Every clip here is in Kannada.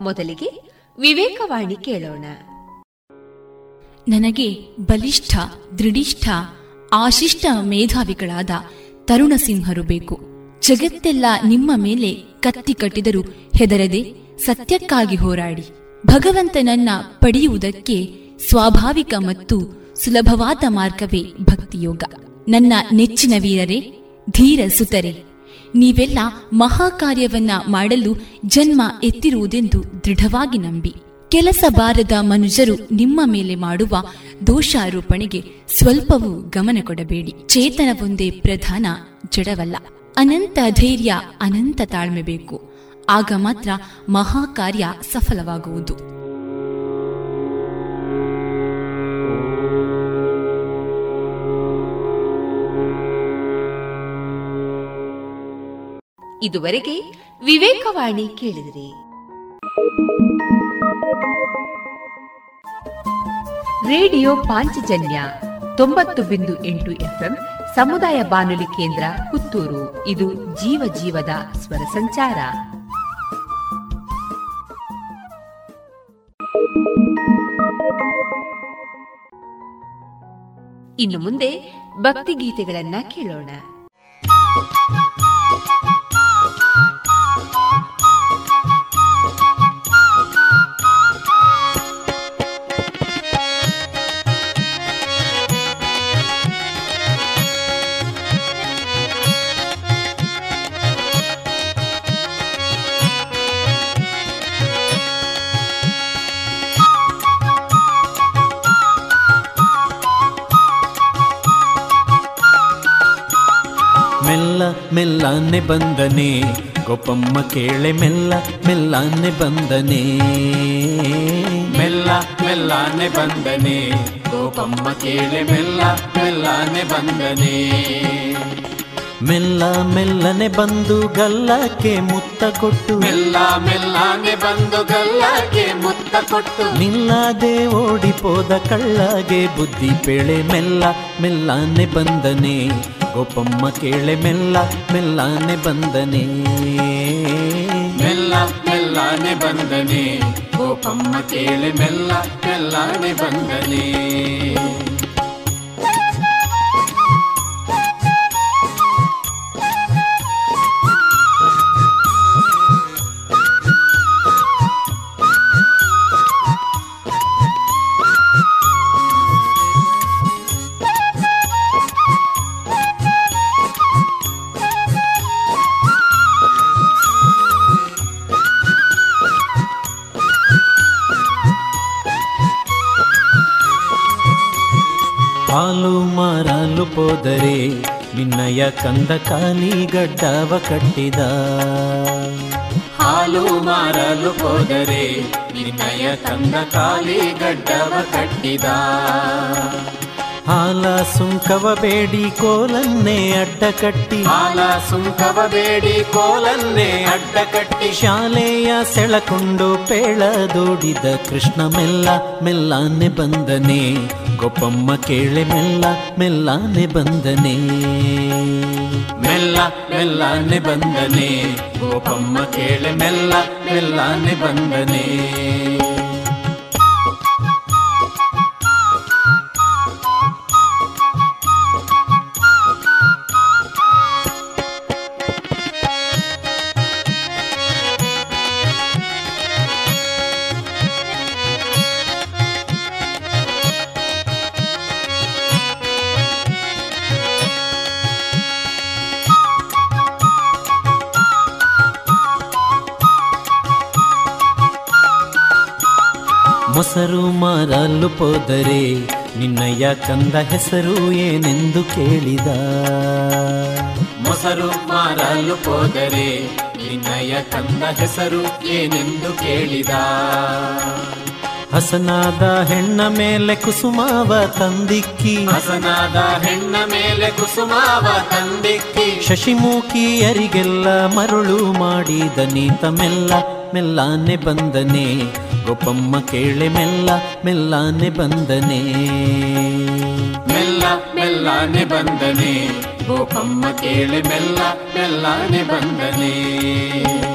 ಮೊದಲಿಗೆ ವಿವೇಕವಾಣಿ ಕೇಳೋಣ. ನನಗೆ ಬಲಿಷ್ಠ, ದೃಢಿಷ್ಠ, ಆಶಿಷ್ಟ ಮೇಧಾವಿಗಳಾದ ತರುಣ ಸಿಂಹರು ಬೇಕು. ಜಗತ್ತೆಲ್ಲ ನಿಮ್ಮ ಮೇಲೆ ಕತ್ತಿ ಕಟ್ಟಿದರೂ ಹೆದರದೆ ಸತ್ಯಕ್ಕಾಗಿ ಹೋರಾಡಿ. ಭಗವಂತನನ್ನ ಪಡೆಯುವುದಕ್ಕೆ ಸ್ವಾಭಾವಿಕ ಮತ್ತು ಸುಲಭವಾದ ಮಾರ್ಗವೇ ಭಕ್ತಿಯೋಗ. ನನ್ನ ನೆಚ್ಚಿನ ವೀರರೇ, ಧೀರ ಸುತರೆ. ನೀವೆಲ್ಲ ಮಹಾಕಾರ್ಯವನ್ನ ಮಾಡಲು ಜನ್ಮ ಎತ್ತಿರುವುದೆಂದು ದೃಢವಾಗಿ ನಂಬಿ. ಕೆಲಸ ಬಾರದ ಮನುಜರು ನಿಮ್ಮ ಮೇಲೆ ಮಾಡುವ ದೋಷಾರೋಪಣೆಗೆ ಸ್ವಲ್ಪವೂ ಗಮನ ಕೊಡಬೇಡಿ. ಚೇತನವೊಂದೇ ಪ್ರಧಾನ ಜಡವಲ್ಲ. ಅನಂತ ಧೈರ್ಯ ಅನಂತ ತಾಳ್ಮೆ ಬೇಕು. ಆಗ ಮಾತ್ರ ಮಹಾಕಾರ್ಯ ಸಫಲವಾಗುವುದು. ಇದುವರೆಗೆ ವಿವೇಕವಾಣಿ ಕೇಳಿದಿರಿ. ರೇಡಿಯೋ ಪಾಂಚಜನ್ಯ ತೊಂಬತ್ತು ಬಿಂದು ಎಂಟು ಎಫ್ಎಂ ಸಮುದಾಯ ಬಾನುಲಿ ಕೇಂದ್ರ ಪುತ್ತೂರು. ಇದು ಜೀವ ಜೀವದ ಸ್ವರ ಸಂಚಾರ. ಇನ್ನು ಮುಂದೆ ಭಕ್ತಿ ಗೀತೆಗಳನ್ನ ಕೇಳೋಣ. ಮೆಲ್ಲಾನೆ ಬಂದನೆ ಗೋಪಮ್ಮ ಕೇಳೆ ಮೆಲ್ಲ ಮೆಲ್ಲಾನೆ ಬಂದನೆ. ಮೆಲ್ಲ ಮೆಲ್ಲಾನೆ ಬಂದನೆ ಗೋಪಮ್ಮ ಕೇಳೆ ಮೆಲ್ಲ ಮೆಲ್ಲಾನೆ ಬಂದನೆ. ಮೆಲ್ಲ ಮೆಲ್ಲನೆ ಬಂದು ಗಲ್ಲಕ್ಕೆ ಮುತ್ತ ಕೊಟ್ಟು ಮೆಲ್ಲ ಮೆಲ್ಲನೆ ಬಂದು ಗಲ್ಲಕ್ಕೆ ಮುತ್ತ ಕೊಟ್ಟು. ನಿಲ್ಲದೆ ಓಡಿಪೋದ ಕಳ್ಳಗೆ ಬುದ್ಧಿ ಪೇಳೆ ಮೆಲ್ಲ ಮೆಲ್ಲನೆ ಬಂದನೆ. ಗೋಪಮ್ಮ ಕೇಳೆ ಮೆಲ್ಲ ಮೆಲ್ಲಾನೆ ಬಂದನೆ. ಮೆಲ್ಲ ಮೆಲ್ಲಾನೆ ಬಂದನೆ. ಗೋಪಮ್ಮ ಕೇಳೆ ಮೆಲ್ಲ ಮೆಲ್ಲಾನೆ ಬಂದನೆ. ಕಂದ ಗಡ್ಡವ ಕಟ್ಟಿದ. ಹಾಲು ಮಾರಲು ಹೋದರೆ ನಿನ್ನಯ ಕಂದ ಗಡ್ಡವ ಕಟ್ಟಿದ. ಹಾಲ ಸುಂಕವ ಬೇಡಿ ಕೋಲನ್ನೇ ಅಡ್ಡ ಕಟ್ಟಿ. ಹಾಲ ಸುಂಕವ ಬೇಡಿ ಕೋಲನ್ನೇ ಅಡ್ಡ ಕಟ್ಟಿ. ಶಾಲೆಯ ಸೆಳಕೊಂಡು ಪೇಳದೋಡಿದ ಕೃಷ್ಣ ಮೆಲ್ಲ ಮೆಲ್ಲಾನೆ ಬಂದನೆ. ಗೊಪ್ಪಮ್ಮ ಕೇಳೆ ಮೆಲ್ಲ ಮೆಲ್ಲಾನೆ ಬಂದನೆ. ಮೆಲ್ಲ ಮೆಲ್ಲ ನಿಬಂಧನೆ. ಗೋಪಮ್ಮ ಕೇಳೆ ಮೆಲ್ಲ ಮೆಲ್ಲ ಬಂದನೆ ಹೋದರೆ ನಿನ್ನಯ್ಯ ಕಂದ ಹೆಸರು ಏನೆಂದು ಕೇಳಿದ. ಮೊಸರು ಮಾರಲು ಹೋದರೆ ನಿನ್ನಯ್ಯ ಕಂದ ಹೆಸರು ಏನೆಂದು ಕೇಳಿದ. ಹಸನಾದ ಹೆಣ್ಣ ಮೇಲೆ ಕುಸುಮಾವ ತಂದಿಕ್ಕಿ. ಹಸನಾದ ಹೆಣ್ಣ ಮೇಲೆ ಕುಸುಮಾವ ತಂದಿಕ್ಕಿ. ಶಶಿಮುಖಿಯರಿಗೆಲ್ಲ ಮರುಳು ಮಾಡಿದ ನೀತ ಮೆಲ್ಲ ಮೆಲ್ಲಾನೆ ಬಂದನೆ. ಗೊಪ್ಪಮ್ಮ ಕೇಳೆ ಮೆಲ್ಲ ಮೆಲ್ಲಾನೆ ಬಂದನೆ. ಮೆಲ್ಲ ಮೆಲ್ಲಾನೆ ಬಂದನೆ. ಗೋಪಮ್ಮ ಕೇಳೆ ಮೆಲ್ಲ ಮೆಲ್ಲಾನೆ ಬಂದನೆ.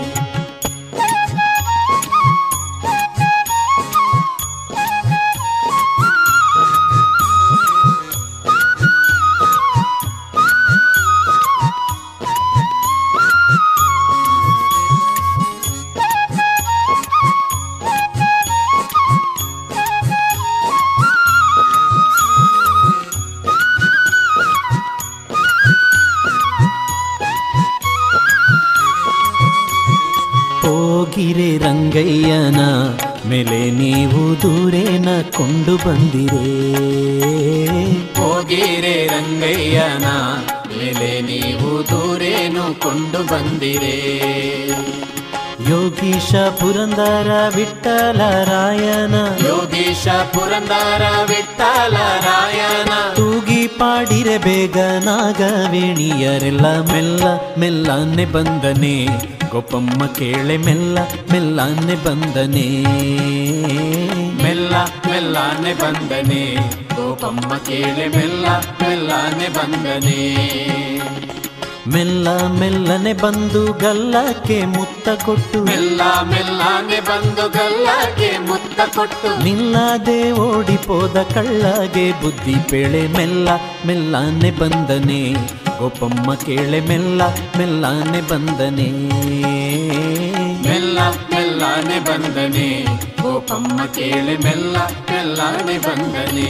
ರಂಗಯ್ಯನ ಮೇಲೆ ನೀವು ದೂರೇನ ಕೊಂಡು ಬಂದಿರೇ? ಹೋಗಿರೆ ರಂಗಯ್ಯನ ಮೇಲೆ ನೀವು ದೂರೇನು ಕೊಂಡು ಬಂದಿರೆ? ಯೋಗೀಶ ಪುರಂದರ ವಿಠಲ ರಾಯಣ ಯೋಗೀಶ ಪುರಂದರ ವಿಠಲ ರಾಯನ ತೂಗಿ ಪಾಡಿರೆ ಬೇಗ ನಾಗವೇಣಿಯರೆಲ್ಲ ಮೆಲ್ಲ ಮೆಲ್ಲನೆ ಬಂದನೆ. ಗೊಪ್ಪಮ್ಮ ಕೇಳೆ ಮೆಲ್ಲ ಮೆಲ್ಲನೆ ಬಂದನೆ. ಮೆಲ್ಲ ಮೆಲ್ಲನೆ ಬಂದನೆ. ಗೋಪಮ್ಮ ಕೇಳೆ ಮೆಲ್ಲ ಮೆಲ್ಲನೆ ಬಂದನೆ. ಮೆಲ್ಲ ಮೆಲ್ಲನೆ ಬಂದು ಗಲ್ಲಕ್ಕೆ ಮುತ್ತ ಕೊಟ್ಟು. ಮೆಲ್ಲ ಮೆಲ್ಲನೆ ಬಂದು ಗಲ್ಲಕ್ಕೆ ಮುತ್ತ ಕೊಟ್ಟು. ನಿಲ್ಲದೆ ಓಡಿಪೋದ ಕಳ್ಳಗೆ ಬುದ್ಧಿ ಪೇಳೆ ಮೆಲ್ಲ ಮೆಲ್ಲಾನೆ ಬಂದನೆ. ಗೋಪಮ್ಮ ಕೇಳೆ ಮೆಲ್ಲ ಮೆಲ್ಲಾನೆ ಬಂದನೆ. ಮೆಲ್ಲ ಮೆಲ್ಲನೆ ಬಂದನೆ. ಗೋಪಮ್ಮ ಕೇಳೆ ಮೆಲ್ಲ ಮೆಲ್ಲನೆ ಬಂದನೆ.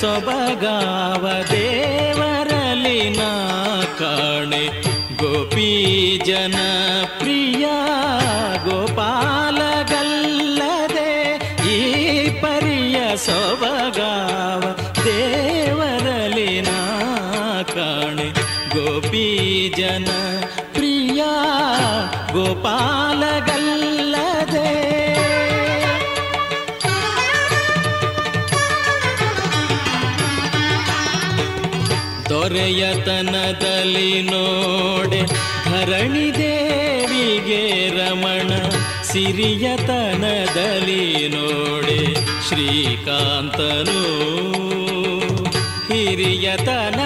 ಸೊಬಗಾವ ದೇವರಲಿನ ಕಾಣೆ ಗೋಪಿ ಜನ ಸಿರಿಯತನದಲ್ಲಿ ನೋಡೆ ಶ್ರೀಕಾಂತನು ಹಿರಿಯತನದಲ್ಲಿ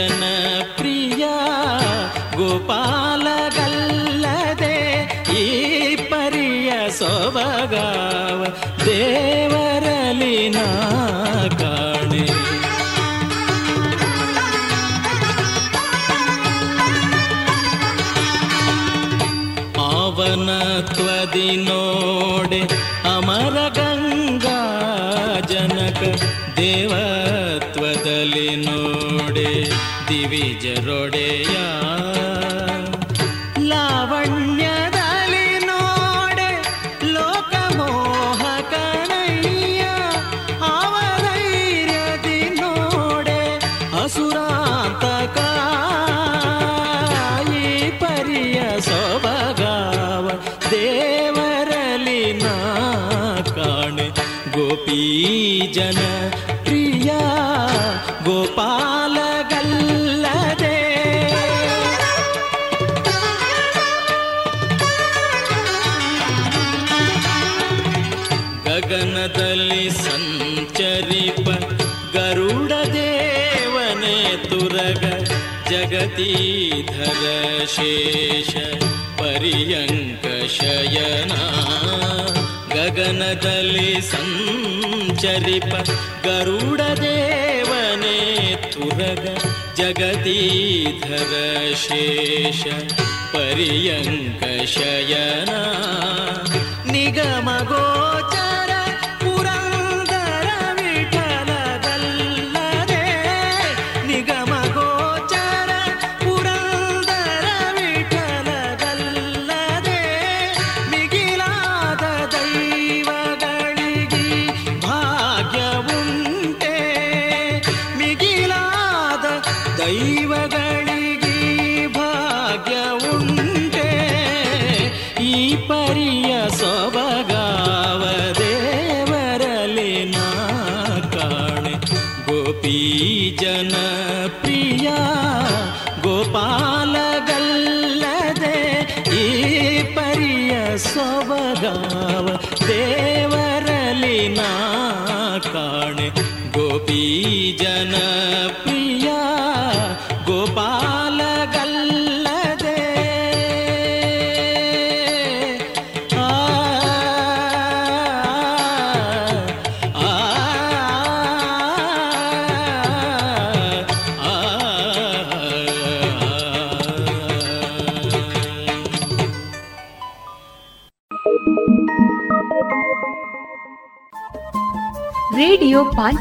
ಜನ शेष पर्यङ्कशयना। गगनदलि सञ्चरिप गरुडदेवने तुरग जगदीधर शेष पर्यङ्कशयना। निगमगोच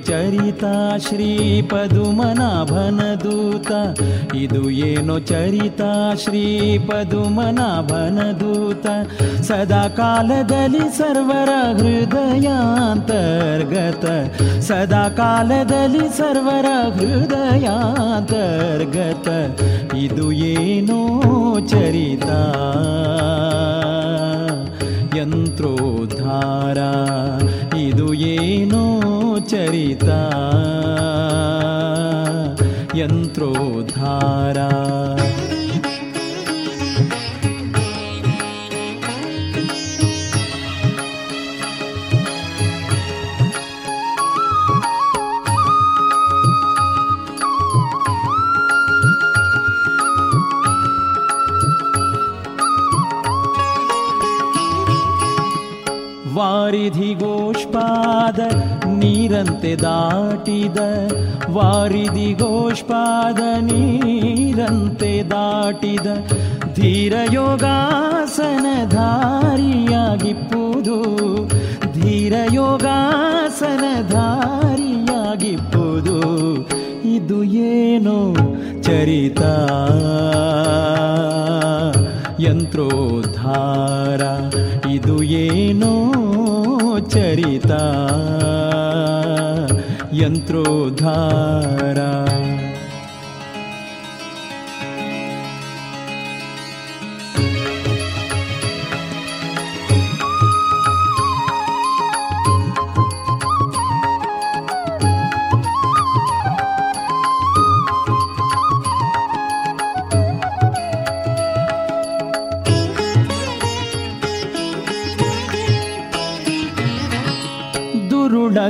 ಚರಿತ ಶ್ರೀ ಪದುಮನಾಭನ ದೂತ ಇದು ಏನೋ ಚರಿತ ಶ್ರೀ ಪದುಮನಾಭನ ದೂತ ಸದಾ ಕಾಲದಲ್ಲಿ ಸರ್ವರ ಹೃದಯಾಂತರ್ಗತ ಸದಾ ಕಾಲದಲ್ಲಿ ಸರ್ವರ ಹೃದಯಾಂತರ್ಗತ ಇದು ಏನೋ ಚರಿತ ಯಂತ್ರೋದ್ಧಾರ ಇದು ಏನೋ ಚರಿತ. ಯಂತ್ರೋದ್ಧಾರ. ನೀರಂತೆ ದಾಟಿದ ವಾರಿದಿ ಗೋಷ್ಪಾದ ನೀರಂತೆ ದಾಟಿದ ಧೀರ ಯೋಗಾಸನಧಾರಿಯಾಗಿಪ್ಪುದು ಧೀರ ಯೋಗಾಸನಧಾರಿಯಾಗಿಪ್ಪುದು ಇದು ಏನೋ ಚರಿತ? ಯಂತ್ರೋದ್ಧಾರ. ಇದು ಏನೋ ಚರಿತ? यन्त्रोद्धारा।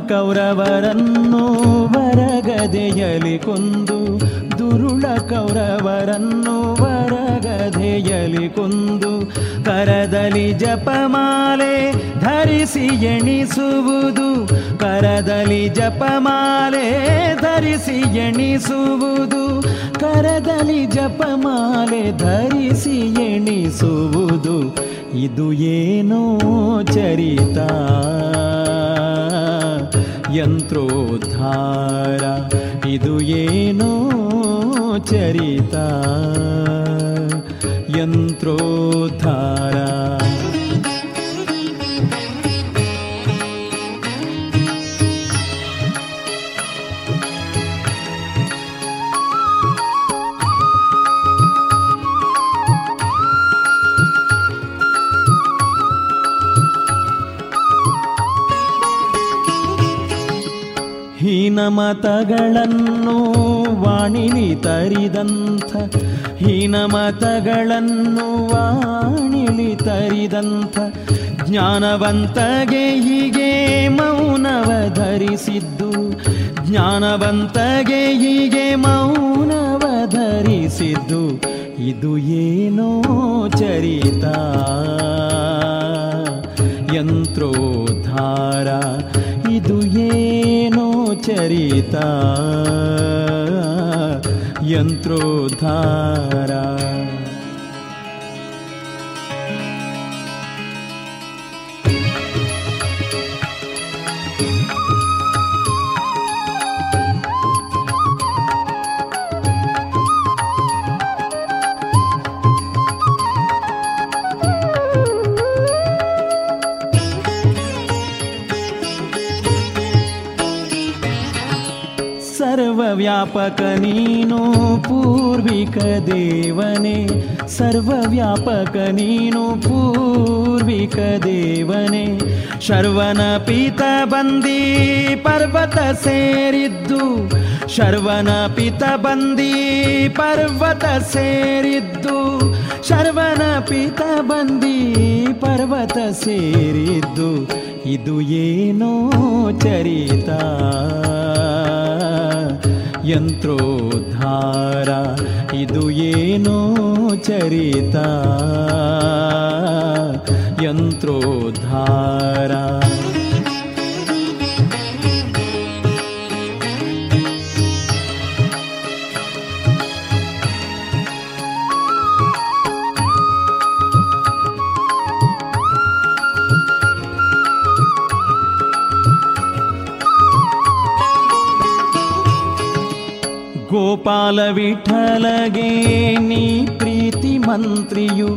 ಕೌರವರನ್ನು ವರಗದೆಯಲಿ ಕೊಂದು ದುರುಳ ಕೌರವರನ್ನು ವರಗದೆಯಲಿ ಕೊಂದು ಕರದಲ್ಲಿ ಜಪಮಾಲೆ ಧರಿಸಿ ಎಣಿಸುವುದು, ಕರದಲ್ಲಿ ಜಪಮಾಲೆ ಧರಿಸಿ ಎಣಿಸುವುದು, ಕರದಲ್ಲಿ ಜಪಮಾಲೆ ಧರಿಸಿ ಎಣಿಸುವುದು, ಇದು ಏನೋ ಚರಿತ. ಯಂತ್ರೋದ್ಧಾರ. ಇದು ಏನೋ ಚರಿತ. ಯಂತ್ರೋದ್ಧಾರ. ಹೀನಮತಗಳನ್ನು ವಾಣಿಲಿ ತರಿದಂಥ ಹೀನಮತಗಳನ್ನು ವಾಣಿಲಿ ತರಿದಂಥ, ಜ್ಞಾನವಂತಗೆ ಹೀಗೆ ಮೌನವ ಧರಿಸಿದ್ದು, ಜ್ಞಾನವಂತಗೆ ಹೀಗೆ ಮೌನವ ಧರಿಸಿದ್ದು, ಇದು ಏನೋ ಚರಿತ? ಯಂತ್ರೋದ್ಧಾರ चरिता यन्त्रोद्धारा। ಸರ್ವವ್ಯಾಪಕ ನೀನು, ಪೂರ್ವಿಕ ದೇವನೆ. ಸರ್ವವ್ಯಾಪಕ ನೀನು, ಪೂರ್ವಿಕ ದೇವನೆ. ಶರ್ವನ ಪೀತ ಬಂದಿ ಪರ್ವತ ಸೇರಿದ್ದು. ಶರ್ವನ ಪಿತ ಬಂದಿ ಪರ್ವತ ಸೇರಿದ್ದು. ಶರ್ವನ ಪಿತ ಬಂದಿ ಪರ್ವತ ಸೇರಿದ್ದು. ಇದು ಏನೋ ಚರಿತ. ಯಂತ್ರೋದ್ಧಾರ. ಇದು ಏನೋ ಚರಿತ. ಯಂತ್ರೋದ್ಧಾರ. ಗೋಪಾಲ ವಿಠಲಗೆ, ನೀ ಪ್ರೀತಿ ಮಂತ್ರಿಯು.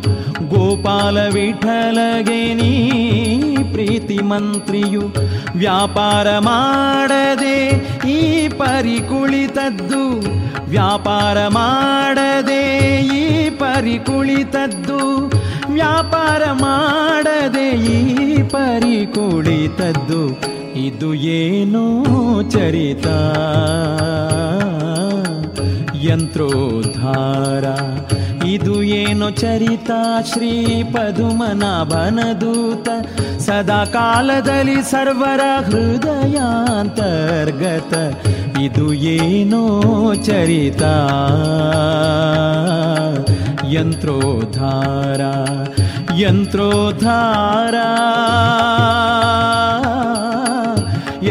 ಗೋಪಾಲ ವಿಠಲಗೆ, ನೀ ಪ್ರೀತಿ ಮಂತ್ರಿಯು. ವ್ಯಾಪಾರ ಮಾಡದೆ ಈ ಪರಿ ಕುಳಿತದ್ದು ವ್ಯಾಪಾರ ಮಾಡದೆ ಈ ಪರಿ ಕುಳಿತದ್ದು ವ್ಯಾಪಾರ ಮಾಡದೆ ಈ ಪರಿ ಕುಳಿತದ್ದು ಇದು ಏನು ಚರಿತ. ಯಂತ್ರೋದ್ಧಾರ. ಇದು ಏನು ಚರಿತ. ಶ್ರೀ ಪದುಮನಾಭನದೂತ. ಸದಾ ಕಾಲದಲ್ಲಿ ಸರ್ವರ ಹೃದಯಾಂತರ್ಗತ. ಇದು ಏನು ಚರಿತ. ಯಂತ್ರೋದ್ಧಾರ. ಯಂತ್ರೋದ್ಧಾರ.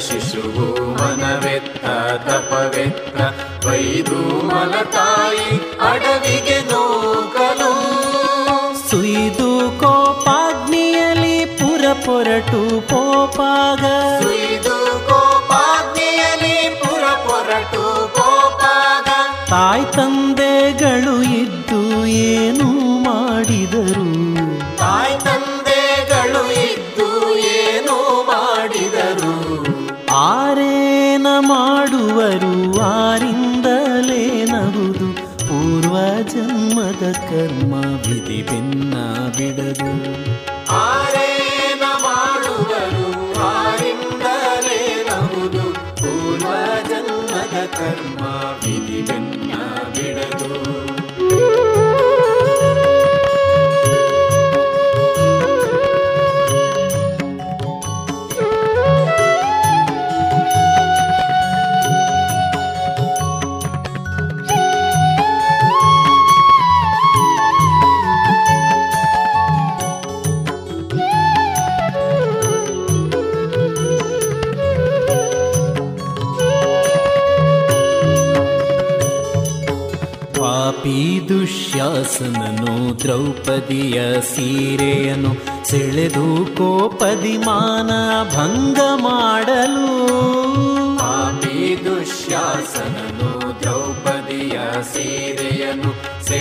se Shubhu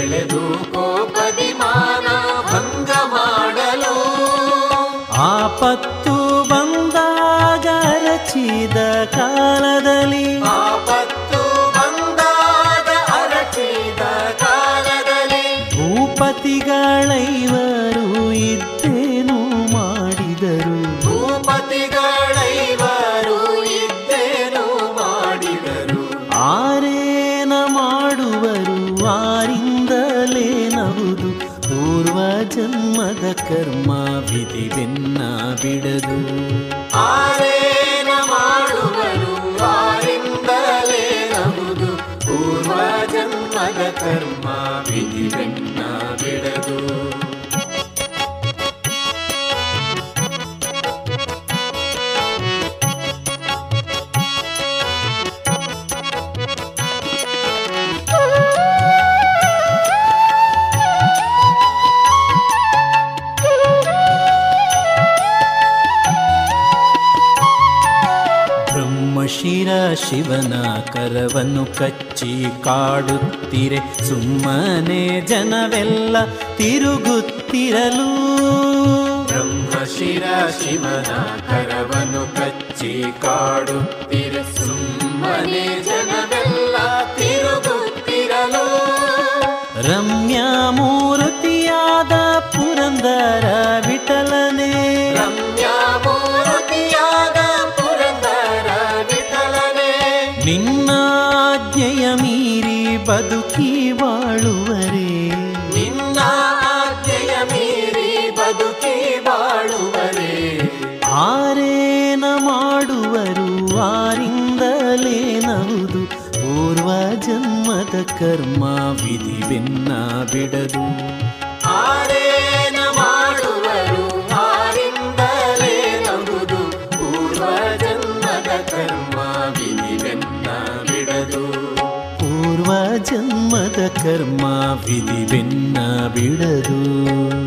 ಎಳೆದು ಕೋಪದಿ ಮಾನ ಭಂಗ ಮಾಡಲು. ಆಪತ್ತು ಶಿವನ ಕರವನ್ನು ಕಚ್ಚಿ ಕಾಡುತ್ತಿರೆ ಸುಮ್ಮನೆ ಜನವೆಲ್ಲ ತಿರುಗುತ್ತಿರಲು. ಬ್ರಹ್ಮಶಿರ ಶಿವನ ಕರವನ್ನು ಕಚ್ಚಿ ಕಾಡು ಬಿಡದು ಆರೇನ ಮಾಡುವರು ಆರಿಂದಲೇ ನಂಬುದು ಪೂರ್ವ ಜನ್ಮದ ಕರ್ಮ ವಿಧಿವೆನ್ನ ಬಿಡದು. ಪೂರ್ವ ಜನ್ಮದ ಕರ್ಮ ವಿಧಿ ಬೆನ್ನ ಬಿಡದು.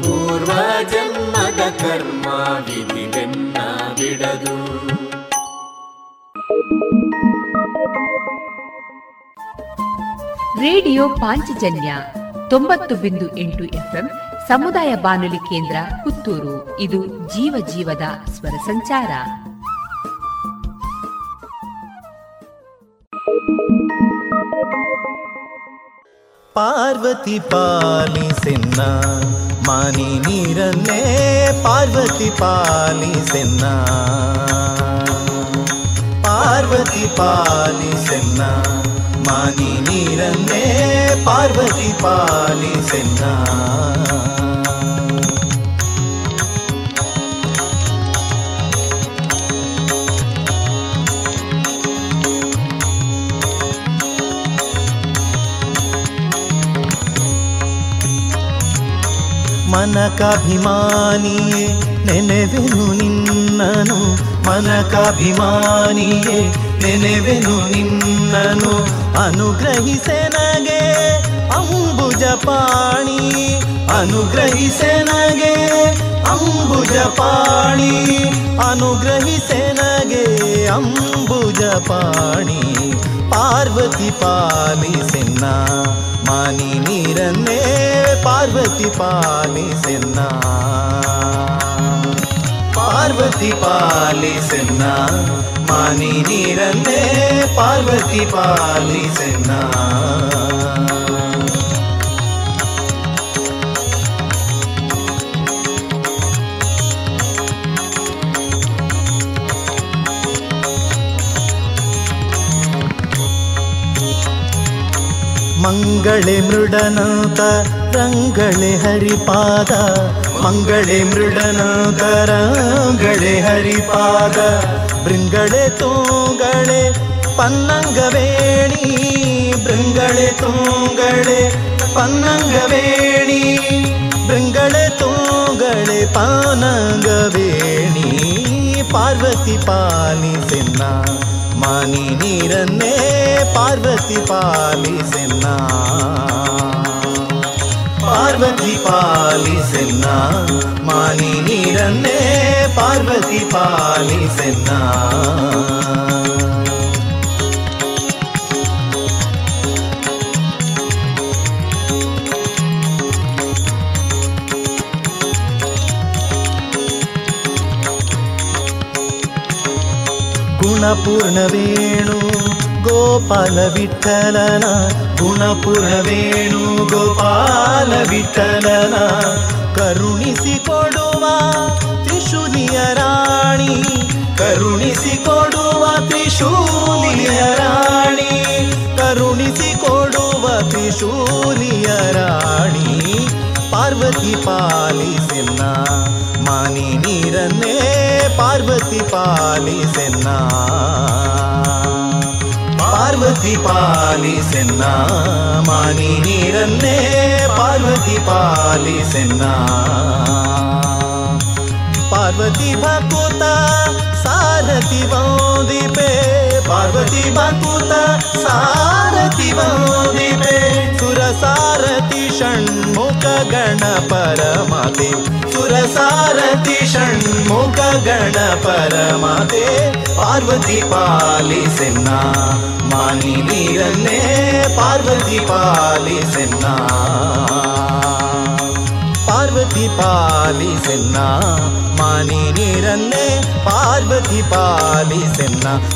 ಪೂರ್ವ ಜನ್ಮದ ಕರ್ಮ ವಿಧಿವೆನ್ನ ಬಿಡದು. ರೇಡಿಯೋ ಪಾಂಚಜನ್ಯ ತೊಂಬತ್ತು ಬಿಂದು ಎಂಟು ಎಫ್ಎಂ ಸಮುದಾಯ ಬಾನುಲಿ ಕೇಂದ್ರ ಪುತ್ತೂರು. ಇದು ಜೀವ ಜೀವದ ಸ್ವರ ಸಂಚಾರ. ಪಾರ್ವತಿ ಪಾಲಿಸೆನ್ನ ಮಾನಿ ನೀರನ್ನೇ ಪಾರ್ವತಿ ಪಾಲಿಸೆನ್ನ. ಪಾರ್ವತಿ ಪಾಲಿಸೆನ್ನ ಮಾನಿ ನೀರನ್ನೇ ಪಾರ್ವತಿ ಪಾಲಿಸೆನ್ನ ಮನಕಾಭಿಮಾನಿಯೇ ನೆನೆವೆನು ನಿನ್ನನು ಮನಕಾಭಿಮಾನಿಯೇ ನೆನೆವೆನು ನಿನ್ನನು ಅನುಗ್ರಹಿಸೆನಗೆ ಅಂಬುಜ ಪಾಣಿ ಅನುಗ್ರಹಿಸೆನಗೆ ಅಂಬುಜ ಪಾಣಿ ಅನುಗ್ರಹಿಸೆನಗೆ ಅಂಬುಜ ಪಾಣಿ, ಪಾರ್ವತಿ ಪಾಲಿಸೆನ್ನ ಮಾನಿ ನೀರನ್ನೇ ಪಾರ್ವತಿ ಪಾಲಿಸೆನ್ನ. ಪಾರ್ವತಿ ಪಾಲಿಸೆನ್ನ ಮಾನಿ ನೀರನ್ನೇ ಪಾರ್ವತಿ ಪಾಲಿಸೆನ್ನ ಮಂಗಳೆ ಮೃಡನಾಥ ರಂಗಳೆ ಹರಿಪಾದ मङ्गले मृडनगरगळे हरिपाद भृङ्गळे तूङ्गळे पन्नङ्गवेणी भृङ्गळे तूङ्गळे पन्नङ्गवेणी भृङ्गळे तूङ्गळे पानङ्गवेणी पार्वती पालि सेन्ना मानि नीरन्ने पार्वती पालि सेन्ना ಪಾರ್ವತಿ ಪಾಲಿಸೆನ್ನ ಮಾನಿ ನೀರನ್ನೇ ಪಾರ್ವತಿ ಪಾಲಿಸೆನ್ನ ಗುಣಪೂರ್ಣ ವೇಣು ಗೋಪಾಲ ವಿಠಲನ ಗುಣಪೂರ್ಣ ವೇಣು ಗೋಪಾಲ ವಿಠಲನ ಕರುಣಿಸಿ ಕೊಡುವ ತ್ರಿಶೂಲಿಯ ರಾಣಿ ಕರುಣಿಸಿ ಕೊಡುವ ತ್ರಿಶೂಲಿಯ ರಾಣಿ ಕರುಣಿಸಿ ಕೊಡುವ ತ್ರಿಶೂಲಿಯ ರಾಣಿ, ಪಾರ್ವತಿ ಪಾಲಿಸೆನ್ನ ಮಾನಿ ನೀರನ್ನೇ ಪಾರ್ವತಿ ಪಾಲಿಸೆನ್ನ. ಪಾರ್ವತಿ ಪಾಲಿಸೆನ್ನ ಮಾನಿ ನೀರನ್ನೇ ಪಾರ್ವತಿ ಪಾಲಿಸೆನ್ನ ಪಾರ್ವತಿ ಭಕುತ ಸಾರಥಿ ವಂದಿಪೆ ಪಾರ್ವತಿ ಭಕುತ ಸಾರಥಿ ವಂದಿಪೆ ಸುರ ಸಾರಥಿ ಷಣ್ಮುಖ ಗಣ ಪರಮತೆ ಸುರ ಸಾರಥಿ ಷಣ್ಮುಖ ಗಣ ಪರಮತೆ ಪಾರ್ವತಿ ಪಾಲಿಸೆನ್ನ ಮಾನಿ ನೀರನ್ನೇ ಪಾರ್ವತಿ ಪಾಲಿಸೆನ್ನ ಪಾರ್ವತಿ ಪಾರ್ವತಿ ಪಾಲಿಸೆನ್ನ ಮಾನಿ ನೀರಲ್ಲೇ ಪಾರ್ವತಿ ಪಾಲಿಸೆನ್ನ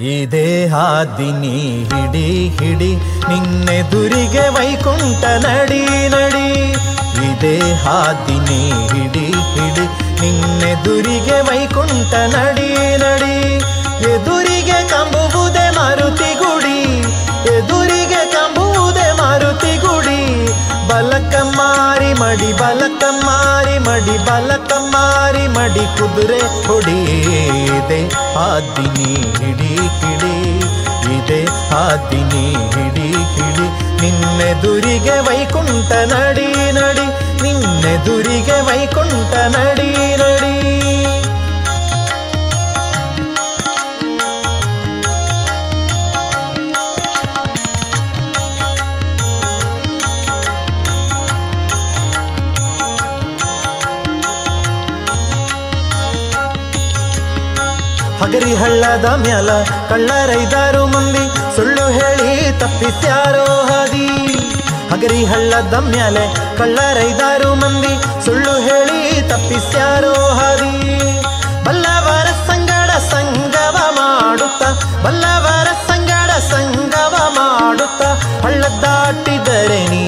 ಈ ದೇಹಾದಿನಿ ಹಿಡಿ ಹಿಡಿ ನಿನ್ನೆದುರಿಗೆ ವೈಕುಂಠ ನಡಿ ನಡಿ. ಈ ದೇಹಾದಿನಿ ಹಿಡಿ ಹಿಡಿ ನಿನ್ನೆದುರಿಗೆ ವೈಕುಂಠ ನಡಿ ನಡಿ. ಎದುರಿಗೆ ಕಂಬುವುದೇ ಮಾರುತಿ ಗುಡಿ, ಎದುರಿಗೆ ಕಂಬುವುದೇ ಮಾರುತಿ ಗುಡಿ. ಬಲಕ ಮಾರಿ ಮಡಿ ಬಲಕ ಮಾರಿ ಮಡಿ ಬಲಕ ಮಾರಿ ಮಡಿ ಕುದುರೆ ಹೊಡಿದೆ ಆದಿನಿ ಹಿಡಿ ಕಿಡಿ, ಇದೆ ಆದಿನಿ ಹಿಡಿ ಕಿಡಿ. ನಿನ್ನೆದುರಿಗೆ ವೈಕುಂಠ ನಡಿ ನಡಿ, ನಿನ್ನೆದುರಿಗೆ ವೈಕುಂಠ ನಡಿ ನಡಿ. ಹಗರಿ ಹಳ್ಳದ ಮ್ಯಾಲ ಕಳ್ಳರೈದಾರು ಮಂದಿ ಸುಳ್ಳು ಹೇಳಿ ತಪ್ಪಿಸ್ಯಾರೋ ಹಾದಿ. ಹಗರಿ ಹಳ್ಳದ ಮ್ಯಾಲೆ ಕಳ್ಳರೈದಾರು ಮಂದಿ ಸುಳ್ಳು ಹೇಳಿ ತಪ್ಪಿಸ್ಯಾರೋ ಹಾದಿ. ಬಲ್ಲವರ ಸಂಗಡ ಸಂಗವ ಮಾಡುತ್ತ, ಬಲ್ಲವರ ಸಂಗಡ ಸಂಗವ ಮಾಡುತ್ತ ಹಳ್ಳ ದಾಟಿದರೆ ನೀ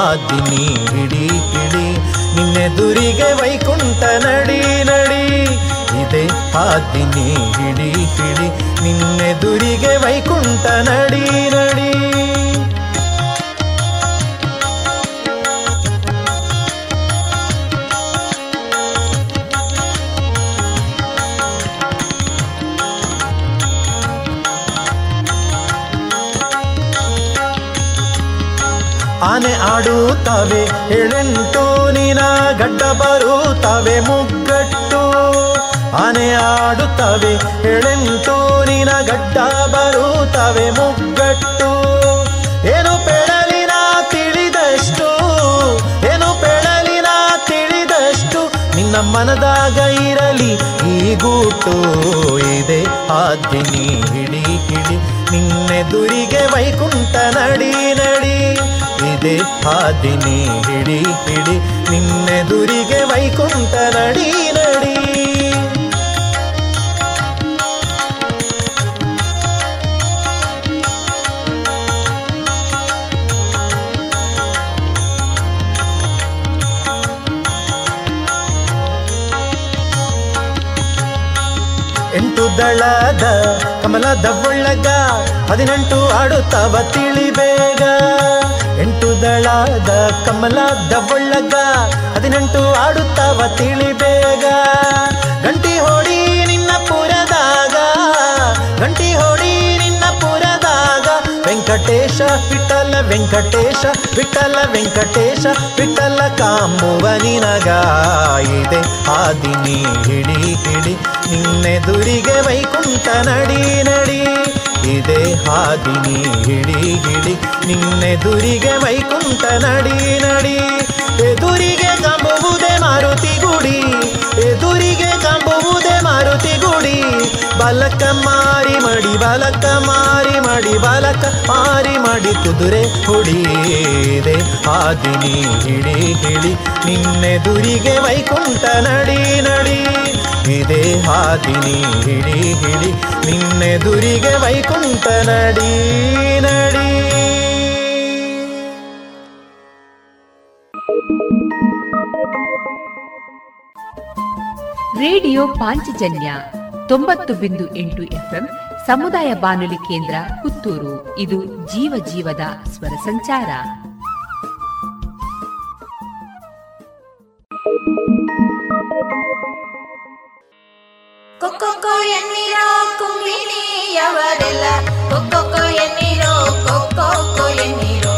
ಆದಿ ನೀಡಿ ಹಿಡಿ ನಿನ್ನೆ ದುರಿಗೆ ವೈಕುಂಠ ನಡಿ ನಡಿ. ಇದೆ ಆದಿನಿ ಹಿಡಿ ಹಿಡಿ ನಿನ್ನೆದುರಿಗೆ ವೈಕುಂಠ ನಡಿ ನಡಿ. ಆನೆ ಆಡುತ್ತವೆ ಎಳೆಂಟು ನಿನ ಗಡ್ಡ ಬರುತ್ತವೆ, ಮುಗ್ಗಟ್ಟು ಆನೆ ಆಡುತ್ತವೆ ಎಳೆಂಟು ನಿನ ಗಡ್ಡ ಬರುತ್ತವೆ ಮುಗ್ಗಟ್ಟು. ಏನು ಪೆಳಲಿನ ತಿಳಿದಷ್ಟು, ಏನು ಪೆಳಲಿನ ತಿಳಿದಷ್ಟು, ನಿನ್ನ ಮನದಾಗ ಇರಲಿ, ಈ ಗೂಟು ಇದೆ. ಆದಿನಿ ಹಿಡಿ ಹಿಡಿ ನಿನ್ನೆದುರಿಗೆ ವೈಕುಂಠ ನಡಿ ನಡಿ ಇದೆ. ಆದಿನಿ ಹಿಡಿ ಹಿಡಿ ನಿನ್ನೆದುರಿಗೆ ವೈಕುಂಠ ನಡಿ ನಡಿ. ದಳದ ಕಮಲದ ಒಳ್ಳಗ ಹದಿನೆಂಟು ಆಡುತ್ತವ ತಿಳಿಬೇಗ. ಎಂಟು ದಳದ ಕಮಲದ ಒಳ್ಳಗ ಹದಿನೆಂಟು ಆಡುತ್ತವ ತಿಳಿಬೇಗ. ಗಂಟಿ ಹೊಡಿ ನಿನ್ನ ಪುರದಾಗ, ಗಂಟಿ ಹೊಡಿ ನಿನ್ನ ಪುರದಾಗ. ವೆಂಕಟೇಶ, ವಿಠಲ ವೆಂಕಟೇಶ ವಿಠಲ ವೆಂಕಟೇಶ, ವಿಠಲ ಕಾಂಬುವ ನಿನಗ ಇದೆ ಆದಿನಿ ಹಿಡಿ ಹಿಡಿ ನಿನ್ನೆದುರಿಗೆ ವೈಕುಂಠ ನಡಿ ನಡಿ. ಇದೆ ಹಾದಿನಿ ಹಿಡಿ ಹಿಡಿ ನಿನ್ನೆದುರಿಗೆ ವೈಕುಂಠ ನಡಿ ನಡಿ. ಎದುರಿಗೆ ನಂಬುವುದೇ ಮಾರುತಿ ಗುಡಿ. ಎದುರಿ ಬಲಕ ಮಾರಿ ಮಡಿ, ಬಲಕ ಮಾರಿ ಮಡಿ, ಬಲಕ ಮಾರಿ ಮಡಿ ಕುದುರೆ ಹುಡಿದೆ ಆದಿನಿ ಹಿಡಿ ಹಿಡಿ ನಿನ್ನೆದುರಿಗೆ ವೈಕುಂಠ ನಡಿ ನಡಿ, ಇದೆ ಹಾದಿನಿ ಹಿಡಿ ಹಿಡಿ ನಿನ್ನೆದುರಿಗೆ ವೈಕುಂಠ ನಡಿ ನಡಿ. ರೇಡಿಯೋ ಪಾಂಚಜನ್ಯ ತೊಂಬತ್ತು ಬಿಂದು ಎಂಟು ಎಫ್ಎಂ ಸಮುದಾಯ ಬಾನುಲಿ ಕೇಂದ್ರ ಪುತ್ತೂರು. ಇದು ಜೀವ ಜೀವದ ಸ್ವರ ಸಂಚಾರ. ಕೊಕ್ಕೊ ಎನ್ನಿರೋ ಕೊಕ್ಕೊ ಎನ್ನಿರೋ ಎನ್ನಿರೋ.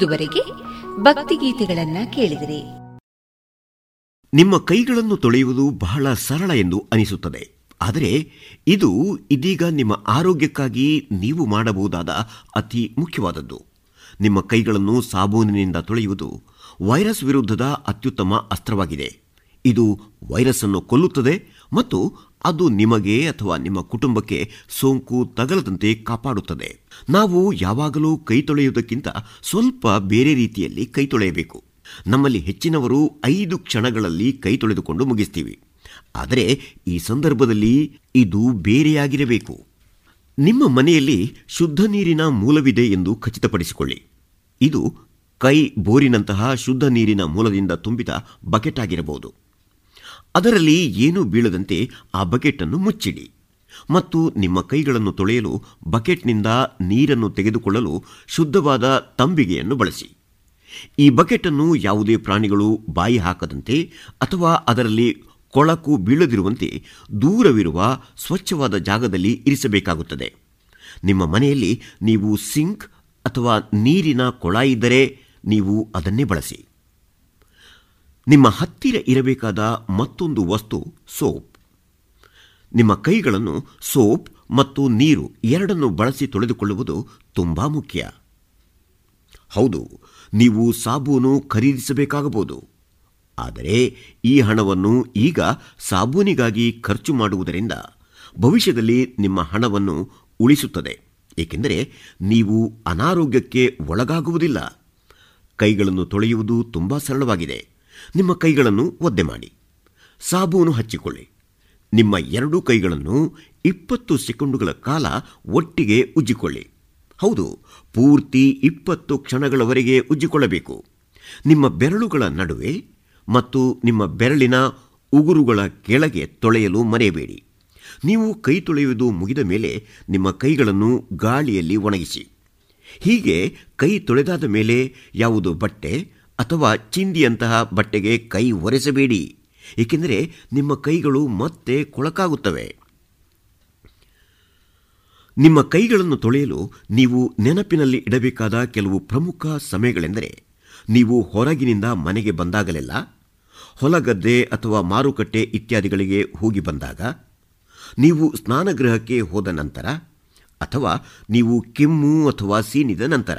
ಇದುವರೆಗೆ ಭಕ್ತಿಗೀತೆಗಳನ್ನ ಕೇಳಿದಿರಿ. ನಿಮ್ಮ ಕೈಗಳನ್ನು ತೊಳೆಯುವುದು ಬಹಳ ಸರಳ ಎಂದು ಅನಿಸುತ್ತದೆ. ಆದರೆ ಇದು ಇದೀಗ ನಿಮ್ಮ ಆರೋಗ್ಯಕ್ಕಾಗಿ ನೀವು ಮಾಡಬಹುದಾದ ಅತಿ ಮುಖ್ಯವಾದದ್ದು. ನಿಮ್ಮ ಕೈಗಳನ್ನು ಸಾಬೂನಿನಿಂದ ತೊಳೆಯುವುದು ವೈರಸ್ ವಿರುದ್ಧದ ಅತ್ಯುತ್ತಮ ಅಸ್ತ್ರವಾಗಿದೆ. ಇದು ವೈರಸ್ ಅನ್ನು ಕೊಲ್ಲುತ್ತದೆ ಮತ್ತು ಅದು ನಿಮಗೆ ಅಥವಾ ನಿಮ್ಮ ಕುಟುಂಬಕ್ಕೆ ಸೋಂಕು ತಗಲದಂತೆ ಕಾಪಾಡುತ್ತದೆ. ನಾವು ಯಾವಾಗಲೂ ಕೈ ತೊಳೆಯುವುದಕ್ಕಿಂತ ಸ್ವಲ್ಪ ಬೇರೆ ರೀತಿಯಲ್ಲಿ ಕೈ ತೊಳೆಯಬೇಕು. ನಮ್ಮಲ್ಲಿ ಹೆಚ್ಚಿನವರು ಐದು ಕ್ಷಣಗಳಲ್ಲಿ ಕೈ ತೊಳೆದುಕೊಂಡು ಮುಗಿಸ್ತೀವಿ. ಆದರೆ ಈ ಸಂದರ್ಭದಲ್ಲಿ ಇದು ಬೇರೆಯಾಗಿರಬೇಕು. ನಿಮ್ಮ ಮನೆಯಲ್ಲಿ ಶುದ್ಧ ನೀರಿನ ಮೂಲವಿದೆ ಎಂದು ಖಚಿತಪಡಿಸಿಕೊಳ್ಳಿ. ಇದು ಕೈ ಬೋರಿನಂತಹ ಶುದ್ಧ ನೀರಿನ ಮೂಲದಿಂದ ತುಂಬಿದ ಬಕೆಟ್ ಆಗಿರಬಹುದು. ಅದರಲ್ಲಿ ಏನೂ ಬೀಳದಂತೆ ಆ ಬಕೆಟ್ ಅನ್ನು ಮುಚ್ಚಿಡಿ. ಮತ್ತು ನಿಮ್ಮ ಕೈಗಳನ್ನು ತೊಳೆಯಲು ಬಕೆಟ್ನಿಂದ ನೀರನ್ನು ತೆಗೆದುಕೊಳ್ಳಲು ಶುದ್ಧವಾದ ತಂಬಿಗೆಯನ್ನು ಬಳಸಿ. ಈ ಬಕೆಟ್ ಅನ್ನು ಯಾವುದೇ ಪ್ರಾಣಿಗಳು ಬಾಯಿ ಹಾಕದಂತೆ ಅಥವಾ ಅದರಲ್ಲಿ ಕೊಳಕು ಬೀಳದಿರುವಂತೆ ದೂರವಿರುವ ಸ್ವಚ್ಛವಾದ ಜಾಗದಲ್ಲಿ ಇರಿಸಬೇಕಾಗುತ್ತದೆ. ನಿಮ್ಮ ಮನೆಯಲ್ಲಿ ನೀವು ಸಿಂಕ್ ಅಥವಾ ನೀರಿನ ಕೊಳ ಇದ್ದರೆ ನೀವು ಅದನ್ನೇ ಬಳಸಿ. ನಿಮ್ಮ ಹತ್ತಿರ ಇರಬೇಕಾದ ಮತ್ತೊಂದು ವಸ್ತು, ಸೋಪ್. ನಿಮ್ಮ ಕೈಗಳನ್ನು ಸೋಪ್ ಮತ್ತು ನೀರು ಎರಡನ್ನು ಬಳಸಿ ತೊಳೆದುಕೊಳ್ಳುವುದು ತುಂಬಾ ಮುಖ್ಯ. ಹೌದು, ನೀವು ಸಾಬೂನು ಖರೀದಿಸಬೇಕಾಗಬಹುದು. ಆದರೆ ಈ ಹಣವನ್ನು ಈಗ ಸಾಬೂನಿಗಾಗಿ ಖರ್ಚು ಮಾಡುವುದರಿಂದ ಭವಿಷ್ಯದಲ್ಲಿ ನಿಮ್ಮ ಹಣವನ್ನು ಉಳಿಸುತ್ತದೆ. ಏಕೆಂದರೆ ನೀವು ಅನಾರೋಗ್ಯಕ್ಕೆ ಒಳಗಾಗುವುದಿಲ್ಲ. ಕೈಗಳನ್ನು ತೊಳೆಯುವುದು ತುಂಬಾ ಸರಳವಾಗಿದೆ. ನಿಮ್ಮ ಕೈಗಳನ್ನು ಒದ್ದೆ ಮಾಡಿ. ಸಾಬೂನು ಹಚ್ಚಿಕೊಳ್ಳಿ. ನಿಮ್ಮ ಎರಡೂ ಕೈಗಳನ್ನು ಇಪ್ಪತ್ತು ಸೆಕೆಂಡುಗಳ ಕಾಲ ಒಟ್ಟಿಗೆ ಉಜ್ಜಿಕೊಳ್ಳಿ. ಹೌದು, ಪೂರ್ತಿ ಇಪ್ಪತ್ತು ಕ್ಷಣಗಳವರೆಗೆ ಉಜ್ಜಿಕೊಳ್ಳಬೇಕು. ನಿಮ್ಮ ಬೆರಳುಗಳ ನಡುವೆ ಮತ್ತು ನಿಮ್ಮ ಬೆರಳಿನ ಉಗುರುಗಳ ಕೆಳಗೆ ತೊಳೆಯಲು ಮರೆಯಬೇಡಿ. ನೀವು ಕೈ ತೊಳೆಯುವುದು ಮುಗಿದ ಮೇಲೆ ನಿಮ್ಮ ಕೈಗಳನ್ನು ಗಾಳಿಯಲ್ಲಿ ಒಣಗಿಸಿ. ಹೀಗೆ ಕೈ ತೊಳೆದಾದ ಮೇಲೆ ಯಾವುದು ಬಟ್ಟೆ ಅಥವಾ ಚಿಂದಿಯಂತಹ ಬಟ್ಟೆಗೆ ಕೈ ಒರೆಸಬೇಡಿ, ಏಕೆಂದರೆ ನಿಮ್ಮ ಕೈಗಳು ಮತ್ತೆ ಕೊಳಕಾಗುತ್ತವೆ. ನಿಮ್ಮ ಕೈಗಳನ್ನು ತೊಳೆಯಲು ನೀವು ನೆನಪಿನಲ್ಲಿ ಇಡಬೇಕಾದ ಕೆಲವು ಪ್ರಮುಖ ಸಮಯಗಳೆಂದರೆ, ನೀವು ಹೊರಗಿನಿಂದ ಮನೆಗೆ ಬಂದಾಗಲೆಲ್ಲ, ಹೊಲಗದ್ದೆ ಅಥವಾ ಮಾರುಕಟ್ಟೆ ಇತ್ಯಾದಿಗಳಿಗೆ ಹೋಗಿ ಬಂದಾಗ, ನೀವು ಸ್ನಾನಗೃಹಕ್ಕೆ ಹೋದ ನಂತರ ಅಥವಾ ನೀವು ಕೆಮ್ಮು ಅಥವಾ ಸೀನಿದ ನಂತರ.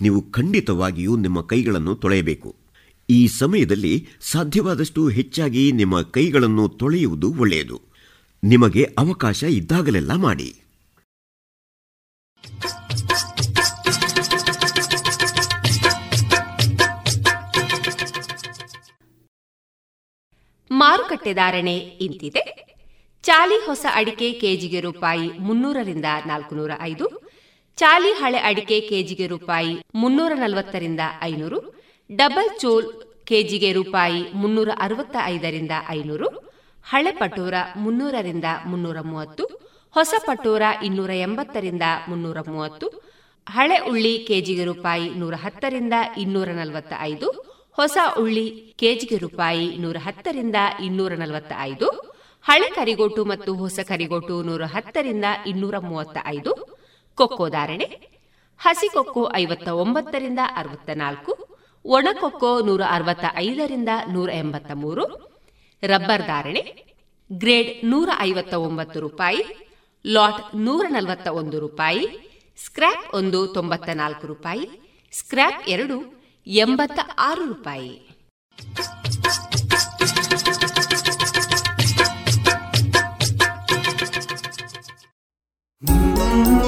ನೀವು ಖಂಡಿತವಾಗಿಯೂ ನಿಮ್ಮ ಕೈಗಳನ್ನು ತೊಳೆಯಬೇಕು. ಈ ಸಮಯದಲ್ಲಿ ಸಾಧ್ಯವಾದಷ್ಟು ಹೆಚ್ಚಾಗಿ ನಿಮ್ಮ ಕೈಗಳನ್ನು ತೊಳೆಯುವುದು ಒಳ್ಳೆಯದು. ನಿಮಗೆ ಅವಕಾಶ ಇದ್ದಾಗಲೆಲ್ಲ ಮಾಡಿ. ಮಾರುಕಟ್ಟೆ ಧಾರಣೆ ಇಂತಿದೆ. ಚಾಲಿ ಹೊಸ ಅಡಿಕೆ ಕೆಜಿಗೆ ರೂಪಾಯಿ ಮುನ್ನೂರರಿಂದ ನಾಲ್ಕುನೂರ ಐದು ಚಾಲಿ ಹಳೆ ಅಡಿಕೆ ಕೆಜಿಗೆ ರೂಪಾಯಿ ಮುನ್ನೂರ ನಲವತ್ತರಿಂದ ಐನೂರು, ಡಬಲ್ ಚೋಲ್ ಕೆಜಿಗೆ ರೂಪಾಯಿ ಮುನ್ನೂರ ಅರವತ್ತ ಐದರಿಂದ ಐನೂರು, ಹಳೆ ಪಟೋರ ಮುನ್ನೂರರಿಂದ ಮುನ್ನೂರ ಮೂವತ್ತು, ಹೊಸ ಪಟೋರ ಇನ್ನೂರ ಎಂಬತ್ತರಿಂದ ಮುನ್ನೂರ ಮೂವತ್ತು, ಹಳೆ ಉಳ್ಳಿ ಕೆಜಿಗೆ ರೂಪಾಯಿ ನೂರ ಹತ್ತರಿಂದ ಇನ್ನೂರ ನಲವತ್ತ ಐದು ಹೊಸ ಉಳ್ಳಿ ಕೆಜಿಗೆ ರೂಪಾಯಿ ನೂರ ಹತ್ತರಿಂದ ಇನ್ನೂರ ನಲವತ್ತ ಐದು ಹಳೆ ಕರಿಗೋಟು ಮತ್ತು ಹೊಸ ಕರಿಗೋಟು ನೂರ ಹತ್ತರಿಂದ ಇನ್ನೂರ ಮೂವತ್ತ ಐದು ಕೊಕ್ಕೋ ಧಾರಣೆ ಹಸಿ ಕೊಕ್ಕೋ ಐವತ್ತ ಒಂಬತ್ತರಿಂದ ಅರವತ್ತ ನಾಲ್ಕು ಒಣಕೊಕ್ಕೋ ನೂರ ಅರವತ್ತ ಐದರಿಂದ ನೂರ ಎಂಬತ್ತ ಮೂರು ರಬ್ಬರ್ ಧಾರಣೆ, ಗ್ರೇಡ್ ನೂರ ಐವತ್ತ ಒಂಬತ್ತು ರೂಪಾಯಿ, ಲಾಟ್ ನೂರ ನಲವತ್ತ ಒಂದು ರೂಪಾಯಿ, ಸ್ಕ್ರ್ಯಾಪ್ ಒಂದು ತೊಂಬತ್ತ ನಾಲ್ಕು ರೂಪಾಯಿ, ಸ್ಕ್ರ್ಯಾಪ್ ಎರಡು ಎಂಬತ್ತ ಆರು ರೂಪಾಯಿ. आओ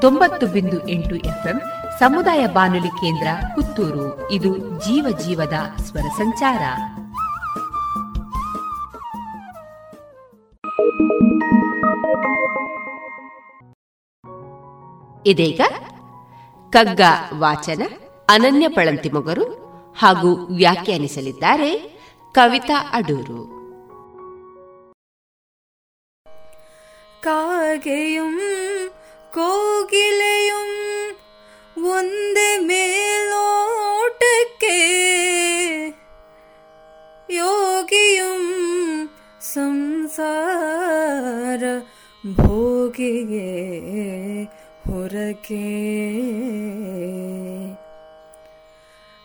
ತೊಂಬತ್ತು ಬಿಂದು ಎಂಟು ಎಫ್ಎಂ ಸಮುದಾಯ ಬಾನುಲಿ ಕೇಂದ್ರ ಪುತ್ತೂರು. ಇದು ಜೀವ ಜೀವದ ಸ್ವರ ಸಂಚಾರ. ಇದೀಗ ಕಗ್ಗ ವಾಚನ, ಅನನ್ಯ ಪಳಂತಿಮೊಗರು ಹಾಗೂ ವ್ಯಾಖ್ಯಾನಿಸಲಿದ್ದಾರೆ ಕವಿತಾ ಅಡೂರು. ಕಾಗೆಯುಂ കോകിലയും ഒന്റെ മേലോട്ടൊക്കെ. യോഗിയും സംസാര ഭോഗിയെ ಹೊರಗೆ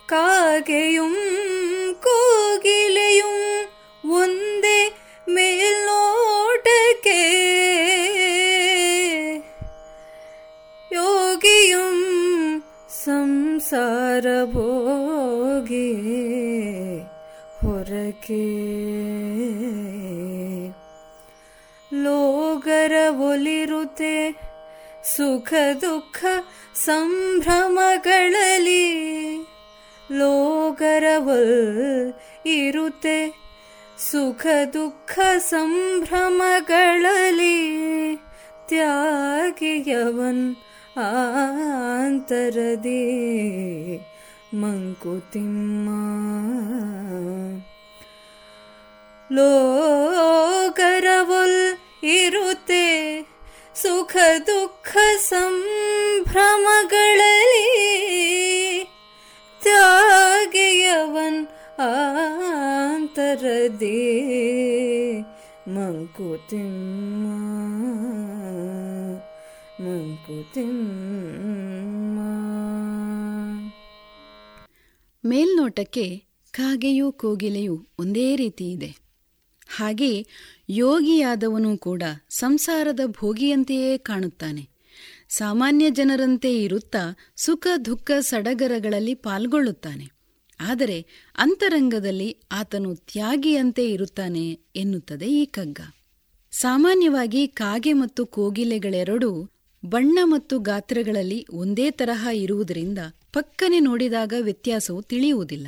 ಕಾಗೆಯುಂ ಕೋಗಿಲೆಯುಂ ಸಂಸಾರ ಭೋಗಿ ಹೊರಗೆ ಲೋಗರ ಒಲಿರುತೆ ಸುಖ ದುಃಖ ಸಂಭ್ರಮಗಳಲ್ಲಿ ಲೋಗರವಲ್ ಇರುತೆ ಸುಖ ದುಃಖ ಸಂಭ್ರಮಗಳಲ್ಲಿ ತ್ಯಾಗಿಯವನ್ ಆಂತರದಿ ಮಂಕುತಿಮ್ಮ. ಲೋಕರವುಲ್ ಇರುತ್ತೆ ಸುಖ ದುಃಖ ಸಂಭ್ರಮಗಳಲ್ಲಿ. ತ್ಯಾಗಿಯವನ್ ಆಂತರದಿ ಮಂಕುತಿಮ್ಮ. ಮೇಲ್ನೋಟಕ್ಕೆ ಕಾಗೆಯೂ ಕೋಗಿಲೆಯೂ ಒಂದೇ ರೀತಿ ಇದೆ. ಹಾಗೆ ಯೋಗಿಯಾದವನು ಕೂಡ ಸಂಸಾರದ ಭೋಗಿಯಂತೆಯೇ ಕಾಣುತ್ತಾನೆ. ಸಾಮಾನ್ಯ ಜನರಂತೆ ಇರುತ್ತಾ ಸುಖ ದುಃಖ ಸಡಗರಗಳಲ್ಲಿ ಪಾಲ್ಗೊಳ್ಳುತ್ತಾನೆ. ಆದರೆ ಅಂತರಂಗದಲ್ಲಿ ಆತನು ತ್ಯಾಗಿಯಂತೆ ಇರುತ್ತಾನೆ ಎನ್ನುತ್ತದೆ ಈ ಕಗ್ಗ ಸಾಮಾನ್ಯವಾಗಿ ಕಾಗೆ ಮತ್ತು ಕೋಗಿಲೆಗಳೆರಡೂ ಬಣ್ಣ ಮತ್ತು ಗಾತ್ರಗಳಲ್ಲಿ ಒಂದೇ ತರಹ ಇರುವುದರಿಂದ ಪಕ್ಕನೆ ನೋಡಿದಾಗ ವ್ಯತ್ಯಾಸವು ತಿಳಿಯುವುದಿಲ್ಲ.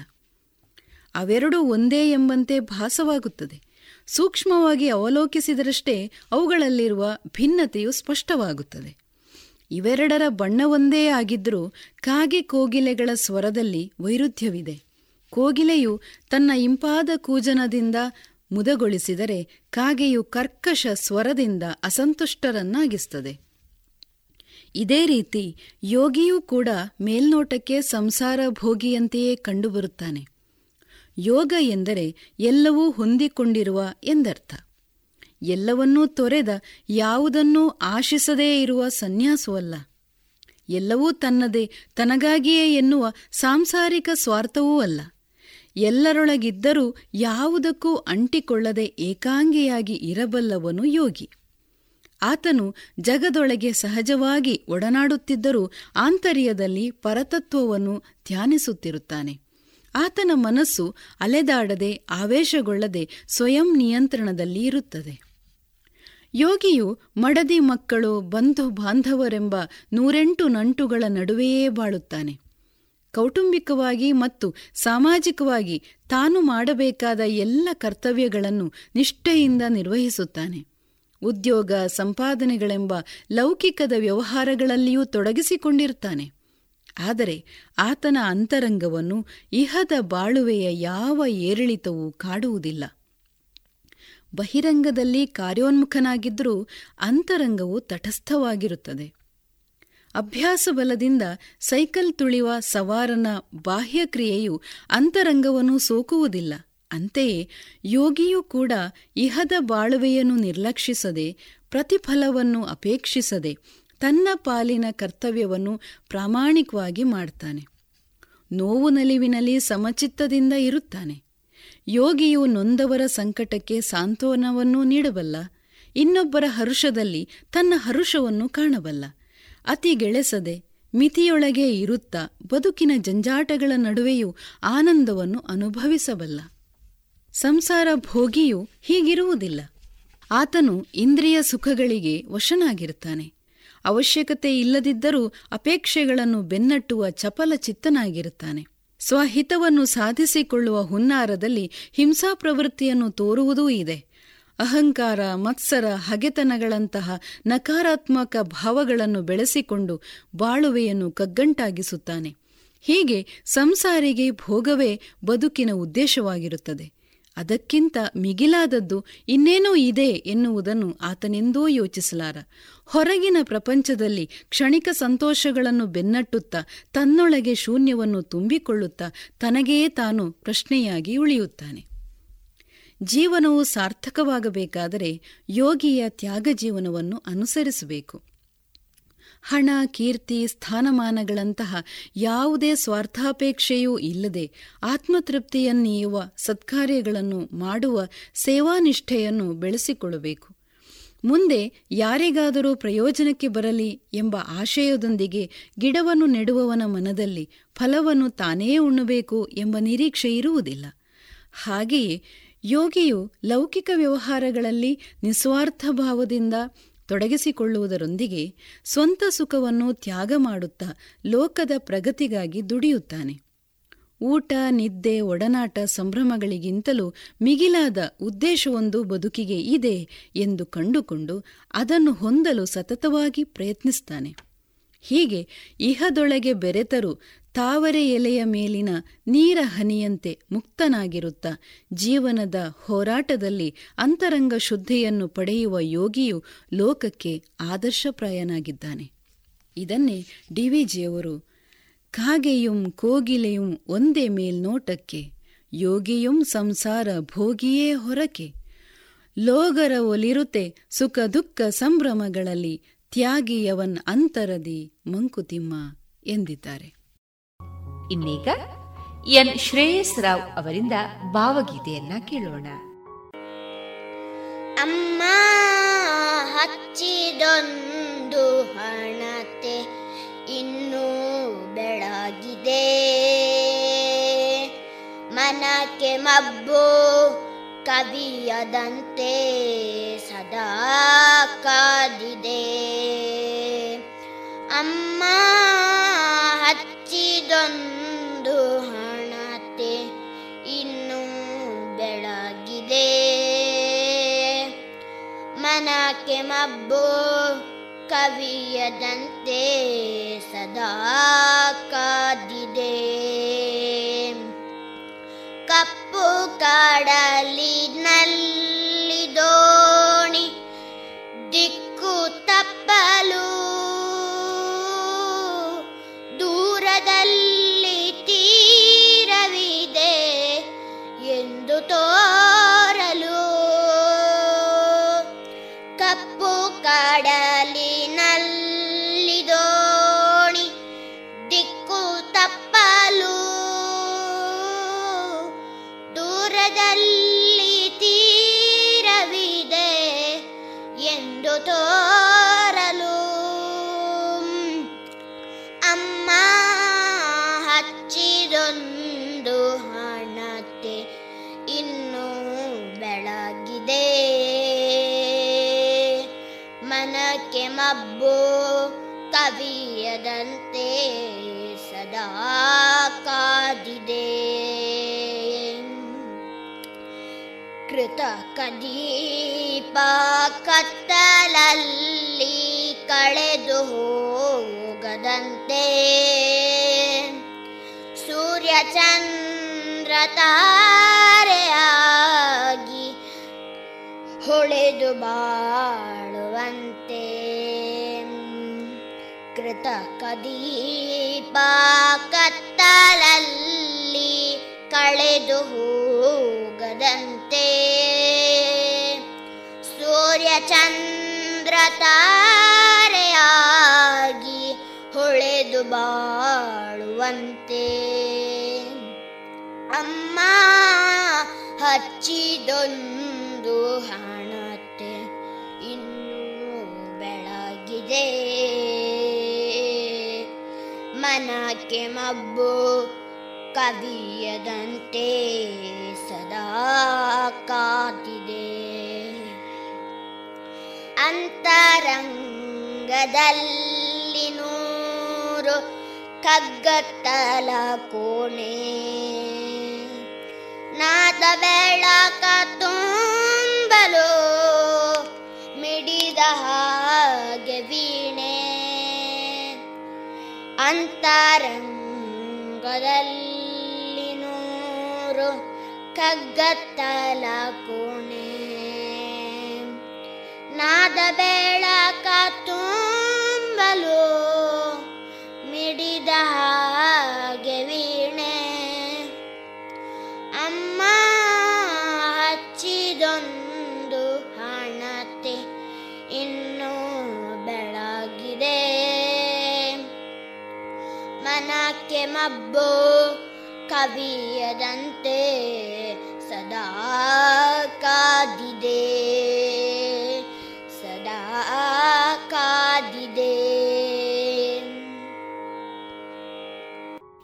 ಅವೆರಡೂ ಒಂದೇ ಎಂಬಂತೆ ಭಾಸವಾಗುತ್ತದೆ. ಸೂಕ್ಷ್ಮವಾಗಿ ಅವಲೋಕಿಸಿದರಷ್ಟೇ ಅವುಗಳಲ್ಲಿರುವ ಭಿನ್ನತೆಯು ಸ್ಪಷ್ಟವಾಗುತ್ತದೆ. ಇವೆರಡರ ಬಣ್ಣವೊಂದೇ ಆಗಿದ್ದರೂ ಕಾಗೆ ಕೋಗಿಲೆಗಳ ಸ್ವರದಲ್ಲಿ ವೈರುಧ್ಯವಿದೆ. ಕೋಗಿಲೆಯು ತನ್ನ ಇಂಪಾದ ಕೂಜನದಿಂದ ಮುದಗೊಳಿಸಿದರೆ ಕಾಗೆಯು ಕರ್ಕಶ ಸ್ವರದಿಂದ ಅಸಂತುಷ್ಟರನ್ನಾಗಿಸ್ತದೆ ಇದೇ ರೀತಿ ಯೋಗಿಯೂ ಕೂಡ ಮೇಲ್ನೋಟಕ್ಕೆ ಸಂಸಾರ ಭೋಗಿಯಂತೆಯೇ ಕಂಡುಬರುತ್ತಾನೆ. ಯೋಗ ಎಂದರೆ ಎಲ್ಲವೂ ಹೊಂದಿಕೊಂಡಿರುವ ಎಂದರ್ಥ. ಎಲ್ಲವನ್ನೂ ತೊರೆದ ಯಾವುದನ್ನೂ ಆಶಿಸದೇ ಇರುವ ಸನ್ಯಾಸವಲ್ಲ. ಎಲ್ಲವೂ ತನ್ನದೇ, ತನಗಾಗಿಯೇ ಎನ್ನುವ ಸಾಂಸಾರಿಕ ಸ್ವಾರ್ಥವೂ ಅಲ್ಲ. ಎಲ್ಲರೊಳಗಿದ್ದರೂ ಯಾವುದಕ್ಕೂ ಅಂಟಿಕೊಳ್ಳದೆ ಏಕಾಂಗಿಯಾಗಿ ಇರಬಲ್ಲವನು ಯೋಗಿ. ಆತನು ಜಗದೊಳಗೆ ಸಹಜವಾಗಿ ಒಡನಾಡುತ್ತಿದ್ದರೂ ಆಂತರ್ಯದಲ್ಲಿ ಪರತತ್ವವನ್ನು ಧ್ಯಾನಿಸುತ್ತಿರುತ್ತಾನೆ. ಆತನ ಮನಸ್ಸು ಅಲೆದಾಡದೆ ಆವೇಶಗೊಳ್ಳದೆ ಸ್ವಯಂ ನಿಯಂತ್ರಣದಲ್ಲಿ ಇರುತ್ತದೆ. ಯೋಗಿಯು ಮಡದಿ ಮಕ್ಕಳು, ಬಂಧು ಬಾಂಧವರೆಂಬ ನೂರೆಂಟು ನಂಟುಗಳ ನಡುವೆಯೇ ಬಾಳುತ್ತಾನೆ. ಕೌಟುಂಬಿಕವಾಗಿ ಮತ್ತು ಸಾಮಾಜಿಕವಾಗಿ ತಾನು ಮಾಡಬೇಕಾದ ಎಲ್ಲ ಕರ್ತವ್ಯಗಳನ್ನು ನಿಷ್ಠೆಯಿಂದ ನಿರ್ವಹಿಸುತ್ತಾನೆ. ಉದ್ಯೋಗ, ಸಂಪಾದನೆಗಳೆಂಬ ಲೌಕಿಕದ ವ್ಯವಹಾರಗಳಲ್ಲಿಯೂ ತೊಡಗಿಸಿಕೊಂಡಿರ್ತಾನೆ. ಆದರೆ ಆತನ ಅಂತರಂಗವನ್ನು ಇಹದ ಬಾಳುವೆಯ ಯಾವ ಏರಿಳಿತವೂ ಕಾಡುವುದಿಲ್ಲ. ಬಹಿರಂಗದಲ್ಲಿ ಕಾರ್ಯೋನ್ಮುಖನಾಗಿದ್ದರೂ ಅಂತರಂಗವು ತಟಸ್ಥವಾಗಿರುತ್ತದೆ. ಅಭ್ಯಾಸ ಬಲದಿಂದ ಸೈಕಲ್ ತುಳಿಯುವ ಸವಾರನ ಬಾಹ್ಯಕ್ರಿಯೆಯು ಅಂತರಂಗವನ್ನು ಸೋಕುವುದಿಲ್ಲ. ಅಂತೆಯೇ ಯೋಗಿಯೂ ಕೂಡ ಇಹದ ಬಾಳುವೆಯನ್ನು ನಿರ್ಲಕ್ಷಿಸದೆ ಪ್ರತಿಫಲವನ್ನು ಅಪೇಕ್ಷಿಸದೆ ತನ್ನ ಪಾಲಿನ ಕರ್ತವ್ಯವನ್ನು ಪ್ರಾಮಾಣಿಕವಾಗಿ ಮಾಡ್ತಾನೆ. ನೋವು ನಲಿವಿನಲ್ಲಿ ಸಮಚಿತ್ತದಿಂದ ಇರುತ್ತಾನೆ. ಯೋಗಿಯು ನೊಂದವರ ಸಂಕಟಕ್ಕೆ ಸಾಂತ್ವನವನ್ನು ನೀಡಬಲ್ಲ. ಇನ್ನೊಬ್ಬರ ಹರುಷದಲ್ಲಿ ತನ್ನ ಹರುಷವನ್ನು ಕಾಣಬಲ್ಲ. ಅತಿ ಗೆಳೆಸದೆ ಮಿತಿಯೊಳಗೆ ಇರುತ್ತಾ ಬದುಕಿನ ಜಂಜಾಟಗಳ ನಡುವೆಯೂ ಆನಂದವನ್ನು ಅನುಭವಿಸಬಲ್ಲ. ಸಂಸಾರ ಭೋಗಿಯು ಹೀಗಿರುವುದಿಲ್ಲ. ಆತನು ಇಂದ್ರಿಯ ಸುಖಗಳಿಗೆ ವಶನಾಗಿರುತ್ತಾನೆ. ಅವಶ್ಯಕತೆ ಇಲ್ಲದಿದ್ದರೂ ಅಪೇಕ್ಷೆಗಳನ್ನು ಬೆನ್ನಟ್ಟುವ ಚಪಲ ಚಿತ್ತನಾಗಿರುತ್ತಾನೆ ಸ್ವಹಿತವನ್ನು ಸಾಧಿಸಿಕೊಳ್ಳುವ ಹುನ್ನಾರದಲ್ಲಿ ಹಿಂಸಾ ಪ್ರವೃತ್ತಿಯನ್ನು ತೋರುವುದೂ ಇದೆ. ಅಹಂಕಾರ, ಮತ್ಸರ, ಹಗೆತನಗಳಂತಹ ನಕಾರಾತ್ಮಕ ಭಾವಗಳನ್ನು ಬೆಳೆಸಿಕೊಂಡು ಬಾಳುವೆಯನ್ನು ಕಗ್ಗಂಟಾಗಿಸುತ್ತಾನೆ. ಹೀಗೆ ಸಂಸಾರಿಗೆ ಭೋಗವೇ ಬದುಕಿನ ಉದ್ದೇಶವಾಗಿರುತ್ತದೆ. ಅದಕ್ಕಿಂತ ಮಿಗಿಲಾದದ್ದು ಇನ್ನೇನೋ ಇದೆ ಎನ್ನುವುದನ್ನು ಆತನೆಂದೂ ಯೋಚಿಸಲಾರ. ಹೊರಗಿನ ಪ್ರಪಂಚದಲ್ಲಿ ಕ್ಷಣಿಕ ಸಂತೋಷಗಳನ್ನು ಬೆನ್ನಟ್ಟುತ್ತ, ತನ್ನೊಳಗೆ ಶೂನ್ಯವನ್ನು ತುಂಬಿಕೊಳ್ಳುತ್ತಾ ತನಗೇ ತಾನು ಪ್ರಶ್ನೆಯಾಗಿ ಉಳಿಯುತ್ತಾನೆ. ಜೀವನವು ಸಾರ್ಥಕವಾಗಬೇಕಾದರೆ ಯೋಗಿಯ ತ್ಯಾಗ ಜೀವನವನ್ನು ಅನುಸರಿಸಬೇಕು. ಹಣ, ಕೀರ್ತಿ, ಸ್ಥಾನಮಾನಗಳಂತಹ ಯಾವುದೇ ಸ್ವಾರ್ಥಾಪೇಕ್ಷೆಯೂ ಇಲ್ಲದೆ ಆತ್ಮತೃಪ್ತಿಯನ್ನೀಯುವ ಸತ್ಕಾರ್ಯಗಳನ್ನು ಮಾಡುವ ಸೇವಾನಿಷ್ಠೆಯನ್ನು ಬೆಳೆಸಿಕೊಳ್ಳಬೇಕು. ಮುಂದೆ ಯಾರಿಗಾದರೂ ಪ್ರಯೋಜನಕ್ಕೆ ಬರಲಿ ಎಂಬ ಆಶಯದೊಂದಿಗೆ ಗಿಡವನ್ನು ನೆಡುವವನ ಮನದಲ್ಲಿ ಫಲವನ್ನು ತಾನೇ ಉಣ್ಣಬೇಕು ಎಂಬ ನಿರೀಕ್ಷೆ ಇರುವುದಿಲ್ಲ. ಹಾಗೆಯೇ ಯೋಗಿಯು ಲೌಕಿಕ ವ್ಯವಹಾರಗಳಲ್ಲಿ ನಿಸ್ವಾರ್ಥ ಭಾವದಿಂದ ತೊಡಗಿಸಿಕೊಳ್ಳುವುದರೊಂದಿಗೆ ಸ್ವಂತ ಸುಖವನ್ನು ತ್ಯಾಗ ಮಾಡುತ್ತಾ ಲೋಕದ ಪ್ರಗತಿಗಾಗಿ ದುಡಿಯುತ್ತಾನೆ. ಊಟ, ನಿದ್ದೆ, ಒಡನಾಟ ಸಂಭ್ರಮಗಳಿಗಿಂತಲೂ ಮಿಗಿಲಾದ ಉದ್ದೇಶವೊಂದು ಬದುಕಿಗೆ ಇದೆ ಎಂದು ಕಂಡುಕೊಂಡು ಅದನ್ನು ಹೊಂದಲು ಸತತವಾಗಿ ಪ್ರಯತ್ನಿಸ್ತಾನೆ. ಹೀಗೆ ಇಹದೊಳಗೆ ಬೆರೆತರೂ ತಾವರೆ ಎಲೆಯ ಮೇಲಿನ ನೀರ ಹನಿಯಂತೆ ಮುಕ್ತನಾಗಿರುತ್ತ ಜೀವನದ ಹೋರಾಟದಲ್ಲಿ ಅಂತರಂಗ ಶುದ್ಧಿಯನ್ನು ಪಡೆಯುವ ಯೋಗಿಯು ಲೋಕಕ್ಕೆ ಆದರ್ಶಪ್ರಾಯನಾಗಿದ್ದಾನೆ. ಇದನ್ನೇ ಡಿ ವಿ ಜಿಯವರು ಕಾಗೆಯುಂ ಕೋಗಿಲೆಯುಂ ಒಂದೇ ಮೇಲ್ನೋಟಕ್ಕೆ, ಯೋಗಿಯುಂ ಸಂಸಾರ ಭೋಗಿಯೇ ಹೊರಕೆ ಲೋಗರ ಒಲಿರುತೆ ಸುಖ ದುಃಖ ಸಂಭ್ರಮಗಳಲ್ಲಿ, ತ್ಯಾಗಿಯವನ್ ಅಂತರದಿ ಮಂಕುತಿಮ್ಮ ಎಂದಿದ್ದಾರೆ. ಇನ್ನೀಗ ಎನ್ ಶ್ರೇಯಸ್ ರಾವ್ ಅವರಿಂದ ಭಾವಗೀತೆಯನ್ನ ಕೇಳೋಣ. ಅಮ್ಮ ಹಚ್ಚಿದೊಂದು ಹಣತೆ ಇನ್ನೂ ಬೆಳಗಿದೆ. ಮನಕ್ಕೆ ಮಬ್ಬು ಕವಿಯದಂತೆ ಸದಾ ಕಾದಿದೆ. ಅಮ್ಮ ಹಚ್ಚಿದೊಂದು ಹಣತೆ ಇನ್ನೂ ಬೆಳಗಿದೆ. ಮನಕ್ಕೆ ಮಬ್ಬು ಕವಿಯದಂತೆ ಸದಾ ಕಾದಿದೆ. ಕಪ್ಪು ಕಾಡಲಿನಲ್ಲಿ ದೋಣಿ ದಿಕ್ಕು ತಪ್ಪಲು ಕವಿಯದಂತೆ ಸದಾ ಕಾದಿದೆ. ಕೃತ ಕದೀಪ ಕತ್ತಲಲ್ಲಿ ಕಳೆದು ಹೋಗದಂತೆ. ಸೂರ್ಯಚಂದ್ರ ತಾರೆಯಾಗಿ ಹೊಳೆದು ಬಾಳುವಂತೆ. ಕೃತಕ ಕದೀಪ ಕತ್ತಲಲ್ಲಿ ಕಳೆದು ಹೋಗದಂತೆ. ಸೂರ್ಯ ಚಂದ್ರ ತಾರೆಯಾಗಿ ಹೊಳೆದು ಬಾಳುವಂತೆ. ಅಮ್ಮ ಹಚ್ಚಿದೊಂದು ಹಣತೆ ಇನ್ನೂ ಬೆಳಗಿದೆ. ಮನಕ್ಕೆ ಮಬ್ಬು ಕವಿಯದಂತೆ ಸದಾ ಕಾತಿದೆ ಅಂತರಂಗದಲ್ಲಿ ನೂರು ಕಗ್ಗತ್ತಲ ಕೋಣೆ. ನಾದ ಬೆಳಕ ತುಂಬಲು ಅಂತರಂಗದಲ್ಲಿ ನೂರು ಕಗ್ಗತ್ತಲ ಕೋಣೆ. ನಾದ ಬೆಳಕ ತುಂಬಲು ಮಬ್ಬು ಕವಿಯದಂತೆ ಸದಾ ಕಾದಿದೆ ಸದಾ ಕಾದಿದೆ.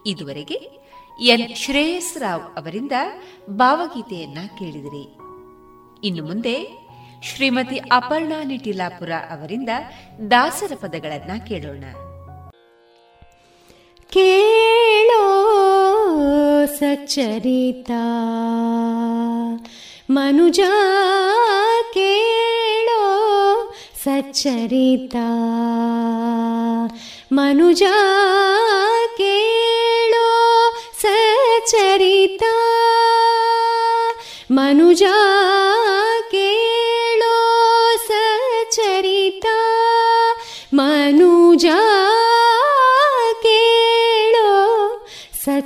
ಇದುವರೆಗೆ ಎನ್. ಶ್ರೇಯಸ್ ರಾವ್ ಅವರಿಂದ ಭಾವಗೀತೆಯನ್ನ ಕೇಳಿದಿರಿ. ಇನ್ನು ಮುಂದೆ ಶ್ರೀಮತಿ ಅಪರ್ಣಾ ನಿಟಿಲಾಪುರ ಅವರಿಂದ ದಾಸರ ಪದಗಳನ್ನ ಕೇಳೋಣ. ಕೇಳೋ ಸಚ್ಚರಿತಾ. ಮನುಜ ಕೇಳೋ ಸಚ್ಚರಿತಾ. ಮನುಜ ಕೇಳೋ ಸಚ್ಚರಿತಾ. ಮನುಜ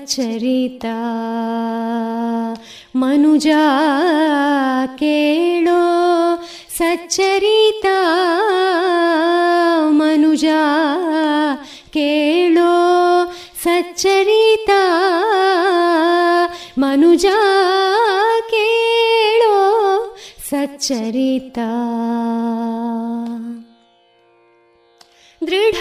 ಸಚ್ಚರಿತಾ ಮನುಜ ಕೇಳೋ ಸಚ್ಚರಿತಾ. ಮನುಜ ಕೇಳೋ ಸಚ್ಚರಿತಾ. ಮನುಜ ಕೇಳೋ ಸಚ್ಚರಿತಾ. ದೃಢ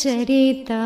ಸಚ್ಚರಿತಾ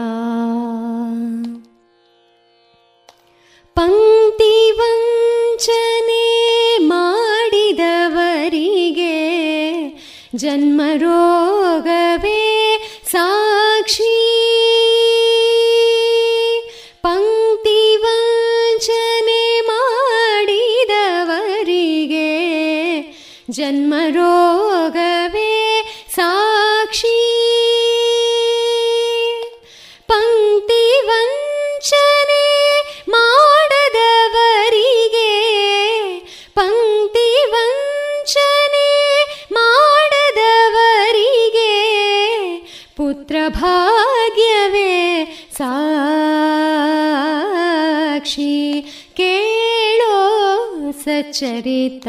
ಸಚ್ಚರಿತ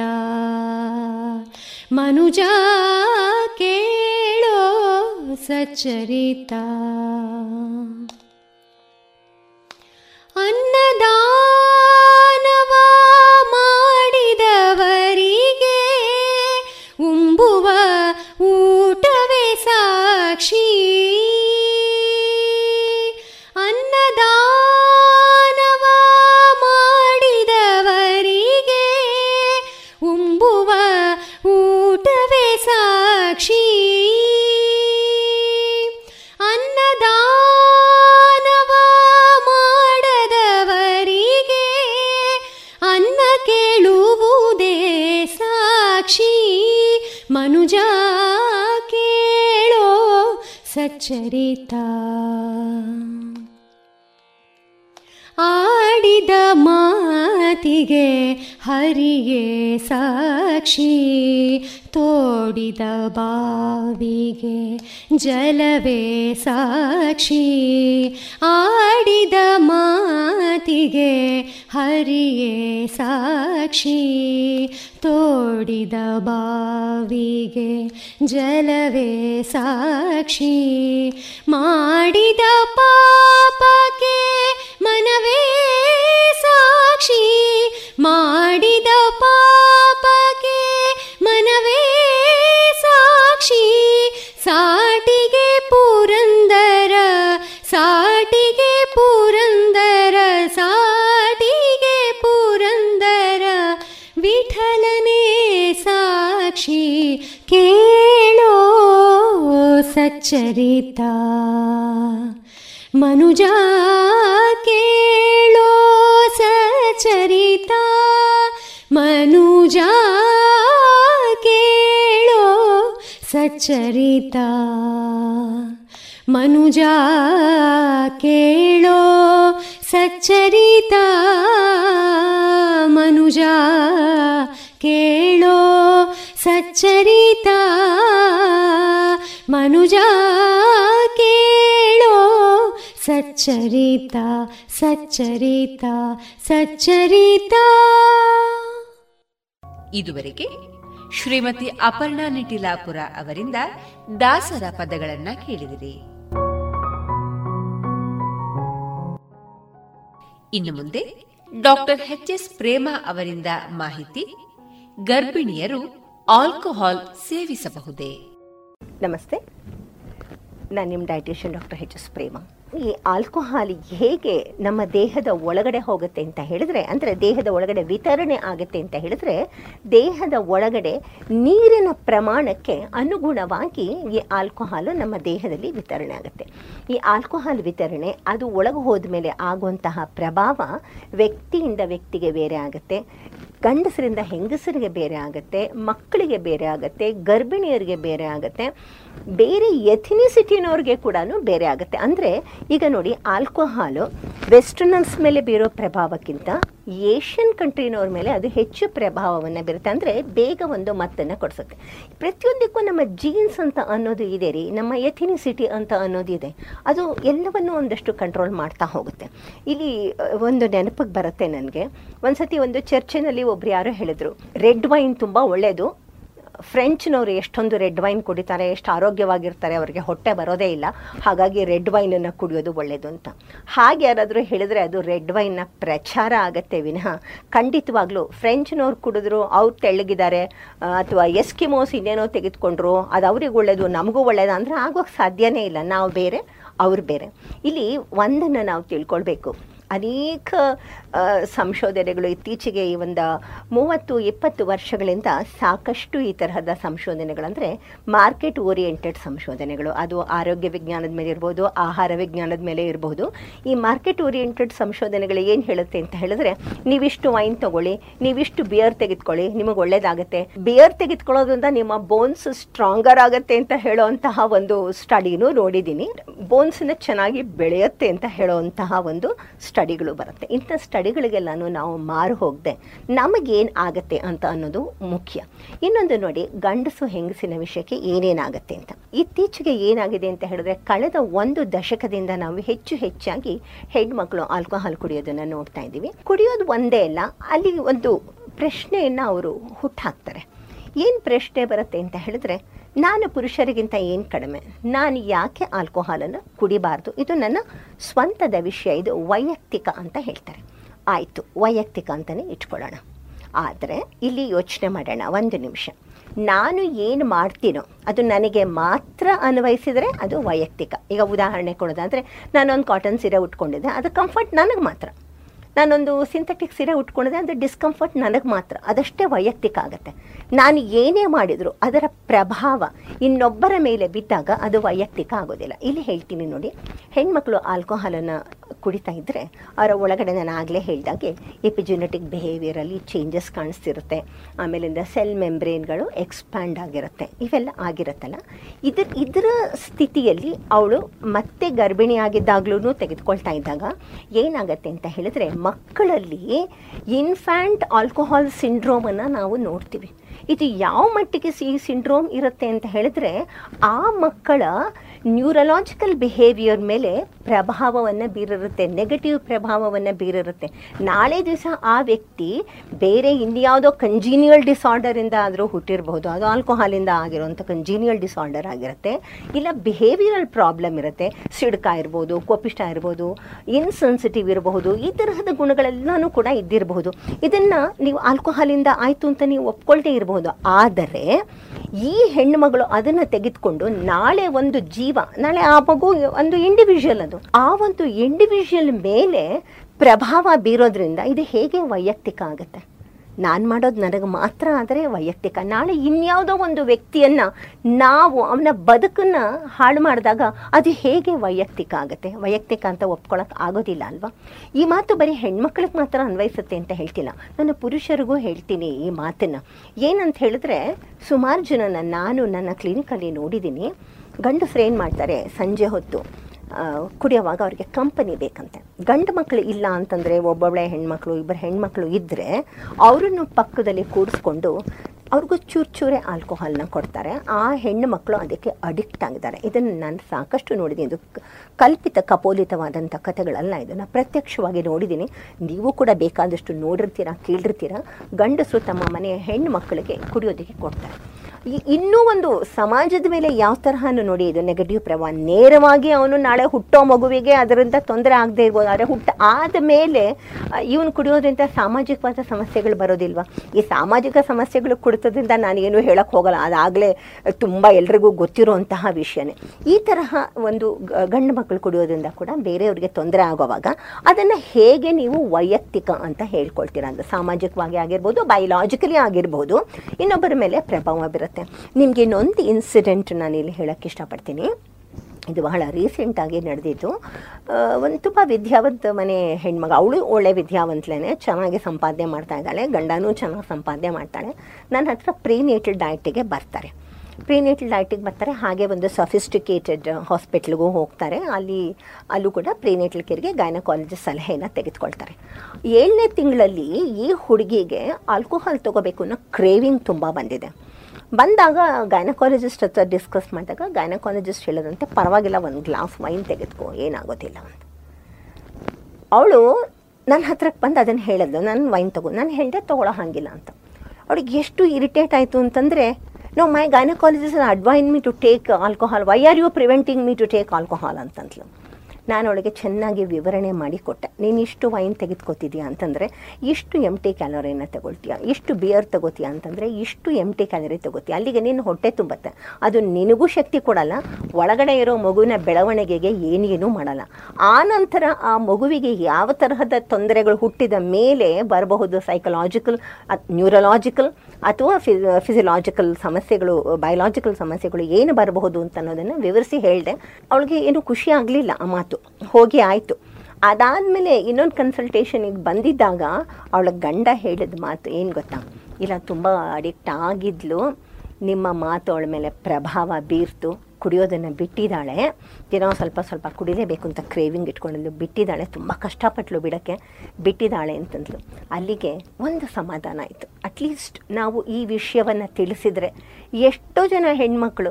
ಮನುಜ ಕೇಳೋ ಸಚ್ಚರಿತ. ಸಾಕ್ಷಿ ಆಡಿದ ಮಾತಿಗೆ ಹರಿಯೇ ಸಾಕ್ಷಿ. ತೋಡಿದ ಬಾವಿಗೆ ಜಲವೇ ಸಾಕ್ಷಿ. ಮಾಡಿದ ಸಚ್ಚರಿತ ಮನುಜ ಕೇಳೋ ಸಚರಿತ. ಮನುಜ ಕೇಳೋ ಸಚ್ಚರಿತ ಮನುಜ ಕೇಳೋ ಸಚ್ಚರಿತ ಮನುಜ ಕೇಳೋ ಸಚ್ಚರಿತ ಮನುಜ ಸಚ್ಚರಿತ ಸಚ್ಚರಿತ ಸಚ್ಚರಿತ. ಇದುವರೆಗೆ ಶ್ರೀಮತಿ ಅಪರ್ಣಾ ನಿಟಿಲಾಪುರ ಅವರಿಂದ ದಾಸರ ಪದಗಳನ್ನ ಕೇಳಿದಿರಿ. ಇನ್ನು ಮುಂದೆ ಡಾಕ್ಟರ್ ಎಚ್ ಎಸ್ ಪ್ರೇಮ ಅವರಿಂದ ಮಾಹಿತಿ ಗರ್ಭಿಣಿಯರು ಆಲ್ಕೋಹಾಲ್ ಸೇವಿಸಬಹುದೇ? ನಮಸ್ತೆ ನಾನು ನಿಮ್ಮ dietitian doctor H S Prema. ಈ ಆಲ್ಕೋಹಾಲ್ ಹೇಗೆ ನಮ್ಮ ದೇಹದ ಒಳಗಡೆ ಹೋಗುತ್ತೆ ಅಂತ ಹೇಳಿದ್ರೆ, ಅಂದರೆ ದೇಹದ ಒಳಗಡೆ ವಿತರಣೆ ಆಗುತ್ತೆ ಅಂತ ಹೇಳಿದ್ರೆ, ದೇಹದ ಒಳಗಡೆ ನೀರಿನ ಪ್ರಮಾಣಕ್ಕೆ ಅನುಗುಣವಾಗಿ ಈ ಆಲ್ಕೋಹಾಲು ನಮ್ಮ ದೇಹದಲ್ಲಿ ವಿತರಣೆ ಆಗುತ್ತೆ. ಈ ಆಲ್ಕೋಹಾಲ್ ವಿತರಣೆ, ಅದು ಒಳಗೆ ಹೋದ ಮೇಲೆ ಆಗುವಂತಹ ಪ್ರಭಾವ ವ್ಯಕ್ತಿಯಿಂದ ವ್ಯಕ್ತಿಗೆ ಬೇರೆ ಆಗುತ್ತೆ. ಗಂಡಸರಿಂದ ಹೆಂಗಸರಿಗೆ ಬೇರೆ ಆಗುತ್ತೆ. ಮಕ್ಕಳಿಗೆ ಬೇರೆ ಆಗುತ್ತೆ. ಗರ್ಭಿಣಿಯರಿಗೆ ಬೇರೆ ಆಗುತ್ತೆ. ಬೇರೆ ಎಥಿನಿಸಿಟಿನವ್ರಿಗೆ ಕೂಡ ಬೇರೆ ಆಗುತ್ತೆ. ಅಂದರೆ, ಈಗ ನೋಡಿ ಆಲ್ಕೋಹಾಲು ವೆಸ್ಟರ್ನರ್ಸ್ ಮೇಲೆ ಬೀರೋ ಪ್ರಭಾವಕ್ಕಿಂತ ಏಷ್ಯನ್ ಕಂಟ್ರಿನವ್ರ ಮೇಲೆ ಅದು ಹೆಚ್ಚು ಪ್ರಭಾವವನ್ನು ಬೀರುತ್ತೆ. ಅಂದರೆ, ಬೇಗ ಒಂದು ಮತ್ತನ್ನು ಕೊಡಿಸುತ್ತೆ. ಪ್ರತಿಯೊಂದಕ್ಕೂ ನಮ್ಮ ಜೀನ್ಸ್ ಅಂತ ಅನ್ನೋದು ಇದೆ ರೀ. ನಮ್ಮ ಎಥಿನಿಸಿಟಿ ಅಂತ ಅನ್ನೋದು ಇದೆ. ಅದು ಎಲ್ಲವನ್ನೂ ಒಂದಷ್ಟು ಕಂಟ್ರೋಲ್ ಮಾಡ್ತಾ ಹೋಗುತ್ತೆ. ಇಲ್ಲಿ ಒಂದು ನೆನಪಿಗೆ ಬರುತ್ತೆ ನನಗೆ. ಒಂದ್ಸತಿ ಒಂದು ಚರ್ಚಿನಲ್ಲಿ ಒಬ್ರು ಯಾರೋ ಹೇಳಿದರು ರೆಡ್ ವೈನ್ ತುಂಬ ಒಳ್ಳೆಯದು ಫ್ರೆಂಚ್ನವರು ಎಷ್ಟೊಂದು ರೆಡ್ ವೈನ್ ಕುಡಿತಾರೆ, ಎಷ್ಟು ಆರೋಗ್ಯವಾಗಿರ್ತಾರೆ, ಅವರಿಗೆ ಹೊಟ್ಟೆ ಬರೋದೇ ಇಲ್ಲ. ಹಾಗಾಗಿ ರೆಡ್ ವೈನನ್ನು ಕುಡಿಯೋದು ಒಳ್ಳೆಯದು ಅಂತ. ಹಾಗೆ ಯಾರಾದರೂ ಹೇಳಿದ್ರೆ ಅದು ರೆಡ್ ವೈನ್ನ ಪ್ರಚಾರ ಆಗತ್ತೆ ವಿನಃ. ಖಂಡಿತವಾಗ್ಲೂ ಫ್ರೆಂಚ್ನವ್ರು ಕುಡಿದ್ರು, ಅವ್ರು ತೆಳ್ಳಗಿದ್ದಾರೆ ಅಥವಾ ಎಸ್ಕಿಮೋಸ್ ಇನ್ನೇನೋ ತೆಗೆದುಕೊಂಡ್ರು, ಅದು ಅವ್ರಿಗೆ ಒಳ್ಳೆಯದು ನಮಗೂ ಒಳ್ಳೆಯದು ಅಂದರೆ ಆಗೋಕ್ಕೆ ಸಾಧ್ಯನೇ ಇಲ್ಲ. ನಾವು ಬೇರೆ, ಅವ್ರು ಬೇರೆ. ಇಲ್ಲಿ ಒಂದನ್ನು ನಾವು ತಿಳ್ಕೊಳ್ಬೇಕು. ಅನೇಕ ಸಂಶೋಧನೆಗಳು ಇತ್ತೀಚೆಗೆ ಈ ಒಂದು ಮೂವತ್ತು, ಇಪ್ಪತ್ತು ವರ್ಷಗಳಿಂದ ಸಾಕಷ್ಟು ಈ ತರಹದ ಸಂಶೋಧನೆಗಳಂದರೆ ಮಾರ್ಕೆಟ್ ಓರಿಯೆಂಟೆಡ್ ಸಂಶೋಧನೆಗಳು. ಅದು ಆರೋಗ್ಯ ವಿಜ್ಞಾನದ ಮೇಲೆ ಇರ್ಬೋದು, ಆಹಾರ ವಿಜ್ಞಾನದ ಮೇಲೆ ಇರಬಹುದು ಈ ಮಾರ್ಕೆಟ್ ಓರಿಯೆಂಟೆಡ್ ಸಂಶೋಧನೆಗಳು ಏನು ಹೇಳುತ್ತೆ ಅಂತ ಹೇಳಿದ್ರೆ, ನೀವಿಷ್ಟು ವೈನ್ ತಗೊಳ್ಳಿ, ನೀವಿಷ್ಟು ಬಿಯರ್ ತೆಗೆದುಕೊಳ್ಳಿ, ನಿಮಗೆ ಒಳ್ಳೇದಾಗುತ್ತೆ. ಬಿಯರ್ ತೆಗೆದುಕೊಳ್ಳೋದ್ರಿಂದ ನಿಮ್ಮ ಬೋನ್ಸ್ ಸ್ಟ್ರಾಂಗರ್ ಆಗುತ್ತೆ ಅಂತ ಹೇಳುವಂತಹ ಒಂದು ಸ್ಟಡಿನೂ ನೋಡಿದ್ದೀನಿ. ಬೋನ್ಸ್ನ ಚೆನ್ನಾಗಿ ಬೆಳೆಯುತ್ತೆ ಅಂತ ಹೇಳುವಂತಹ ಒಂದು ಸ್ಟಡಿಗಳು ಬರುತ್ತೆ. ಇಂಥ ಸ್ಟಡಿಗಳಿಗೆಲ್ಲನೂ ನಾವು ಮಾರು ಹೋಗದೆ ನಮಗೇನು ಆಗತ್ತೆ ಅಂತ ಅನ್ನೋದು ಮುಖ್ಯ. ಇನ್ನೊಂದು ನೋಡಿ, ಗಂಡಸು ಹೆಂಗಸಿನ ವಿಷಯಕ್ಕೆ ಏನೇನಾಗತ್ತೆ ಅಂತ. ಇತ್ತೀಚೆಗೆ ಏನಾಗಿದೆ ಅಂತ ಹೇಳಿದ್ರೆ, ಕಳೆದ ಒಂದು ದಶಕದಿಂದ ನಾವು ಹೆಚ್ಚು ಹೆಚ್ಚಾಗಿ ಹೆಣ್ಮಕ್ಳು ಆಲ್ಕೋಹಾಲ್ ಕುಡಿಯೋದನ್ನ ನೋಡ್ತಾ ಇದ್ದೀವಿ. ಕುಡಿಯೋದು ಒಂದೇ ಅಲ್ಲ, ಅಲ್ಲಿ ಒಂದು ಪ್ರಶ್ನೆಯನ್ನು ಅವರು ಹುಟ್ಟಾಕ್ತಾರೆ ಏನು ಪ್ರಶ್ನೆ ಬರುತ್ತೆ ಅಂತ ಹೇಳಿದ್ರೆ, ನಾನು ಪುರುಷರಿಗಿಂತ ಏನು ಕಡಿಮೆ? ನಾನು ಯಾಕೆ ಆಲ್ಕೋಹಾಲನ್ನು ಕುಡಿಬಾರ್ದು? ಇದು ನನ್ನ ಸ್ವಂತದ ವಿಷಯ, ಇದು ವೈಯಕ್ತಿಕ ಅಂತ ಹೇಳ್ತಾರೆ. ಆಯಿತು, ವೈಯಕ್ತಿಕ ಅಂತಲೇ ಇಟ್ಕೊಳ್ಳೋಣ. ಆದರೆ ಇಲ್ಲಿ ಯೋಚನೆ ಮಾಡೋಣ, ಒಂದು ನಿಮಿಷ. ನಾನು ಏನು ಮಾಡ್ತೀನೋ ಅದು ನನಗೆ ಮಾತ್ರ ಅನ್ವಯಿಸಿದರೆ ಅದು ವೈಯಕ್ತಿಕ. ಈಗ ಉದಾಹರಣೆ ಕೊಡೋದಾದರೆ, ನಾನೊಂದು ಕಾಟನ್ ಸೀರೆ ಉಟ್ಕೊಂಡಿದ್ದೆ, ಅದು ಕಂಫರ್ಟ್ ನನಗೆ ಮಾತ್ರ. ನಾನೊಂದು ಸಿಂಥೆಟಿಕ್ ಸೀರೆ ಉಟ್ಕೊಂಡಿದ್ದೆ, ಅದು ಡಿಸ್ಕಂಫರ್ಟ್ ನನಗೆ ಮಾತ್ರ. ಅದಷ್ಟೇ ವೈಯಕ್ತಿಕ ಆಗುತ್ತೆ. ನಾನು ಏನೇ ಮಾಡಿದರೂ, ಅದರ ಪ್ರಭಾವ ಇನ್ನೊಬ್ಬರ ಮೇಲೆ ಬಿದ್ದಾಗ ಅದು ವೈಯಕ್ತಿಕ ಆಗೋದಿಲ್ಲ. ಇಲ್ಲಿ ಹೇಳ್ತೀನಿ ನೋಡಿ, ಹೆಣ್ಮಕ್ಳು ಆಲ್ಕೋಹಾಲನ್ನು ಕುಡಿತಾ ಇದ್ದರೆ ಅವರ ಒಳಗಡೆ ನಾನು ಆಗಲೇ ಹೇಳಿದಾಗೆ ಎಪಿಜೆನೆಟಿಕ್ ಬಿಹೇವಿಯರಲ್ಲಿ ಚೇಂಜಸ್ ಕಾಣಿಸ್ತಿರುತ್ತೆ. ಆಮೇಲಿಂದ ಸೆಲ್ ಮೆಂಬ್ರೇನ್ಗಳು ಎಕ್ಸ್ಪ್ಯಾಂಡ್ ಆಗಿರುತ್ತೆ. ಇವೆಲ್ಲ ಆಗಿರುತ್ತಲ್ಲ? ಇದ್ರ, ಇದರ ಸ್ಥಿತಿಯಲ್ಲಿ ಅವಳು ಮತ್ತೆ ಗರ್ಭಿಣಿಯಾಗಿದ್ದಾಗ್ಲೂ ತೆಗೆದುಕೊಳ್ತಾ ಇದ್ದಾಗ ಏನಾಗುತ್ತೆ ಅಂತ ಹೇಳಿದ್ರೆ ಮಕ್ಕಳಲ್ಲಿ ಇನ್ಫ್ಯಾಂಟ್ ಆಲ್ಕೋಹಾಲ್ ಸಿಂಡ್ರೋಮನ್ನು ನಾವು ನೋಡ್ತೀವಿ. ಇದು ಯಾವ ಮಟ್ಟಿಗೆ ಸಿ ಸಿಂಡ್ರೋಮ್ ಇರುತ್ತೆ ಅಂತ ಹೇಳಿದ್ರೆ ಆ ಮಕ್ಕಳ ನ್ಯೂರಲಾಜಿಕಲ್ ಬಿಹೇವಿಯರ್ ಮೇಲೆ ಪ್ರಭಾವವನ್ನು ಬೀರಿರುತ್ತೆ ನೆಗೆಟಿವ್ ಪ್ರಭಾವವನ್ನು ಬೀರಿರುತ್ತೆ. ನಾಳೆ ದಿವಸ ಆ ವ್ಯಕ್ತಿ ಬೇರೆ ಇನ್ಯಾವುದೋ ಕಂಜೀನಿಯಲ್ ಡಿಸಾರ್ಡರಿಂದ ಆದರೂ ಹುಟ್ಟಿರಬಹುದು. ಅದು ಆಲ್ಕೋಹಾಲಿಂದ ಆಗಿರುವಂಥ ಕಂಜೀನಿಯಲ್ ಡಿಸಾರ್ಡರ್ ಆಗಿರುತ್ತೆ. ಇಲ್ಲ ಬಿಹೇವಿಯರಲ್ ಪ್ರಾಬ್ಲಮ್ ಇರುತ್ತೆ. ಸಿಡ್ಕ ಇರ್ಬೋದು ಕೋಪಿಷ್ಟ ಇರ್ಬೋದು ಇನ್ಸೆನ್ಸಿಟಿವ್ ಇರಬಹುದು, ಈ ತರಹದ ಗುಣಗಳೆಲ್ಲನೂ ಕೂಡ ಇದ್ದಿರಬಹುದು. ಇದನ್ನು ನೀವು ಆಲ್ಕೋಹಾಲಿಂದ ಆಯಿತು ಅಂತ ನೀವು ಒಪ್ಕೊಳ್ತೇ ಇರಬಹುದು. ಆದರೆ, ಈ ಹೆಣ್ಣುಮಗಳು ಅದನ್ನು ತೆಗೆದುಕೊಂಡು ನಾಳೆ ಒಂದು ಜೀವ ನಾಳೆ ಆ ಮಗು ಒಂದು ಇಂಡಿವಿಜುವಲ್ ಅದು. ಆ ಒಂದು ಇಂಡಿವಿಜುವಲ್ ಮೇಲೆ ಪ್ರಭಾವ ಬೀರೋದ್ರಿಂದ ಇದು ಹೇಗೆ ವೈಯಕ್ತಿಕ ಆಗುತ್ತೆ? ನಾನು ಮಾಡೋದು ನನಗೆ ಮಾತ್ರ ಆದರೆ ವೈಯಕ್ತಿಕ. ನಾಳೆ ಇನ್ಯಾವುದೋ ಒಂದು ವ್ಯಕ್ತಿಯನ್ನು ನಾವು ಅವನ ಬದುಕನ್ನು ಹಾಳು ಮಾಡಿದಾಗ ಅದು ಹೇಗೆ ವೈಯಕ್ತಿಕ ಆಗುತ್ತೆ? ವೈಯಕ್ತಿಕ ಅಂತ ಒಪ್ಕೊಳ್ಳೋಕೆ ಆಗೋದಿಲ್ಲ ಅಲ್ವಾ? ಈ ಮಾತು ಬರೀ ಹೆಣ್ಮಕ್ಳಿಗೆ ಮಾತ್ರ ಅನ್ವಯಿಸುತ್ತೆ ಅಂತ ಹೇಳ್ತಿಲ್ಲ. ನಾನು ಪುರುಷರಿಗೂ ಹೇಳ್ತೀನಿ ಈ ಮಾತನ್ನು. ಏನಂತ ಹೇಳಿದ್ರೆ ಸುಮಾರು ಜನನ ನಾನು ನನ್ನ ಕ್ಲಿನಿಕಲ್ಲಿ ನೋಡಿದ್ದೀನಿ. ಗಂಡಸ್ರು ಏನು ಮಾಡ್ತಾರೆ? ಸಂಜೆ ಹೊತ್ತು ಕುಡಿಯೋವಾಗ ಅವ್ರಿಗೆ ಕಂಪನಿ ಬೇಕಂತೆ. ಗಂಡು ಮಕ್ಕಳು ಇಲ್ಲ ಅಂತಂದರೆ ಒಬ್ಬೊಬ್ಬಳೆ ಹೆಣ್ಮಕ್ಳು ಇಬ್ಬರು ಹೆಣ್ಮಕ್ಳು ಇದ್ದರೆ ಅವರನ್ನು ಪಕ್ಕದಲ್ಲಿ ಕೂಡಿಸ್ಕೊಂಡು ಅವ್ರಿಗೂ ಚೂರು ಚೂರೇ ಆಲ್ಕೋಹಾಲ್ನ ಕೊಡ್ತಾರೆ. ಆ ಹೆಣ್ಣು ಮಕ್ಕಳು ಅದಕ್ಕೆ ಅಡಿಕ್ಟ್ ಆಗಿದ್ದಾರೆ. ಇದನ್ನು ನಾನು ಸಾಕಷ್ಟು ನೋಡಿದ್ದೀನಿ. ಇದು ಕಲ್ಪಿತ ಕಪೋಲಿತವಾದಂಥ ಕಥೆಗಳಲ್ಲ ಇದನ್ನು ಪ್ರತ್ಯಕ್ಷವಾಗಿ ನೋಡಿದ್ದೀನಿ. ನೀವು ಕೂಡ ಬೇಕಾದಷ್ಟು ನೋಡಿರ್ತೀರ, ಕೇಳಿರ್ತೀರ. ಗಂಡಸರು ತಮ್ಮ ಮನೆಯ ಹೆಣ್ಣು ಮಕ್ಕಳಿಗೆ ಕುಡಿಯೋದಕ್ಕೆ ಕೊಡ್ತಾರೆ. ಇನ್ನೂ ಒಂದು ಸಮಾಜದ ಮೇಲೆ ಯಾವ ತರಹ ನೋಡಿ ಇದು ನೆಗೆಟಿವ್ ಪ್ರಭಾವ. ನೇರವಾಗಿ ಅವನು ನಾಳೆ ಹುಟ್ಟೋ ಮಗುವಿಗೆ ಅದರಿಂದ ತೊಂದರೆ ಆಗದೆ ಇರ್ಬೋದು. ಆದರೆ ಹುಟ್ಟ ಆದ ಮೇಲೆ ಇವನು ಕುಡಿಯೋದ್ರಿಂದ ಸಾಮಾಜಿಕವಾದ ಸಮಸ್ಯೆಗಳು ಬರೋದಿಲ್ವಾ? ಈ ಸಾಮಾಜಿಕ ಸಮಸ್ಯೆಗಳು ಕುಡಿತೋದ್ರಿಂದ ನಾನೇನು ಹೇಳಕ್ಕೆ ಹೋಗಲ್ಲ. ಅದಾಗಲೇ ತುಂಬ ಎಲ್ರಿಗೂ ಗೊತ್ತಿರುವಂತಹ ವಿಷಯನೇ. ಈ ತರಹ ಒಂದು ಗಂಡು ಮಕ್ಕಳು ಕುಡಿಯೋದ್ರಿಂದ ಕೂಡ ಬೇರೆಯವ್ರಿಗೆ ತೊಂದರೆ ಆಗೋವಾಗ ಅದನ್ನು ಹೇಗೆ ನೀವು ವೈಯಕ್ತಿಕ ಅಂತ ಹೇಳ್ಕೊಳ್ತೀರಾ? ಅಂತ ಸಾಮಾಜಿಕವಾಗಿ ಆಗಿರ್ಬೋದು ಬಯಲಾಜಿಕಲಿ ಆಗಿರ್ಬೋದು, ಇನ್ನೊಬ್ಬರ ಮೇಲೆ ಪ್ರಭಾವ ಬೀರುತ್ತೆ. ನಿಮಗೆ ಇನ್ನೊಂದು ಇನ್ಸಿಡೆಂಟ್ ನಾನು ಇಲ್ಲಿ ಹೇಳೋಕ್ಕೆ ಇಷ್ಟಪಡ್ತೀನಿ. ಇದು ಬಹಳ ರೀಸೆಂಟಾಗಿ ನಡೆದಿದ್ದು. ಒಂದು ತುಂಬ ವಿದ್ಯಾವಂತ ಮನೆ ಹೆಣ್ಮಗ. ಅವಳು ಒಳ್ಳೆ ವಿದ್ಯಾವಂತಲೇ ಚೆನ್ನಾಗಿ ಸಂಪಾದನೆ ಮಾಡ್ತಾ ಇದ್ದಾಳೆ, ಗಂಡನೂ ಚೆನ್ನಾಗಿ ಸಂಪಾದನೆ ಮಾಡ್ತಾಳೆ. ನನ್ನ ಹತ್ರ ಪ್ರೀನೇಟಲ್ ಡಯಟಿಗೆ ಬರ್ತಾರೆ. ಪ್ರೀನೇಟಲ್ ಡಯಟಿಗೆ ಬರ್ತಾರೆ. ಹಾಗೆ ಒಂದು ಸಫಿಸ್ಟಿಕೇಟೆಡ್ ಹಾಸ್ಪಿಟ್ಲಿಗೂ ಹೋಗ್ತಾರೆ. ಅಲ್ಲಿ, ಅಲ್ಲೂ ಕೂಡ ಪ್ರೀನೇಟಲ್ ಕೇರ್ಗೆ ಗೈನಕಾಲಜಿಸ್ಟ್ ಸಲಹೆಯನ್ನು ತೆಗೆದುಕೊಳ್ತಾರೆ. ಏಳನೇ ತಿಂಗಳಲ್ಲಿ ಈ ಹುಡುಗಿಗೆ ಆಲ್ಕೋಹಾಲ್ ತೊಗೋಬೇಕು ಅನ್ನೋ ಕ್ರೇವಿಂಗ್ ತುಂಬ ಬಂದಿದೆ. ಬಂದಾಗ ಗೈನಕಾಲಜಿಸ್ಟ್ ಹತ್ರ ಡಿಸ್ಕಸ್ ಮಾಡಿದಾಗ ಗೈನಕಾಲಜಿಸ್ಟ್ ಹೇಳೋದಂತೆ, ಪರವಾಗಿಲ್ಲ, ಒಂದು ಗ್ಲಾಸ್ ವೈನ್ ತೆಗೆದುಕೋ, ಏನಾಗೋದಿಲ್ಲ ಅಂತ. ಅವಳು ನನ್ನ ಹತ್ರಕ್ಕೆ ಬಂದು ಅದನ್ನು ಹೇಳಿದ್ಲು ನಾನು ವೈನ್ ತಗೋ, ನಾನು ಹೇಳಿದೆ ತೊಗೊಳ್ಳೋ ಹಾಗಿಲ್ಲ ಅಂತ. ಅವಳಿಗೆ ಎಷ್ಟು ಇರಿಟೇಟ್ ಆಯಿತು ಅಂತಂದರೆ no my gynaecologist ಅಡ್ವೈನ್ me to take alcohol why are you preventing me to take alcohol ಅಂತಂದ್ಲು. ನಾನು ಅವಳಿಗೆ ಚೆನ್ನಾಗಿ ವಿವರಣೆ ಮಾಡಿ ಕೊಟ್ಟೆ. ನೀನು ಇಷ್ಟು ವೈನ್ ತೆಗೆದುಕೊತಿದ್ಯಾ ಅಂತಂದರೆ, ಇಷ್ಟು ಎಂ ಟಿ ಕ್ಯಾಲೋರಿನ ತಗೊಳ್ತೀಯಾ? ಇಷ್ಟು ಬಿಯರ್ ತಗೋತೀಯ ಅಂತಂದರೆ, ಇಷ್ಟು ಎಂ ಟಿ ಕ್ಯಾಲೋರಿ ತಗೋತೀಯ? ಅಲ್ಲಿಗೆ ನೀನು ಹೊಟ್ಟೆ ತುಂಬತ್ತೆ. ಅದು ನಿನಗೂ ಶಕ್ತಿ ಕೊಡಲ್ಲ, ಒಳಗಡೆ ಇರೋ ಮಗುವಿನ ಬೆಳವಣಿಗೆಗೆ ಏನೇನೂ ಮಾಡಲ್ಲ. ಆ ನಂತರ ಆ ಮಗುವಿಗೆ ಯಾವ ತರಹದ ತೊಂದರೆಗಳು ಹುಟ್ಟಿದ ಮೇಲೆ ಬರಬಹುದು? ಸೈಕಲಾಜಿಕಲ್ ನ್ಯೂರಲಾಜಿಕಲ್ ಅಥವಾ ಫಿಸಿಯಲಾಜಿಕಲ್ ಸಮಸ್ಯೆಗಳು ಬಯಲಾಜಿಕಲ್ ಸಮಸ್ಯೆಗಳು ಏನು ಬರಬಹುದು ಅಂತ ಅನ್ನೋದನ್ನು ವಿವರಿಸಿ ಹೇಳಿದೆ. ಅವಳಿಗೆ ಏನು ಖುಷಿ ಆಗಲಿಲ್ಲ ಆ ಮಾತು. ಹೋಗಿ ಆಯಿತು. ಅದಾದಮೇಲೆ ಇನ್ನೊಂದು ಕನ್ಸಲ್ಟೇಷನಿಗೆ ಬಂದಿದ್ದಾಗ ಅವಳ ಗಂಡ ಹೇಳಿದ ಮಾತು ಏನು ಗೊತ್ತಾ? ಇಲ್ಲ, ತುಂಬ ಅಡಿಕ್ಟ್ ಆಗಿದ್ಲು. ನಿಮ್ಮ ಮಾತು ಅವಳ ಮೇಲೆ ಪ್ರಭಾವ ಬೀರ್ತು. ಕುಡಿಯೋದನ್ನು ಬಿಟ್ಟಿದ್ದಾಳೆ. ಏನೋ ಸ್ವಲ್ಪ ಸ್ವಲ್ಪ ಕುಡಿಲೇಬೇಕು ಅಂತ ಕ್ರೇವಿಂಗ್ ಇಟ್ಕೊಂಡಿದ್ಲು. ಬಿಟ್ಟಿದ್ದಾಳೆ, ತುಂಬ ಕಷ್ಟಪಟ್ಟಳು ಬಿಡೋಕ್ಕೆ. ಬಿಟ್ಟಿದ್ದಾಳೆ ಅಂತಂದ್ಲು. ಅಲ್ಲಿಗೆ ಒಂದು ಸಮಾಧಾನ ಆಯಿತು. ಅಟ್ಲೀಸ್ಟ್ ನಾವು ಈ ವಿಷಯವನ್ನು ತಿಳಿಸಿದರೆ ಎಷ್ಟೋ ಜನ ಹೆಣ್ಮಕ್ಳು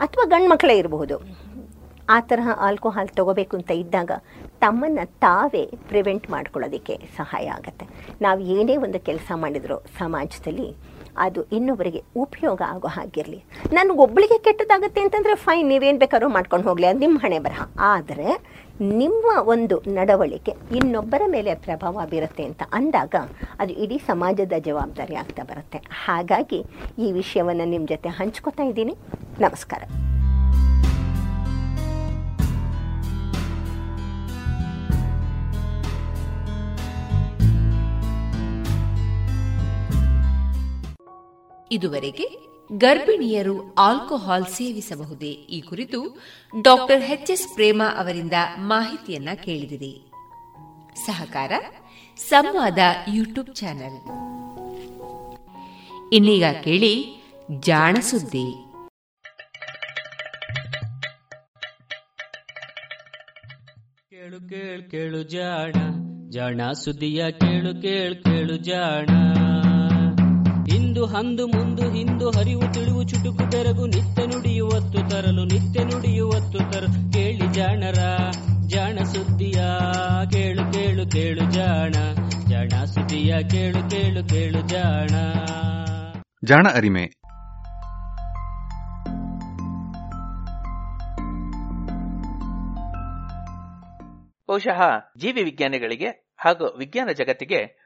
ಅಥವಾ ಗಂಡು ಮಕ್ಕಳೇ ಇರಬಹುದು. ಆ ತರಹ ಆಲ್ಕೋಹಾಲ್ ತಗೋಬೇಕು ಅಂತ ಇದ್ದಾಗ ತಮ್ಮನ್ನು ತಾವೇ ಪ್ರಿವೆಂಟ್ ಮಾಡ್ಕೊಳ್ಳೋದಕ್ಕೆ ಸಹಾಯ ಆಗುತ್ತೆ. ನಾವು ಏನೇ ಒಂದು ಕೆಲಸ ಮಾಡಿದರೂ ಸಮಾಜದಲ್ಲಿ ಅದು ಇನ್ನೊಬ್ಬರಿಗೆ ಉಪಯೋಗ ಆಗೋ ಹಾಗಿರಲಿ. ನನಗೊಬ್ಬಳಿಗೆ ಕೆಟ್ಟದಾಗುತ್ತೆ ಅಂತಂದರೆ ಫೈನ್ ನೀವೇನು ಬೇಕಾದ್ರೂ ಮಾಡ್ಕೊಂಡು ಹೋಗಲಿ, ಅದು ನಿಮ್ಮ ಹಣೆ ಬರಹ. ಆದರೆ ನಿಮ್ಮ ಒಂದು ನಡವಳಿಕೆ ಇನ್ನೊಬ್ಬರ ಮೇಲೆ ಪ್ರಭಾವ ಬೀರುತ್ತೆ ಅಂತ ಅಂದಾಗ ಅದು ಇಡೀ ಸಮಾಜದ ಜವಾಬ್ದಾರಿ ಆಗ್ತಾ ಬರುತ್ತೆ. ಹಾಗಾಗಿ ಈ ವಿಷಯವನ್ನು ನಿಮ್ಮ ಜೊತೆ ಹಂಚ್ಕೋತಾ ಇದ್ದೀನಿ. ನಮಸ್ಕಾರ. ಇದುವರೆಗೆ ಗರ್ಭಿಣಿಯರು ಆಲ್ಕೋಹಾಲ್ ಸೇವಿಸಬಹುದೇ? ಈ ಕುರಿತು ಡಾಕ್ಟರ್ ಎಚ್ ಎಸ್ ಪ್ರೇಮ ಅವರಿಂದ ಮಾಹಿತಿಯನ್ನ ಕೇಳಿದಿರಿ. ಸಹಕಾರ, ಸಂವಾದ, ಯೂಟ್ಯೂಬ್ ಚಾನೆಲ್. ಇನ್ನೀಗ ಕೇಳಿ ಜಾಣ ಸುದ್ದಿ. ಕೇಳು ಕೇಳು ಕೇಳು ಜಾಣ ಜಾಣ ಸುದ್ದಿಯ ಕೇಳು ಕೇಳು ಕೇಳು ಜಾಣ. ಇಂದು ಹಂದು ಮುಂದು ಹಿಂದು ಹರಿವು ತಿಳಿವು ಚುಟುಕು ಬೆರಗು ನಿತ್ಯ ನುಡಿಯುವತ್ತು ತರಲು ನಿತ್ಯ ನುಡಿಯುವತ್ತು ತರಲು ಕೇಳಿ ಜಾಣರ ಜಾಣ ಸುದ್ದಿಯ ಕೇಳು ಕೇಳು ಕೇಳು ಜಾಣ. ಜಾಣ ಸುದ್ದಿಯ ಕೇಳು ಕೇಳು ಕೇಳು ಜಾಣ. ಜಾಣ ಅರಿಮೆ. ಬಹುಶಃ ಜೀವಿ ವಿಜ್ಞಾನಿಗಳಿಗೆ ಹಾಗೂ ವಿಜ್ಞಾನ ಜಗತ್ತಿಗೆ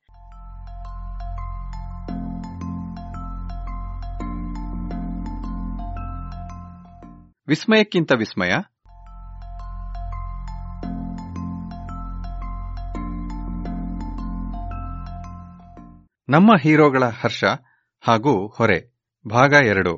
ವಿಸ್ಮಯಕ್ಕಿಂತ ವಿಸ್ಮಯ. ನಮ್ಮ ಹೀರೋಗಳ ಹರ್ಷ ಹಾಗೂ ಹೊರೆ, ಭಾಗ ಎರಡು.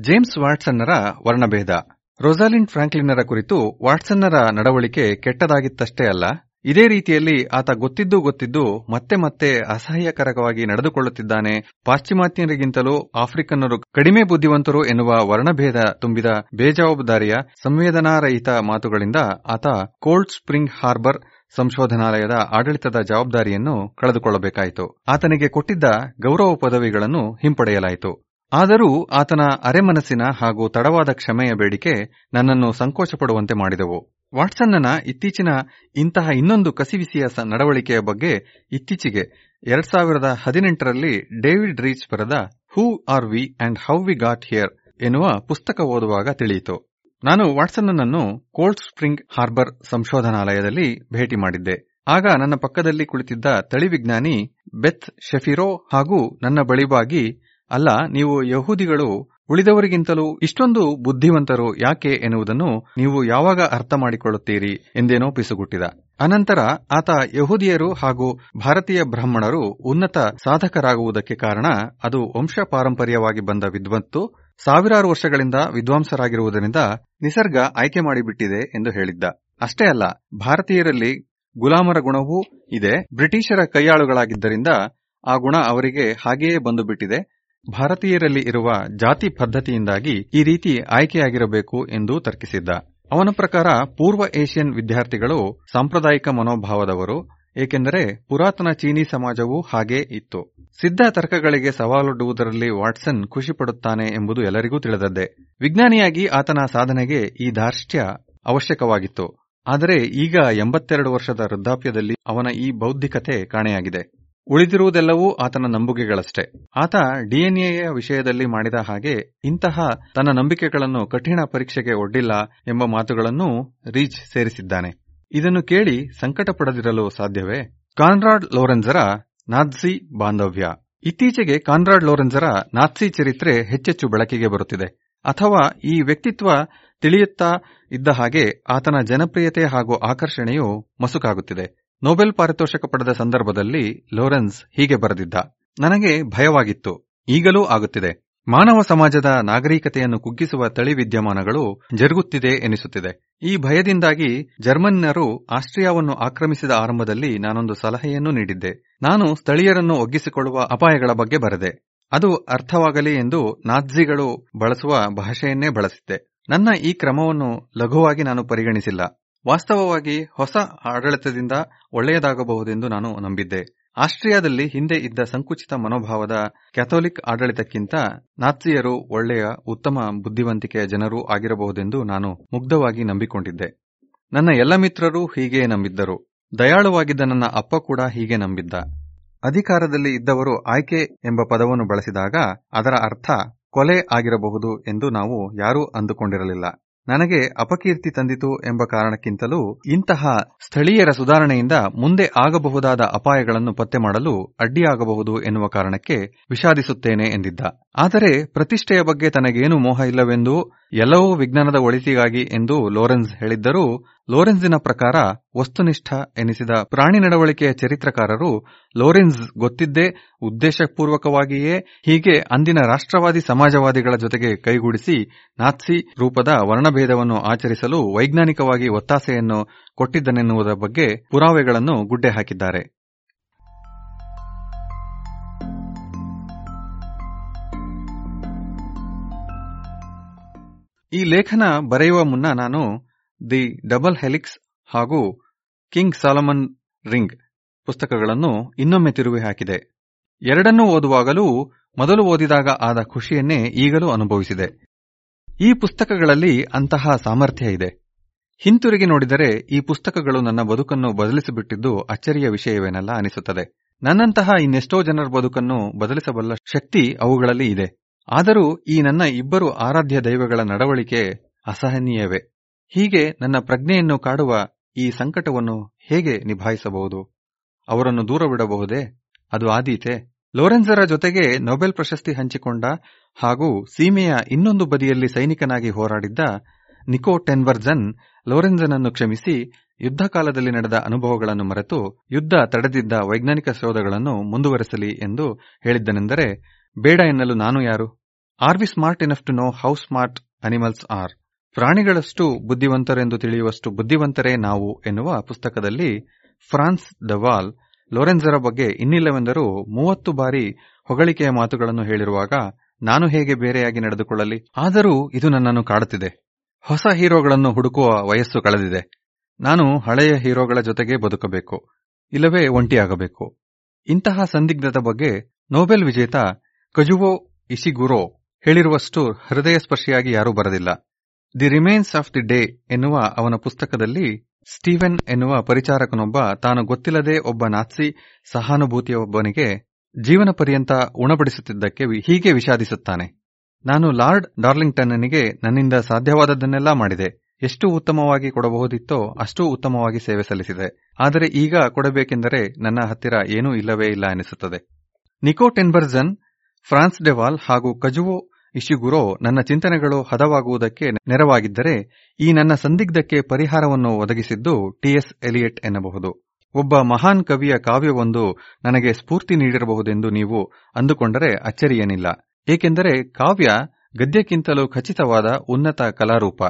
ಜೇಮ್ಸ್ ವಾಟ್ಸನ್ನರ ವರ್ಣಭೇದ. ರೊಸಾಲಿನ್ ಫ್ರಾಂಕ್ಲಿನ್ನರ ಕುರಿತು ವಾಟ್ಸನ್ನರ ನಡವಳಿಕೆ ಕೆಟ್ಟದಾಗಿತ್ತಷ್ಟೇ ಅಲ್ಲ. ಇದೇ ರೀತಿಯಲ್ಲಿ ಆತ ಗೊತ್ತಿದ್ದು ಗೊತ್ತಿದ್ದು ಮತ್ತೆ ಮತ್ತೆ ಅಸಹ್ಯಕರವಾಗಿ ನಡೆದುಕೊಳ್ಳುತ್ತಿದ್ದಾನೆ. ಪಾಶ್ಚಿಮಾತ್ಯರಿಗಿಂತಲೂ ಆಫ್ರಿಕನ್ನರು ಕಡಿಮೆ ಬುದ್ಧಿವಂತರು ಎನ್ನುವ ವರ್ಣಭೇದ ತುಂಬಿದ ಬೇಜವಾಬ್ದಾರಿಯ ಸಂವೇದನಾರಹಿತ ಮಾತುಗಳಿಂದ ಆತ ಕೋಲ್ಡ್ ಸ್ಪ್ರಿಂಗ್ ಹಾರ್ಬರ್ ಸಂಶೋಧನಾಲಯದ ಆಡಳಿತದ ಜವಾಬ್ದಾರಿಯನ್ನು ಕಳೆದುಕೊಳ್ಳಬೇಕಾಯಿತು. ಆತನಿಗೆ ಕೊಟ್ಟಿದ್ದ ಗೌರವ ಪದವಿಗಳನ್ನು ಹಿಂಪಡೆಯಲಾಯಿತು. ಆದರೂ ಆತನ ಅರೆಮನಸ್ಸಿನ ಹಾಗೂ ತಡವಾದ ಕ್ಷಮೆಯ ಬೇಡಿಕೆ ನನ್ನನ್ನು ಸಂಕೋಚಪಡುವಂತೆ ಮಾಡಿದವು. ವಾಟ್ಸನ್ನನ ಇತ್ತೀಚಿನ ಇಂತಹ ಇನ್ನೊಂದು ಕಸಿವಿಸಿಯ ನಡವಳಿಕೆಯ ಬಗ್ಗೆ ಇತ್ತೀಚೆಗೆ ಎರಡ್ ಸಾವಿರದ ಹದಿನೆಂಟರಲ್ಲಿ ಡೇವಿಡ್ ರೀಚ್ ಬರೆದ who are we and how we got here ಎನ್ನುವ ಪುಸ್ತಕ ಓದುವಾಗ ತಿಳಿಯಿತು. ನಾನು ವಾಟ್ಸನ್ನನನ್ನು ಕೋಲ್ಡ್ ಸ್ಪ್ರಿಂಗ್ ಹಾರ್ಬರ್ ಸಂಶೋಧನಾಲಯದಲ್ಲಿ ಭೇಟಿ ಮಾಡಿದ್ದೆ. ಆಗ ನನ್ನ ಪಕ್ಕದಲ್ಲಿ ಕುಳಿತಿದ್ದ ತಳಿವಿಜ್ಞಾನಿ ಬೆತ್ ಶೆಫಿರೋ ಹಾಗೂ ನನ್ನ ಬಳಿವಾಗಿ ಅಲ್ಲ, ನೀವು ಯಹೂದಿಗಳು ಉಳಿದವರಿಗಿಂತಲೂ ಇಷ್ಟೊಂದು ಬುದ್ಧಿವಂತರು ಯಾಕೆ ಎನ್ನುವುದನ್ನು ನೀವು ಯಾವಾಗ ಅರ್ಥ ಮಾಡಿಕೊಳ್ಳುತ್ತೀರಿ ಎಂದೇನೋ ಪಿಸುಗುಟ್ಟಿದ. ಅನಂತರ ಆತ ಯಹೂದಿಯರು ಹಾಗೂ ಭಾರತೀಯ ಬ್ರಾಹ್ಮಣರು ಉನ್ನತ ಸಾಧಕರಾಗುವುದಕ್ಕೆ ಕಾರಣ ಅದು ವಂಶ ಪಾರಂಪರ್ಯವಾಗಿ ಬಂದ ವಿದ್ವತ್ತು, ಸಾವಿರಾರು ವರ್ಷಗಳಿಂದ ವಿದ್ವಾಂಸರಾಗಿರುವುದರಿಂದ ನಿಸರ್ಗ ಆಯ್ಕೆ ಮಾಡಿಬಿಟ್ಟಿದೆ ಎಂದು ಹೇಳಿದ್ದ. ಅಷ್ಟೇ ಅಲ್ಲ, ಭಾರತೀಯರಲ್ಲಿ ಗುಲಾಮರ ಗುಣವೂ ಇದೆ, ಬ್ರಿಟಿಷರ ಕೈಯಾಳುಗಳಾಗಿದ್ದರಿಂದ ಆ ಗುಣ ಅವರಿಗೆ ಹಾಗೆಯೇ ಬಂದು ಬಿಟ್ಟಿದೆ ಭಾರತೀಯರಲ್ಲಿ ಇರುವ ಜಾತಿ ಪದ್ಧತಿಯಿಂದಾಗಿ ಈ ರೀತಿ ಆಯ್ಕೆಯಾಗಿರಬೇಕು ಎಂದು ತರ್ಕಿಸಿದ್ದ. ಅವನ ಪ್ರಕಾರ ಪೂರ್ವ ಏಷ್ಯನ್ ವಿದ್ಯಾರ್ಥಿಗಳು ಸಾಂಪ್ರದಾಯಿಕ ಮನೋಭಾವದವರು, ಏಕೆಂದರೆ ಪುರಾತನ ಚೀನೀ ಸಮಾಜವು ಹಾಗೇ ಇತ್ತು. ಸಿದ್ಧ ತರ್ಕಗಳಿಗೆ ಸವಾಲೊಡ್ಡುವುದರಲ್ಲಿ ವಾಟ್ಸನ್ ಖುಷಿಪಡುತ್ತಾನೆ ಎಂಬುದು ಎಲ್ಲರಿಗೂ ತಿಳಿದದ್ದೇ. ವಿಜ್ಞಾನಿಯಾಗಿ ಆತನ ಸಾಧನೆಗೆ ಈ ಧಾರ್ಷ್ಟ್ಯ ಅವಶ್ಯಕವಾಗಿತ್ತು. ಆದರೆ ಈಗ ಎಂಬತ್ತೆರಡು ವರ್ಷದ ವೃದ್ಧಾಪ್ಯದಲ್ಲಿ ಅವನ ಈ ಬೌದ್ಧಿಕತೆ ಕಾಣೆಯಾಗಿದೆ. ಉಳಿದಿರುವುದೆಲ್ಲವೂ ಆತನ ನಂಬುಗೆಗಳಷ್ಟೇ. ಆತ ಡಿಎನ್ಎಯ ವಿಷಯದಲ್ಲಿ ಮಾಡಿದ ಹಾಗೆ ಇಂತಹ ತನ್ನ ನಂಬಿಕೆಗಳನ್ನು ಕಠಿಣ ಪರೀಕ್ಷೆಗೆ ಒಡ್ಡಿಲ್ಲ ಎಂಬ ಮಾತುಗಳನ್ನು ರೀಚ್ ಸೇರಿಸಿದ್ದಾನೆ. ಇದನ್ನು ಕೇಳಿ ಸಂಕಟ ಪಡದಿರಲು ಸಾಧ್ಯವೇ? ಕಾನ್ರಾಡ್ ಲೋರೆನ್ಸರ ನಾತ್ಸಿ ಬಾಂಧವ್ಯ. ಇತ್ತೀಚೆಗೆ ಕಾನ್ರಾಡ್ ಲೋರೆನ್ಸರ ನಾಥ್ಸಿ ಚರಿತ್ರೆ ಹೆಚ್ಚೆಚ್ಚು ಬೆಳಕಿಗೆ ಬರುತ್ತಿದೆ. ಅಥವಾ ಈ ವ್ಯಕ್ತಿತ್ವ ತಿಳಿಯುತ್ತಾ ಇದ್ದ ಹಾಗೆ ಆತನ ಜನಪ್ರಿಯತೆ ಹಾಗೂ ಆಕರ್ಷಣೆಯು ಮಸುಕಾಗುತ್ತಿದೆ. ನೊಬೆಲ್ ಪಾರಿತೋಷಕ ಪಡೆದ ಸಂದರ್ಭದಲ್ಲಿ ಲೋರೆನ್ಸ್ ಹೀಗೆ ಬರೆದಿದ್ದ, ನನಗೆ ಭಯವಾಗಿತ್ತು. ಈಗಲೂ ಆಗುತ್ತಿದೆ. ಮಾನವ ಸಮಾಜದ ನಾಗರಿಕತೆಯನ್ನು ಕುಗ್ಗಿಸುವ ತಳಿ ವಿದ್ಯಮಾನಗಳು ಜರುಗುತ್ತಿದೆ ಎನಿಸುತ್ತಿದೆ. ಈ ಭಯದಿಂದಾಗಿ ಜರ್ಮನ್ನರು ಆಸ್ಟ್ರಿಯಾವನ್ನು ಆಕ್ರಮಿಸಿದ ಆರಂಭದಲ್ಲಿ ನಾನೊಂದು ಸಲಹೆಯನ್ನು ನೀಡಿದ್ದೆ. ನಾನು ಸ್ಥಳೀಯರನ್ನು ಒಗ್ಗಿಸಿಕೊಳ್ಳುವ ಅಪಾಯಗಳ ಬಗ್ಗೆ ಬರೆದೆ. ಅದು ಅರ್ಥವಾಗಲಿ ಎಂದು ನಾತ್ಸಿಗಳು ಬಳಸುವ ಭಾಷೆಯನ್ನೇ ಬಳಸಿದ್ದೆ. ನನ್ನ ಈ ಕ್ರಮವನ್ನು ಲಘುವಾಗಿ ನಾನು ಪರಿಗಣಿಸಿಲ್ಲ. ವಾಸ್ತವವಾಗಿ ಹೊಸ ಆಡಳಿತದಿಂದ ಒಳ್ಳೆಯದಾಗಬಹುದೆಂದು ನಾನು ನಂಬಿದ್ದೆ. ಆಸ್ಟ್ರಿಯಾದಲ್ಲಿ ಹಿಂದೆ ಇದ್ದ ಸಂಕುಚಿತ ಮನೋಭಾವದ ಕ್ಯಾಥೋಲಿಕ್ ಆಡಳಿತಕ್ಕಿಂತ ನಾತ್ಸಿಯರು ಒಳ್ಳೆಯ, ಉತ್ತಮ, ಬುದ್ಧಿವಂತಿಕೆಯ ಜನರೂ ಆಗಿರಬಹುದೆಂದು ನಾನು ಮುಗ್ಧವಾಗಿ ನಂಬಿಕೊಂಡಿದ್ದೆ. ನನ್ನ ಎಲ್ಲ ಮಿತ್ರರು ಹೀಗೆ ನಂಬಿದ್ದರು. ದಯಾಳುವಾಗಿದ್ದ ನನ್ನ ಅಪ್ಪ ಕೂಡ ಹೀಗೆ ನಂಬಿದ್ದ. ಅಧಿಕಾರದಲ್ಲಿ ಇದ್ದವರು ಆಯ್ಕೆ ಎಂಬ ಪದವನ್ನು ಬಳಸಿದಾಗ ಅದರ ಅರ್ಥ ಕೊಲೆ ಆಗಿರಬಹುದು ಎಂದು ನಾವು ಯಾರೂ ಅಂದುಕೊಂಡಿರಲಿಲ್ಲ. ನನಗೆ ಅಪಕೀರ್ತಿ ತಂದಿತು ಎಂಬ ಕಾರಣಕ್ಕಿಂತಲೂ ಇಂತಹ ಸ್ಥಳೀಯರ ಸುಧಾರಣೆಯಿಂದ ಮುಂದೆ ಆಗಬಹುದಾದ ಅಪಾಯಗಳನ್ನು ಪತ್ತೆ ಮಾಡಲು ಅಡ್ಡಿಯಾಗಬಹುದು ಎನ್ನುವ ಕಾರಣಕ್ಕೆ ವಿಷಾದಿಸುತ್ತೇನೆ ಎಂದಿದ್ದ. ಆದರೆ ಪ್ರತಿಷ್ಠೆಯ ಬಗ್ಗೆ ತನಗೇನು ಮೋಹ ಇಲ್ಲವೆಂದು, ಎಲ್ಲವೂ ವಿಜ್ಞಾನದ ಒಳಿತಿಗಾಗಿ ಎಂದು ಲೋರೆನ್ಸ್ ಹೇಳಿದ್ದರೂ, ಲೋರೆನ್ಸಿನ ಪ್ರಕಾರ ವಸ್ತುನಿಷ್ಠ ಎನಿಸಿದ ಪ್ರಾಣಿ ನಡವಳಿಕೆಯ ಚರಿತ್ರಕಾರರು ಲೋರೆನ್ಸ್ ಗೊತ್ತಿದ್ದೇ ಉದ್ದೇಶಪೂರ್ವಕವಾಗಿಯೇ ಹೀಗೆ ಅಂದಿನ ರಾಷ್ಟ್ರವಾದಿ ಸಮಾಜವಾದಿಗಳ ಜೊತೆಗೆ ಕೈಗೂಡಿಸಿ ನಾತ್ಸಿ ರೂಪದ ವರ್ಣಭೇದವನ್ನು ಆಚರಿಸಲು ವೈಜ್ಞಾನಿಕವಾಗಿ ಒತ್ತಾಸೆಯನ್ನು ಕೊಟ್ಟಿದ್ದನೆನ್ನುವುದರ ಬಗ್ಗೆ ಪುರಾವೆಗಳನ್ನು ಗುಡ್ಡೆ ಹಾಕಿದ್ದಾರೆ. ಈ ಲೇಖನ ಬರೆಯುವ ಮುನ್ನ ನಾನು ದಿ ಡಬಲ್ ಹೆಲಿಕ್ಸ್ ಹಾಗೂ ಕಿಂಗ್ ಸಾಲಮನ್ ರಿಂಗ್ ಪುಸ್ತಕಗಳನ್ನು ಇನ್ನೊಮ್ಮೆ ತಿರುವಿ ಹಾಕಿದೆ. ಎರಡನ್ನೂ ಓದುವಾಗಲೂ ಮೊದಲು ಓದಿದಾಗ ಆದ ಖುಷಿಯನ್ನೇ ಈಗಲೂ ಅನುಭವಿಸಿದೆ. ಈ ಪುಸ್ತಕಗಳಲ್ಲಿ ಅಂತಹ ಸಾಮರ್ಥ್ಯ ಇದೆ. ಹಿಂತಿರುಗಿ ನೋಡಿದರೆ ಈ ಪುಸ್ತಕಗಳು ನನ್ನ ಬದುಕನ್ನು ಬದಲಿಸಿಬಿಟ್ಟಿದ್ದು ಅಚ್ಚರಿಯ ವಿಷಯವೇನಲ್ಲ ಅನಿಸುತ್ತದೆ. ನನ್ನಂತಹ ಇನ್ನೆಷ್ಟೋ ಜನರ ಬದುಕನ್ನು ಬದಲಿಸಬಲ್ಲ ಶಕ್ತಿ ಅವುಗಳಲ್ಲಿ ಇದೆ. ಆದರೂ ಈ ನನ್ನ ಇಬ್ಬರು ಆರಾಧ್ಯ ದೈವಗಳ ನಡವಳಿಕೆ ಅಸಹನೀಯವೇ. ಹೀಗೆ ನನ್ನ ಪ್ರಜ್ಞೆಯನ್ನು ಕಾಡುವ ಈ ಸಂಕಟವನ್ನು ಹೇಗೆ ನಿಭಾಯಿಸಬಹುದು? ಅವರನ್ನು ದೂರವಿಡಬಹುದೇ? ಅದು ಆದೀತೆ. ಲೋರೆನ್ಸರ ಜೊತೆಗೆ ನೊಬೆಲ್ ಪ್ರಶಸ್ತಿ ಹಂಚಿಕೊಂಡ ಹಾಗೂ ಸೀಮೆಯ ಇನ್ನೊಂದು ಬದಿಯಲ್ಲಿ ಸೈನಿಕನಾಗಿ ಹೋರಾಡಿದ್ದ ನಿಕೋ ಟೆನ್ವರ್ಜನ್ ಲೋರೆನ್ಸನನ್ನು ಕ್ಷಮಿಸಿ ಯುದ್ಧ ಕಾಲದಲ್ಲಿ ನಡೆದ ಅನುಭವಗಳನ್ನು ಮರೆತು ಯುದ್ಧ ತಡೆದಿದ್ದ ವೈಜ್ಞಾನಿಕ ಶೋಧಗಳನ್ನು ಮುಂದುವರೆಸಲಿ ಎಂದು ಹೇಳಿದ್ದನೆಂದರೆ ಬೇಡ ಎನ್ನಲು ನಾನು ಯಾರು? Are we smart enough to know how smart animals are ಪ್ರಾಣಿಗಳಷ್ಟು ಬುದ್ಧಿವಂತರೆಂದು ತಿಳಿಯುವಷ್ಟು ಬುದ್ಧಿವಂತರೇ ನಾವು ಎನ್ನುವ ಪುಸ್ತಕದಲ್ಲಿ ಫ್ರಾನ್ಸ್ ದವಾಲ್ ಲೋರೆನ್ಸರ ಬಗ್ಗೆ ಇನ್ನಿಲ್ಲವೆಂದರೂ ಮೂವತ್ತು ಬಾರಿ ಹೊಗಳಿಕೆಯ ಮಾತುಗಳನ್ನು ಹೇಳಿರುವಾಗ ನಾನು ಹೇಗೆ ಬೇರೆಯಾಗಿ ನಡೆದುಕೊಳ್ಳಲಿ? ಆದರೂ ಇದು ನನ್ನನ್ನು ಕಾಡುತ್ತಿದೆ. ಹೊಸ ಹೀರೋಗಳನ್ನು ಹುಡುಕುವ ವಯಸ್ಸು ಕಳೆದಿದೆ. ನಾನು ಹಳೆಯ ಹೀರೋಗಳ ಜೊತೆಗೆ ಬದುಕಬೇಕು. ಇಲ್ಲವೇ ಒಂಟಿಯಾಗಬೇಕು. ಇಂತಹ ಸಂದಿಗ್ಧದ ಬಗ್ಗೆ ನೋಬೆಲ್ ವಿಜೇತ ಕಜುವೋ ಇಶಿಗುರೋ ಹೇಳಿರುವಷ್ಟು ಹೃದಯ ಸ್ಪರ್ಶಿಯಾಗಿ ಯಾರೂ ಬರದಿಲ್ಲ. The remains of the day ಎನ್ನುವ ಅವನ ಪುಸ್ತಕದಲ್ಲಿ ಸ್ಟೀವೆನ್ ಎನ್ನುವ ಪರಿಚಾರಕನೊಬ್ಬ ತಾನು ಗೊತ್ತಿಲ್ಲದೆ ಒಬ್ಬ ನಾತ್ಸಿ ಸಹಾನುಭೂತಿಯೊಬ್ಬನಿಗೆ ಜೀವನ ಪರ್ಯಂತ ಉಣಬಡಿಸುತ್ತಿದ್ದಕ್ಕೆ ಹೀಗೆ ವಿಷಾದಿಸುತ್ತಾನೆ. ನಾನು ಲಾರ್ಡ್ ಡಾರ್ಲಿಂಗ್ಟನ್ನಿಗೆ ನನ್ನಿಂದ ಸಾಧ್ಯವಾದದ್ದನ್ನೆಲ್ಲ ಮಾಡಿದೆ. ಎಷ್ಟು ಉತ್ತಮವಾಗಿ ಕೊಡಬಹುದಿತ್ತೋ ಅಷ್ಟು ಉತ್ತಮವಾಗಿ ಸೇವೆ ಸಲ್ಲಿಸಿದೆ. ಆದರೆ ಈಗ ಕೊಡಬೇಕೆಂದರೆ ನನ್ನ ಹತ್ತಿರ ಏನೂ ಇಲ್ಲವೇ ಇಲ್ಲ ಎನಿಸುತ್ತದೆ. ನಿಕೋ ಟೆನ್ಬರ್ಜನ್ ಫ್ರಾನ್ಸ್ ಡೆವಾಲ್ ಹಾಗೂ ಕಜುವೋ ಇಶಿಗುರೋ ನನ್ನ ಚಿಂತನೆಗಳು ಹದವಾಗುವುದಕ್ಕೆ ನೆರವಾಗಿದ್ದರೆ ಈ ನನ್ನ ಸಂದಿಗ್ಧಕ್ಕೆ ಪರಿಹಾರವನ್ನು ಒದಗಿಸಿದ್ದು ಟಿಎಸ್ ಎಲಿಯಟ್ ಎನ್ನಬಹುದು. ಒಬ್ಬ ಮಹಾನ್ ಕವಿಯ ಕಾವ್ಯವೊಂದು ನನಗೆ ಸ್ಫೂರ್ತಿ ನೀಡಿರಬಹುದೆಂದು ನೀವು ಅಂದುಕೊಂಡರೆ ಅಚ್ಚರಿಯೇನಿಲ್ಲ. ಏಕೆಂದರೆ ಕಾವ್ಯ ಗದ್ಯಕ್ಕಿಂತಲೂ ಖಚಿತವಾದ ಉನ್ನತ ಕಲಾರೂಪ.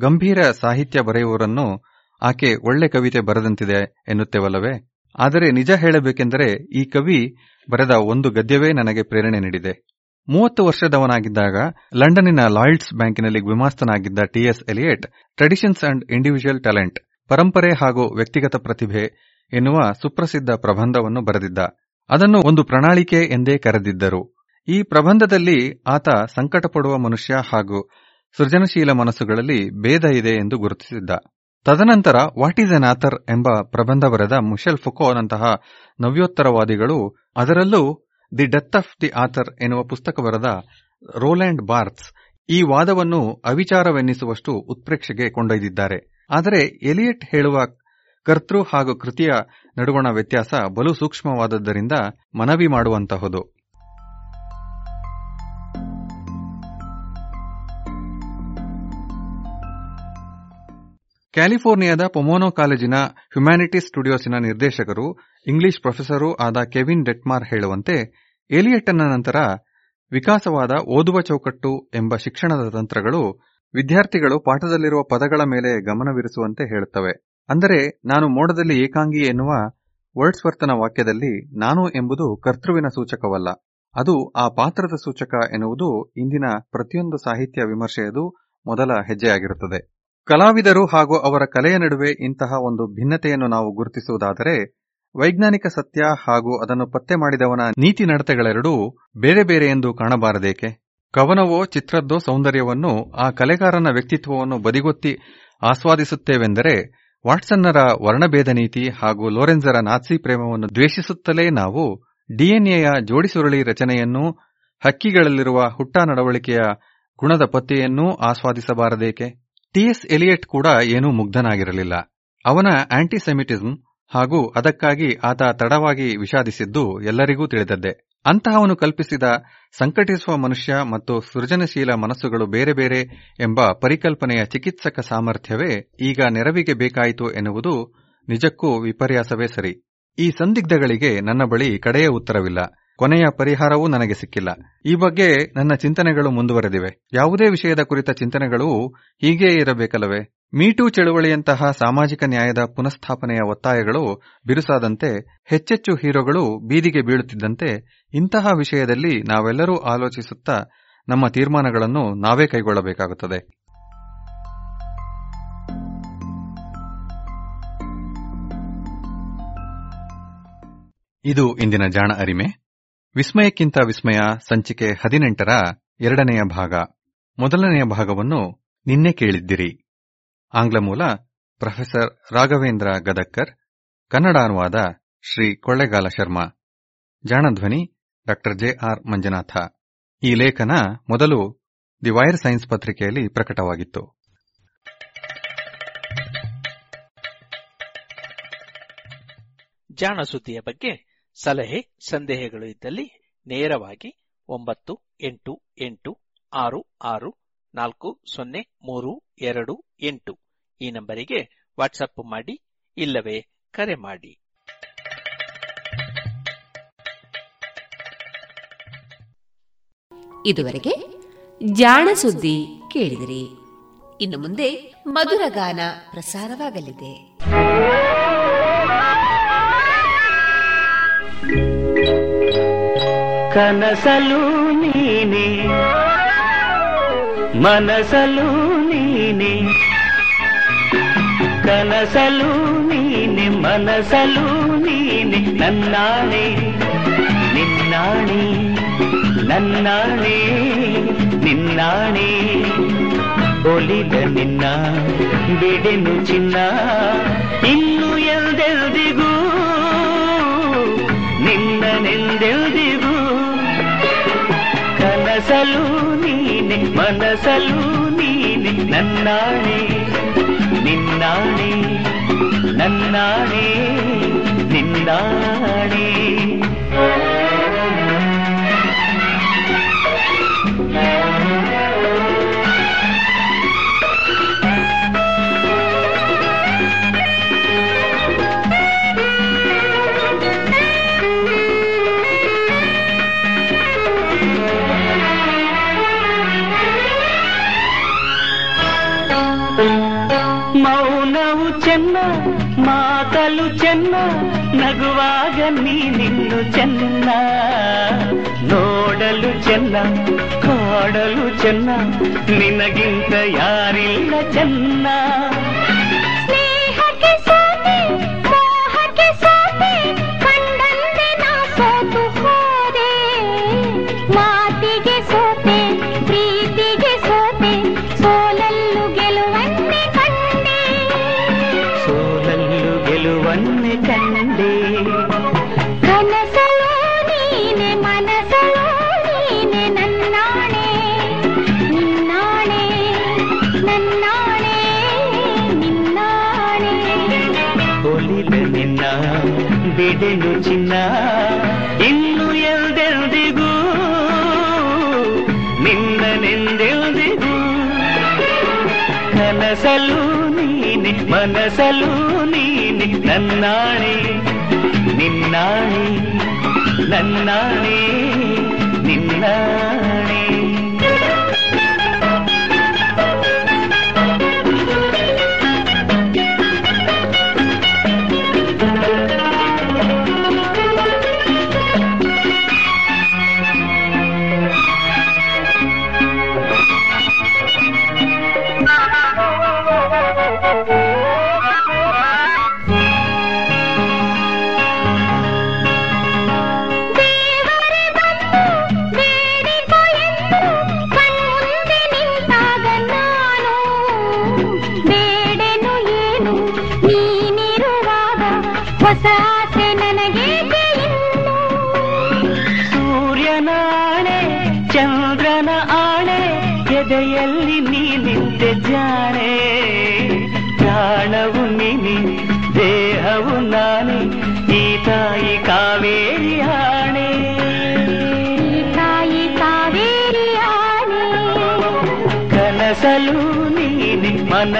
ಗಂಭೀರ ಸಾಹಿತ್ಯ ಬರೆಯುವವರನ್ನು ಆಕೆ ಒಳ್ಳೆ ಕವಿತೆ ಬರೆದಂತಿದೆ ಎನ್ನುತ್ತೇವಲ್ಲವೇ? ಆದರೆ ನಿಜ ಹೇಳಬೇಕೆಂದರೆ ಈ ಕವಿ ಬರೆದ ಒಂದು ಗದ್ಯವೇ ನನಗೆ ಪ್ರೇರಣೆ ನೀಡಿದೆ. ಮೂವತ್ತು ವರ್ಷದವನಾಗಿದ್ದಾಗ ಲಂಡನ್ನಿನ ಲಾಯ್ಡ್ಸ್ ಬ್ಯಾಂಕಿನಲ್ಲಿ ವಿಮಾಸ್ತನಾಗಿದ್ದ T S Eliot, traditions and individual talent, ಪರಂಪರೆ ಹಾಗೂ ವ್ಯಕ್ತಿಗತ ಪ್ರತಿಭೆ ಎನ್ನುವ ಸುಪ್ರಸಿದ್ಧ ಪ್ರಬಂಧವನ್ನು ಬರೆದಿದ್ದ. ಅದನ್ನು ಒಂದು ಪ್ರಣಾಳಿಕೆ ಎಂದೇ ಕರೆದಿದ್ದರು. ಈ ಪ್ರಬಂಧದಲ್ಲಿ ಆತ ಸಂಕಟಪಡುವ ಮನುಷ್ಯ ಹಾಗೂ ಸೃಜನಶೀಲ ಮನಸ್ಸುಗಳಲ್ಲಿ ಭೇದ ಇದೆ ಎಂದು ಗುರುತಿಸಿದ್ದ. ತದನಂತರ ವಾಟ್ ಈಸ್ ಎನ್ ಆಥರ್ ಎಂಬ ಪ್ರಬಂಧ ಬರೆದ ಮುಷೆಲ್ ಫುಕೋನಂತಹ ನವ್ಯೋತ್ತರವಾದಿಗಳು ಅದರಲ್ಲೂ the death of the author ಎನ್ನುವ ಪುಸ್ತಕ ಬರೆದ ರೋಲ್ಯಾಂಡ್ ಬಾರ್ತ್ಸ್ ಈ ವಾದವನ್ನು ಅವಿಚಾರವೆನ್ನಿಸುವಷ್ಟು ಉತ್ಪ್ರೇಕ್ಷೆಗೆ ಕೊಂಡೊಯ್ದಿದ್ದಾರೆ. ಆದರೆ ಎಲಿಯಟ್ ಹೇಳುವ ಕರ್ತೃ ಹಾಗೂ ಕೃತಿಯ ನಡುವಣ ವ್ಯತ್ಯಾಸ ಬಲು ಸೂಕ್ಷ್ಮವಾದದ್ದರಿಂದ ಮನವಿ ಮಾಡುವಂತಹುದು. ಕ್ಯಾಲಿಫೋರ್ನಿಯಾದ ಪೊಮೋನೋ ಕಾಲೇಜಿನ ಹ್ಯುಮ್ಯಾನಿಟೀಸ್ ಸ್ಟುಡಿಯೋಸಿನ ನಿರ್ದೇಶಕರು ಇಂಗ್ಲಿಷ್ ಪ್ರೊಫೆಸರೂ ಆದ ಕೆವಿನ್ ಡೆಟ್ಮಾರ್ ಹೇಳುವಂತೆ ಎಲಿಯಟ್ನ ನಂತರ ವಿಕಾಸವಾದ ಓದುವ ಚೌಕಟ್ಟು ಎಂಬ ಶಿಕ್ಷಣದ ತಂತ್ರಗಳು ವಿದ್ಯಾರ್ಥಿಗಳು ಪಾಠದಲ್ಲಿರುವ ಪದಗಳ ಮೇಲೆ ಗಮನವಿರಿಸುವಂತೆ ಹೇಳುತ್ತವೆ. ಅಂದರೆ ನಾನು ಮೋಡದಲ್ಲಿ ಏಕಾಂಗಿ ಎನ್ನುವ ವರ್ಡ್ಸ್ವರ್ತನ ವಾಕ್ಯದಲ್ಲಿ ನಾನು ಎಂಬುದು ಕರ್ತೃವಿನ ಸೂಚಕವಲ್ಲ. ಅದು ಆ ಪಾತ್ರದ ಸೂಚಕ ಎನ್ನುವುದು ಇಂದಿನ ಪ್ರತಿಯೊಂದು ಸಾಹಿತ್ಯ ವಿಮರ್ಶೆಯದು ಮೊದಲ ಹೆಜ್ಜೆಯಾಗಿರುತ್ತದೆ. ಕಲಾವಿದರು ಹಾಗೂ ಅವರ ಕಲೆಯ ನಡುವೆ ಇಂತಹ ಒಂದು ಭಿನ್ನತೆಯನ್ನು ನಾವು ಗುರುತಿಸುವುದಾದರೆ ವೈಜ್ಞಾನಿಕ ಸತ್ಯ ಹಾಗೂ ಅದನ್ನು ಪತ್ತೆ ಮಾಡಿದವನ ನೀತಿ ನಡತೆಗಳೆರಡೂ ಬೇರೆ ಬೇರೆ ಎಂದು ಕಾಣಬಾರದೇಕೆ? ಕವನವೋ ಚಿತ್ರದ್ದೋ ಸೌಂದರ್ಯವನ್ನು ಆ ಕಲೆಗಾರನ ವ್ಯಕ್ತಿತ್ವವನ್ನು ಬದಿಗೊತ್ತಿ ಆಸ್ವಾದಿಸುತ್ತೇವೆಂದರೆ ವಾಟ್ಸನ್ನರ ವರ್ಣಭೇದ ನೀತಿ ಹಾಗೂ ಲೋರೆನ್ಸರ ನಾತ್ಸಿ ಪ್ರೇಮವನ್ನು ದ್ವೇಷಿಸುತ್ತಲೇ ನಾವು ಡಿಎನ್ಎಯ ಜೋಡಿಸುರುಳಿ ರಚನೆಯನ್ನು ಹಕ್ಕಿಗಳಲ್ಲಿರುವ ಹುಟ್ಟ ನಡವಳಿಕೆಯ ಗುಣದ ಪತ್ತೆಯನ್ನೂ ಆಸ್ವಾದಿಸಬಾರದೇಕೆ? ಟಿಎಸ್ ಎಲಿಯಟ್ ಕೂಡ ಏನೂ ಮುಗ್ಧನಾಗಿರಲಿಲ್ಲ. ಅವನ ಆಂಟಿಸೆಮಿಟಿಸಂ ಹಾಗೂ ಅದಕ್ಕಾಗಿ ಆತ ತಡವಾಗಿ ವಿಷಾದಿಸಿದ್ದು ಎಲ್ಲರಿಗೂ ತಿಳಿದದ್ದೇ. ಅಂತಹವನು ಕಲ್ಪಿಸಿದ ಸಂಕಟಿಸುವ ಮನುಷ್ಯ ಮತ್ತು ಸೃಜನಶೀಲ ಮನಸ್ಸುಗಳು ಬೇರೆ ಬೇರೆ ಎಂಬ ಪರಿಕಲ್ಪನೆಯ ಚಿಕಿತ್ಸಕ ಸಾಮರ್ಥ್ಯವೇ ಈಗ ನೆರವಿಗೆ ಬೇಕಾಯಿತು ಎನ್ನುವುದು ನಿಜಕ್ಕೂ ವಿಪರ್ಯಾಸವೇ ಸರಿ. ಈ ಸಂದಿಗ್ಧಗಳಿಗೆ ನನ್ನ ಬಳಿ ಕಡೆಯ ಉತ್ತರವಿಲ್ಲ. ಕೊನೆಯ ಪರಿಹಾರವೂ ನನಗೆ ಸಿಕ್ಕಿಲ್ಲ. ಈ ಬಗ್ಗೆ ನನ್ನ ಚಿಂತನೆಗಳು ಮುಂದುವರೆದಿವೆ. ಯಾವುದೇ ವಿಷಯದ ಕುರಿತ ಚಿಂತನೆಗಳು ಹೀಗೇ ಇರಬೇಕಲ್ಲವೇ? ಮೀಟೂ ಚಳುವಳಿಯಂತಹ ಸಾಮಾಜಿಕ ನ್ಯಾಯದ ಪುನಃಸ್ಥಾಪನೆಯ ಒತ್ತಾಯಗಳು ಬಿರುಸಾದಂತೆ ಹೆಚ್ಚೆಚ್ಚು ಹೀರೋಗಳು ಬೀದಿಗೆ ಬೀಳುತ್ತಿದ್ದಂತೆ ಇಂತಹ ವಿಷಯದಲ್ಲಿ ನಾವೆಲ್ಲರೂ ಆಲೋಚಿಸುತ್ತಾ ನಮ್ಮ ತೀರ್ಮಾನಗಳನ್ನು ನಾವೇ ಕೈಗೊಳ್ಳಬೇಕಾಗುತ್ತದೆ. ಇದು ಇಂದಿನ ಜಾಣ ಅರಿಮೆ. ವಿಸ್ಮಯಕ್ಕಿಂತ ವಿಸ್ಮಯ ಸಂಚಿಕೆ ಹದಿನೆಂಟರ ಎರಡನೆಯ ಭಾಗ. ಮೊದಲನೆಯ ಭಾಗವನ್ನು ನಿನ್ನೆ ಕೇಳಿದ್ದಿರಿ. ಆಂಗ್ಲ ಮೂಲ ಪ್ರೊಫೆಸರ್ ರಾಘವೇಂದ್ರ ಗದಕ್ಕರ್ ಕನ್ನಡ ಅನುವಾದ ಶ್ರೀ ಕೊಳ್ಳೆಗಾಲ ಶರ್ಮಾ, ಜಾಣಧ್ವನಿ ಡಾ ಜೆ ಆರ್ ಮಂಜುನಾಥ. ಈ ಲೇಖನ ಮೊದಲು ದಿ ವೈರ್ ಸೈನ್ಸ್ ಪತ್ರಿಕೆಯಲ್ಲಿ ಪ್ರಕಟವಾಗಿತ್ತು. ಜಾಣ ಸುದ್ದಿಯ ಬಗ್ಗೆ ಸಲಹೆ, ಸಂದೇಹಗಳು ಇದ್ದಲ್ಲಿ ನೇರವಾಗಿ ಒಂಬತ್ತು ಎಂಟು ಎಂಟು ಆರು ಆರು ನಾಲ್ಕು ಸೊನ್ನೆ ಮೂರು ಎರಡು ಎಂಟು. ಈ ನಂಬರಿಗೆ ವಾಟ್ಸಪ್ ಮಾಡಿ ಇಲ್ಲವೇ ಕರೆ ಮಾಡಿ. ಇದುವರೆಗೆ ಜಾಣ ಸುದ್ದಿ ಕೇಳಿದಿರಿ. ಇನ್ನು ಮುಂದೆ ಮಧುರ ಗಾನ ಪ್ರಸಾರವಾಗಲಿದೆ. ಕನಸಲು ನೀನೆ ಮನಸಲು ನೀನೆ ಕನಸಲು ನೀನೆ ಮನಸಲು ನೀನೆ ನನ್ನಾಣೆ ನಿನ್ನಾಣೆ ನನ್ನಾಣೆ ನಿನ್ನಾಣೆ ಒಲಿದ ನಿನ್ನ ಬಿಡೆನು ಚಿನ್ನ ಇನ್ನು ಎಲ್ದೆಲ್ದಿಗೂ ನಿನ್ನನೆಂದೆಲ್ದಿಗೂ ಕನಸಲು ನೀನೆ ಮನಸಲು ನೀನೆ ನನ್ನಾಣೆ ನಿನ್ನಾಣೆ ನನ್ನಾಣೆ ನಿನ್ನಾಣೆ ಚೆನ್ನ ಕಾಡಲು ಚೆನ್ನ ನಿನಗಿಂತ ಯಾರಿಲ್ಲ ಚೆನ್ನ. ಮನಸಲು ನೀನೆ ನನ್ನಾಣೆ ನಿನ್ನಾಣೆ ನನ್ನಾಣೆ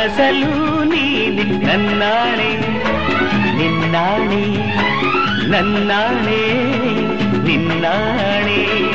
ಕನಸಲು ನೀನು ನನ್ನಾಣೆ ನಿನ್ನಾಣೆ ನನ್ನಾಣೆ ನಿನ್ನಾಣೆ.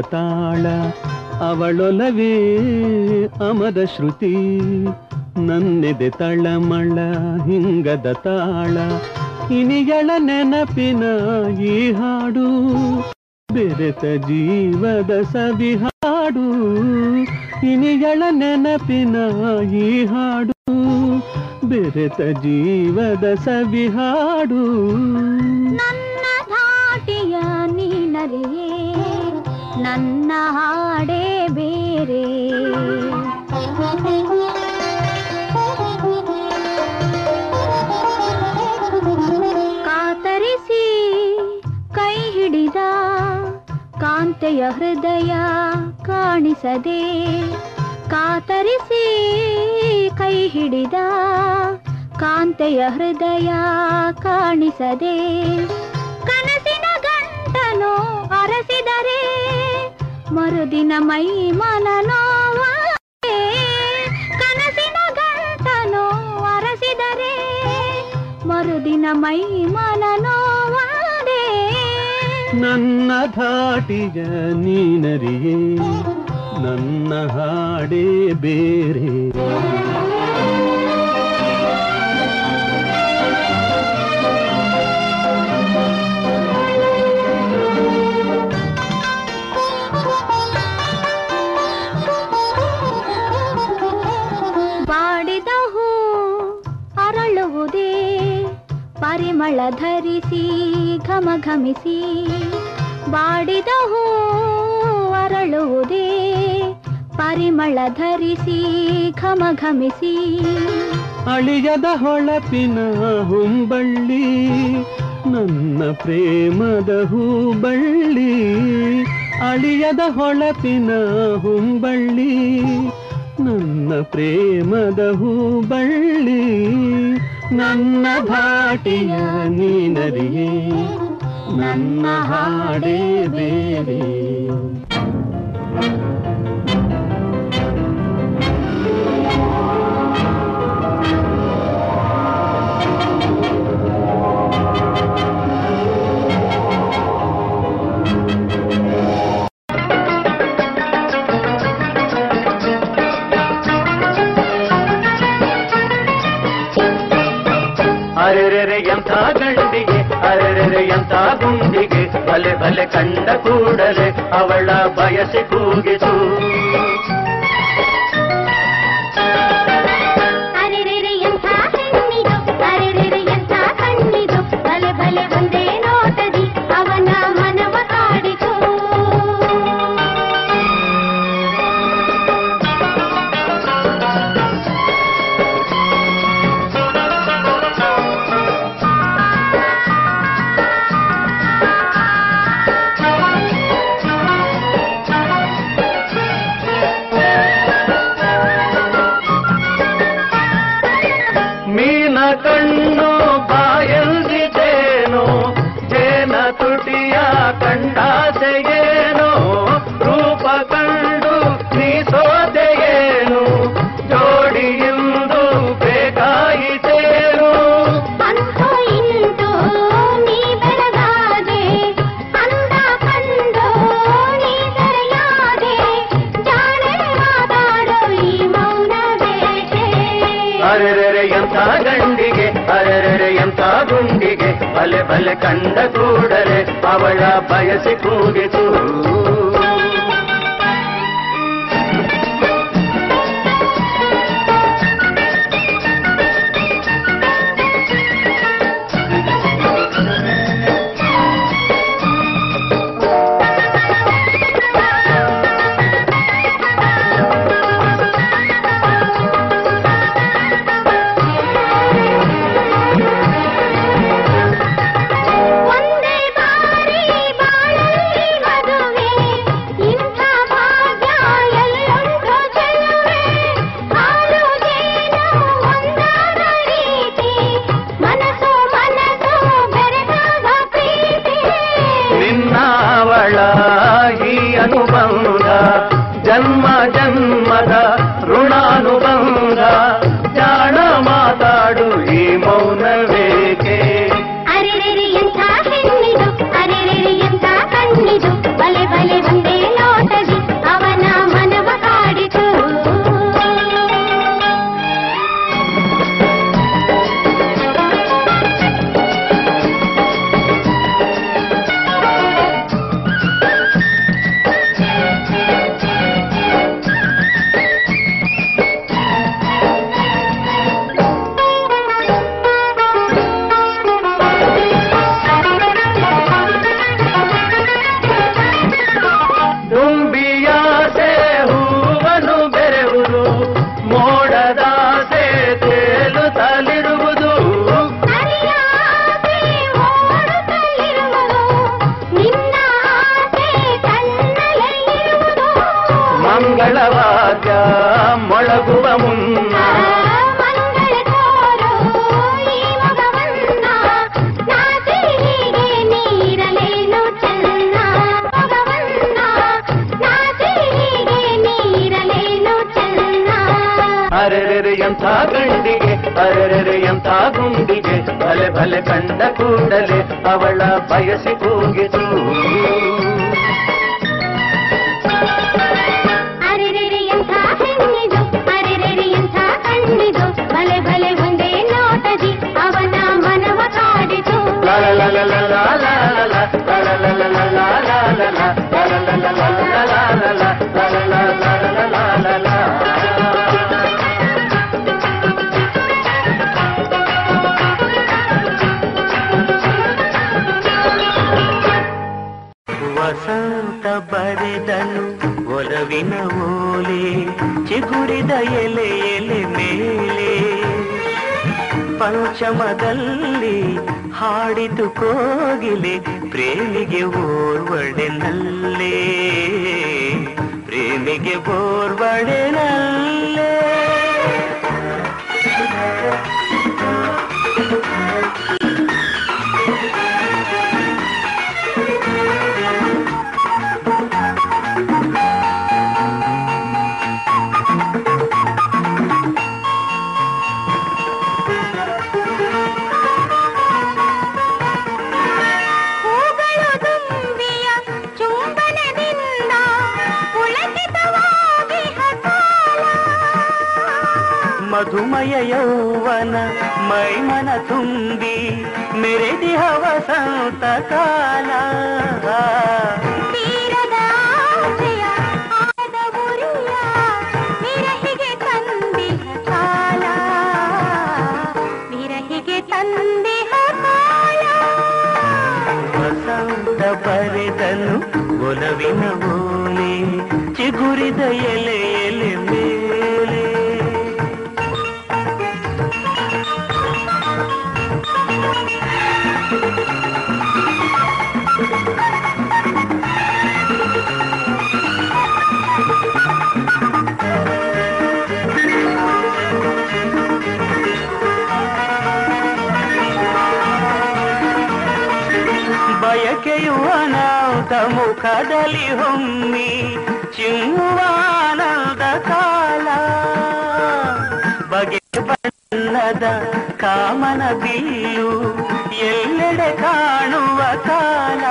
ತಾಳ, ಅವಳೊಲವೇ ಅಮದ ಶ್ರುತಿ. ನನ್ನೆದೆ ತಳಮಳ, ಹಿಂಗದ ತಾಳ ಇನಿಗಳ ನೆನಪಿನ ಈ ಹಾಡು. ಬೆರೆತ ಜೀವದ ಸವಿಹಾಡು ಇನಿಗಳ ನೆನಪಿನ ಈ ಹಾಡು. ಬೆರೆತ ಜೀವದ ಸವಿ ಹಾಡು. ನನ್ನ ಧಾಟಿಯ ನೀನರಿಯೇ ನನ್ನ ಹಾಡೇ ಬೇರೆ. ಕಾತರಿಸಿ ಕೈ ಹಿಡಿದ ಕಾಂತೆಯ ಹೃದಯ ಕಾಣಿಸದೆ, ಕಾತರಿಸಿ ಕೈ ಹಿಡಿದ ಕಾಂತೆಯ ಹೃದಯ ಕಾಣಿಸದೆ, ಕನಸಿನ ಗಂಟನು ಅರಸಿದರೆ ಮರುದಿನ ಮೈ ಮನ ನೋವಾದೆ. ಕನಸಿನ ಗಂಟನು ಅರಸಿದರೆ, ಮರುದಿನ ಮೈ ಮನ ನೋವಾದೆ ನನ್ನ ಧಾಟಿಗ ನೀನರಿಯೇ, ನನ್ನ ಹಾಡೇ ಬೇರೆ ಧರಿಸಿ ಘಮ ಘಮಿಸಿ ಬಾಡಿದ ಹೂ ಅರಳುವುದೇ. ಪರಿಮಳ ಧರಿಸಿ ಘಮ ಘಮಿಸಿ ಅಳಿಯದ ಹೊಳಪಿನ ಹುಂಬಳ್ಳಿ, ನನ್ನ ಪ್ರೇಮದ ಹೂಬಳ್ಳಿ. ಅಳಿಯದ ಹೊಳಪಿನ ಹುಂಬಳ್ಳಿ, ನನ್ನ ಪ್ರೇಮದ ಹೂಬಳ್ಳಿ. ನನ್ನ ಧಾಟಿಯ ನೀನರಿಯೇ ನನ್ನ ಹಾಡೇ ಬೇರೆ ಅರೆರೆರೆ ಎಂಥ ಗಂಡಿಗೆ ಅರೆರೆ ಎಂಥ ಗುಂಡಿಗೆ ಬಲೆ ಬಲೆ ಕಂಡ ಕೂಡಲೇ ಅವಳ ಬಯಸಿ ಕೂಗಿತು. ಬಲೆ ಕಂಡ ಕೂಡಲೇ ಅವಳ ಬಯಸಿ ಕೂಗಿತು ಮುಕ್ತ ಮುಖದಲ್ಲಿ ಹೊಮ್ಮಿ ಚಿಮ್ಮುವಾನಂದ ಕಾಲ. ಬಗೆ ಬಣ್ಣದ ಕಾಮನ ಬಿಲ್ಲು ಎಲ್ಲೆಡೆ ಕಾಣುವ ಕಾಲ.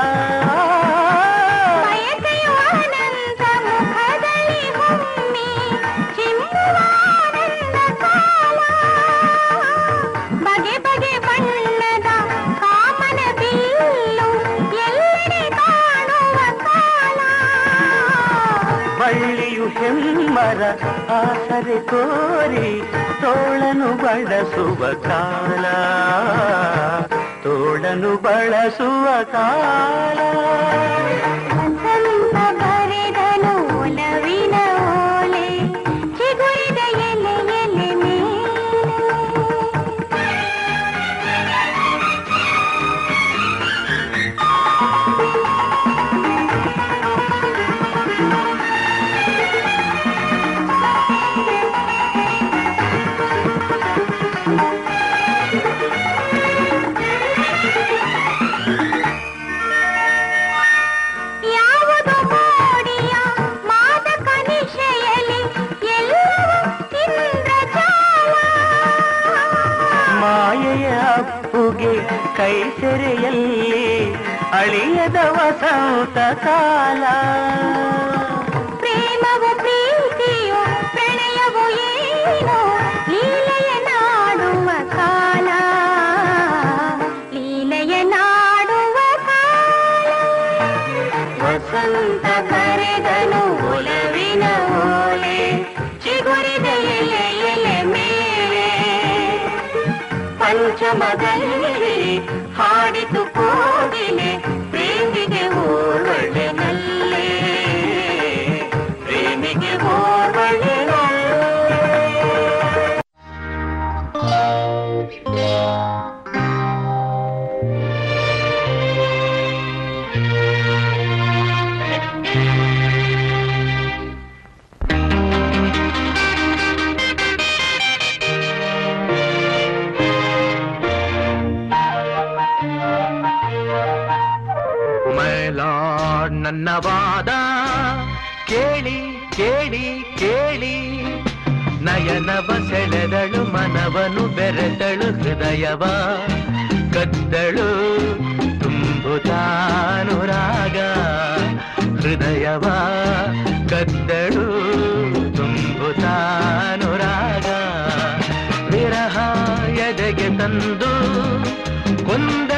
ಪರ ಆಸರೆ ತೋರಿ ತೋಳನು ಬಳಸುವ ಕಾಲ. ತೋಳನು ಬಳಸುವ ಕಾಲ. ಕೈಸೆರೆಯಲ್ಲಿ ಅಳಿಯದ ವಸಂತ ಕಾಲ. ಹೃದಯವ ಕದ್ದಳು ತುಂಬುತಾನುರಾಗ. ಹೃದಯವ ಕದ್ದಳು ತುಂಬುತಾನುರಾಗ. ವಿರಹ ಎದೆಗೆ ತಂದು ಕೊಂದ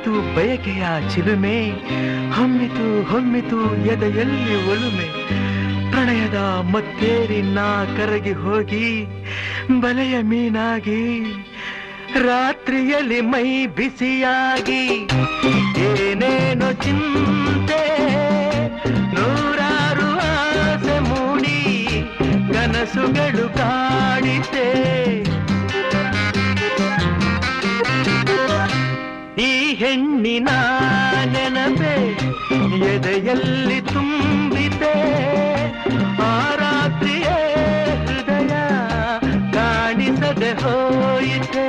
ಹೊಮ್ಮಿತು ಬಯಕೆಯ ಚಿಲುಮೆ, ಹೊಮ್ಮಿತು ಹೊಮ್ಮಿತು ಎದೆಯಲ್ಲಿ ಒಲುಮೆ. ಪ್ರಣಯದ ಮತ್ತೇರಿ ನಾ ಕರಗಿ ಹೋಗಿ, ಬಲೆಯ ಮೀನಾಗಿ, ರಾತ್ರಿಯಲ್ಲಿ ಮೈ ಬಿಸಿಯಾಗಿ. ಎಲ್ಲಿ ತುಂಬಿದೆ ಆ ರಾತ್ರಿಯೇ ಹೃದಯ ಕಾಣಿಸದೆ ಹೋಯಿತೆ.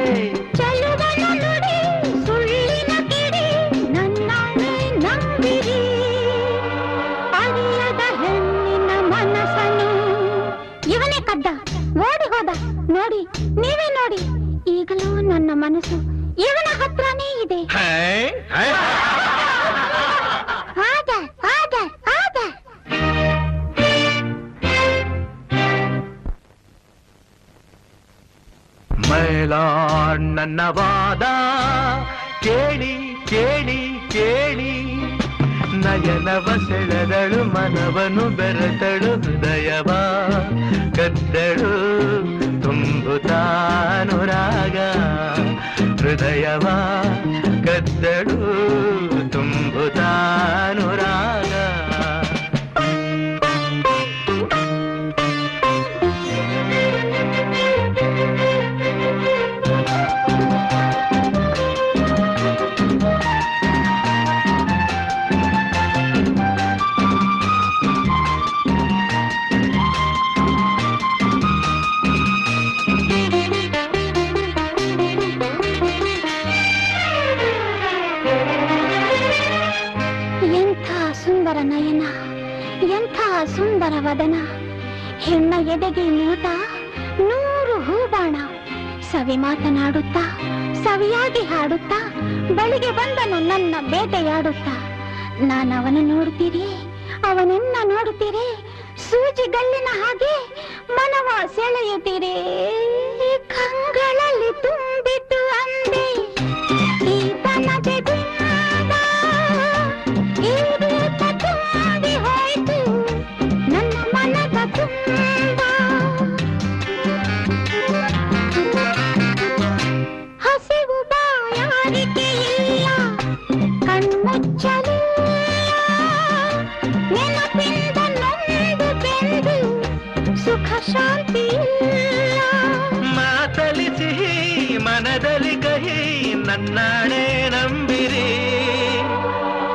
ನನ್ನಾಣೆ ನಂಬಿರಿ.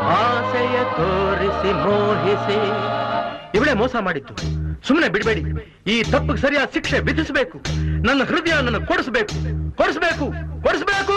ಆಸೆಯ ತೋರಿಸಿ ಮೋಹಿಸಿ. ಇವಳೇ ಮೋಸ ಮಾಡಿದ್ದು. ಸುಮ್ಮನೆ ಬಿಡಬೇಡಿ. ಈ ತಪ್ಪಿಗೆ ಸರಿಯಾದ ಶಿಕ್ಷೆ ವಿಧಿಸಬೇಕು. ನನ್ನ ಹೃದಯ ನನ್ನ ಕೊಡಿಸ್ಬೇಕು. ಕೊಡಿಸ್ಬೇಕು. ಕೊಡಿಸ್ಬೇಕು.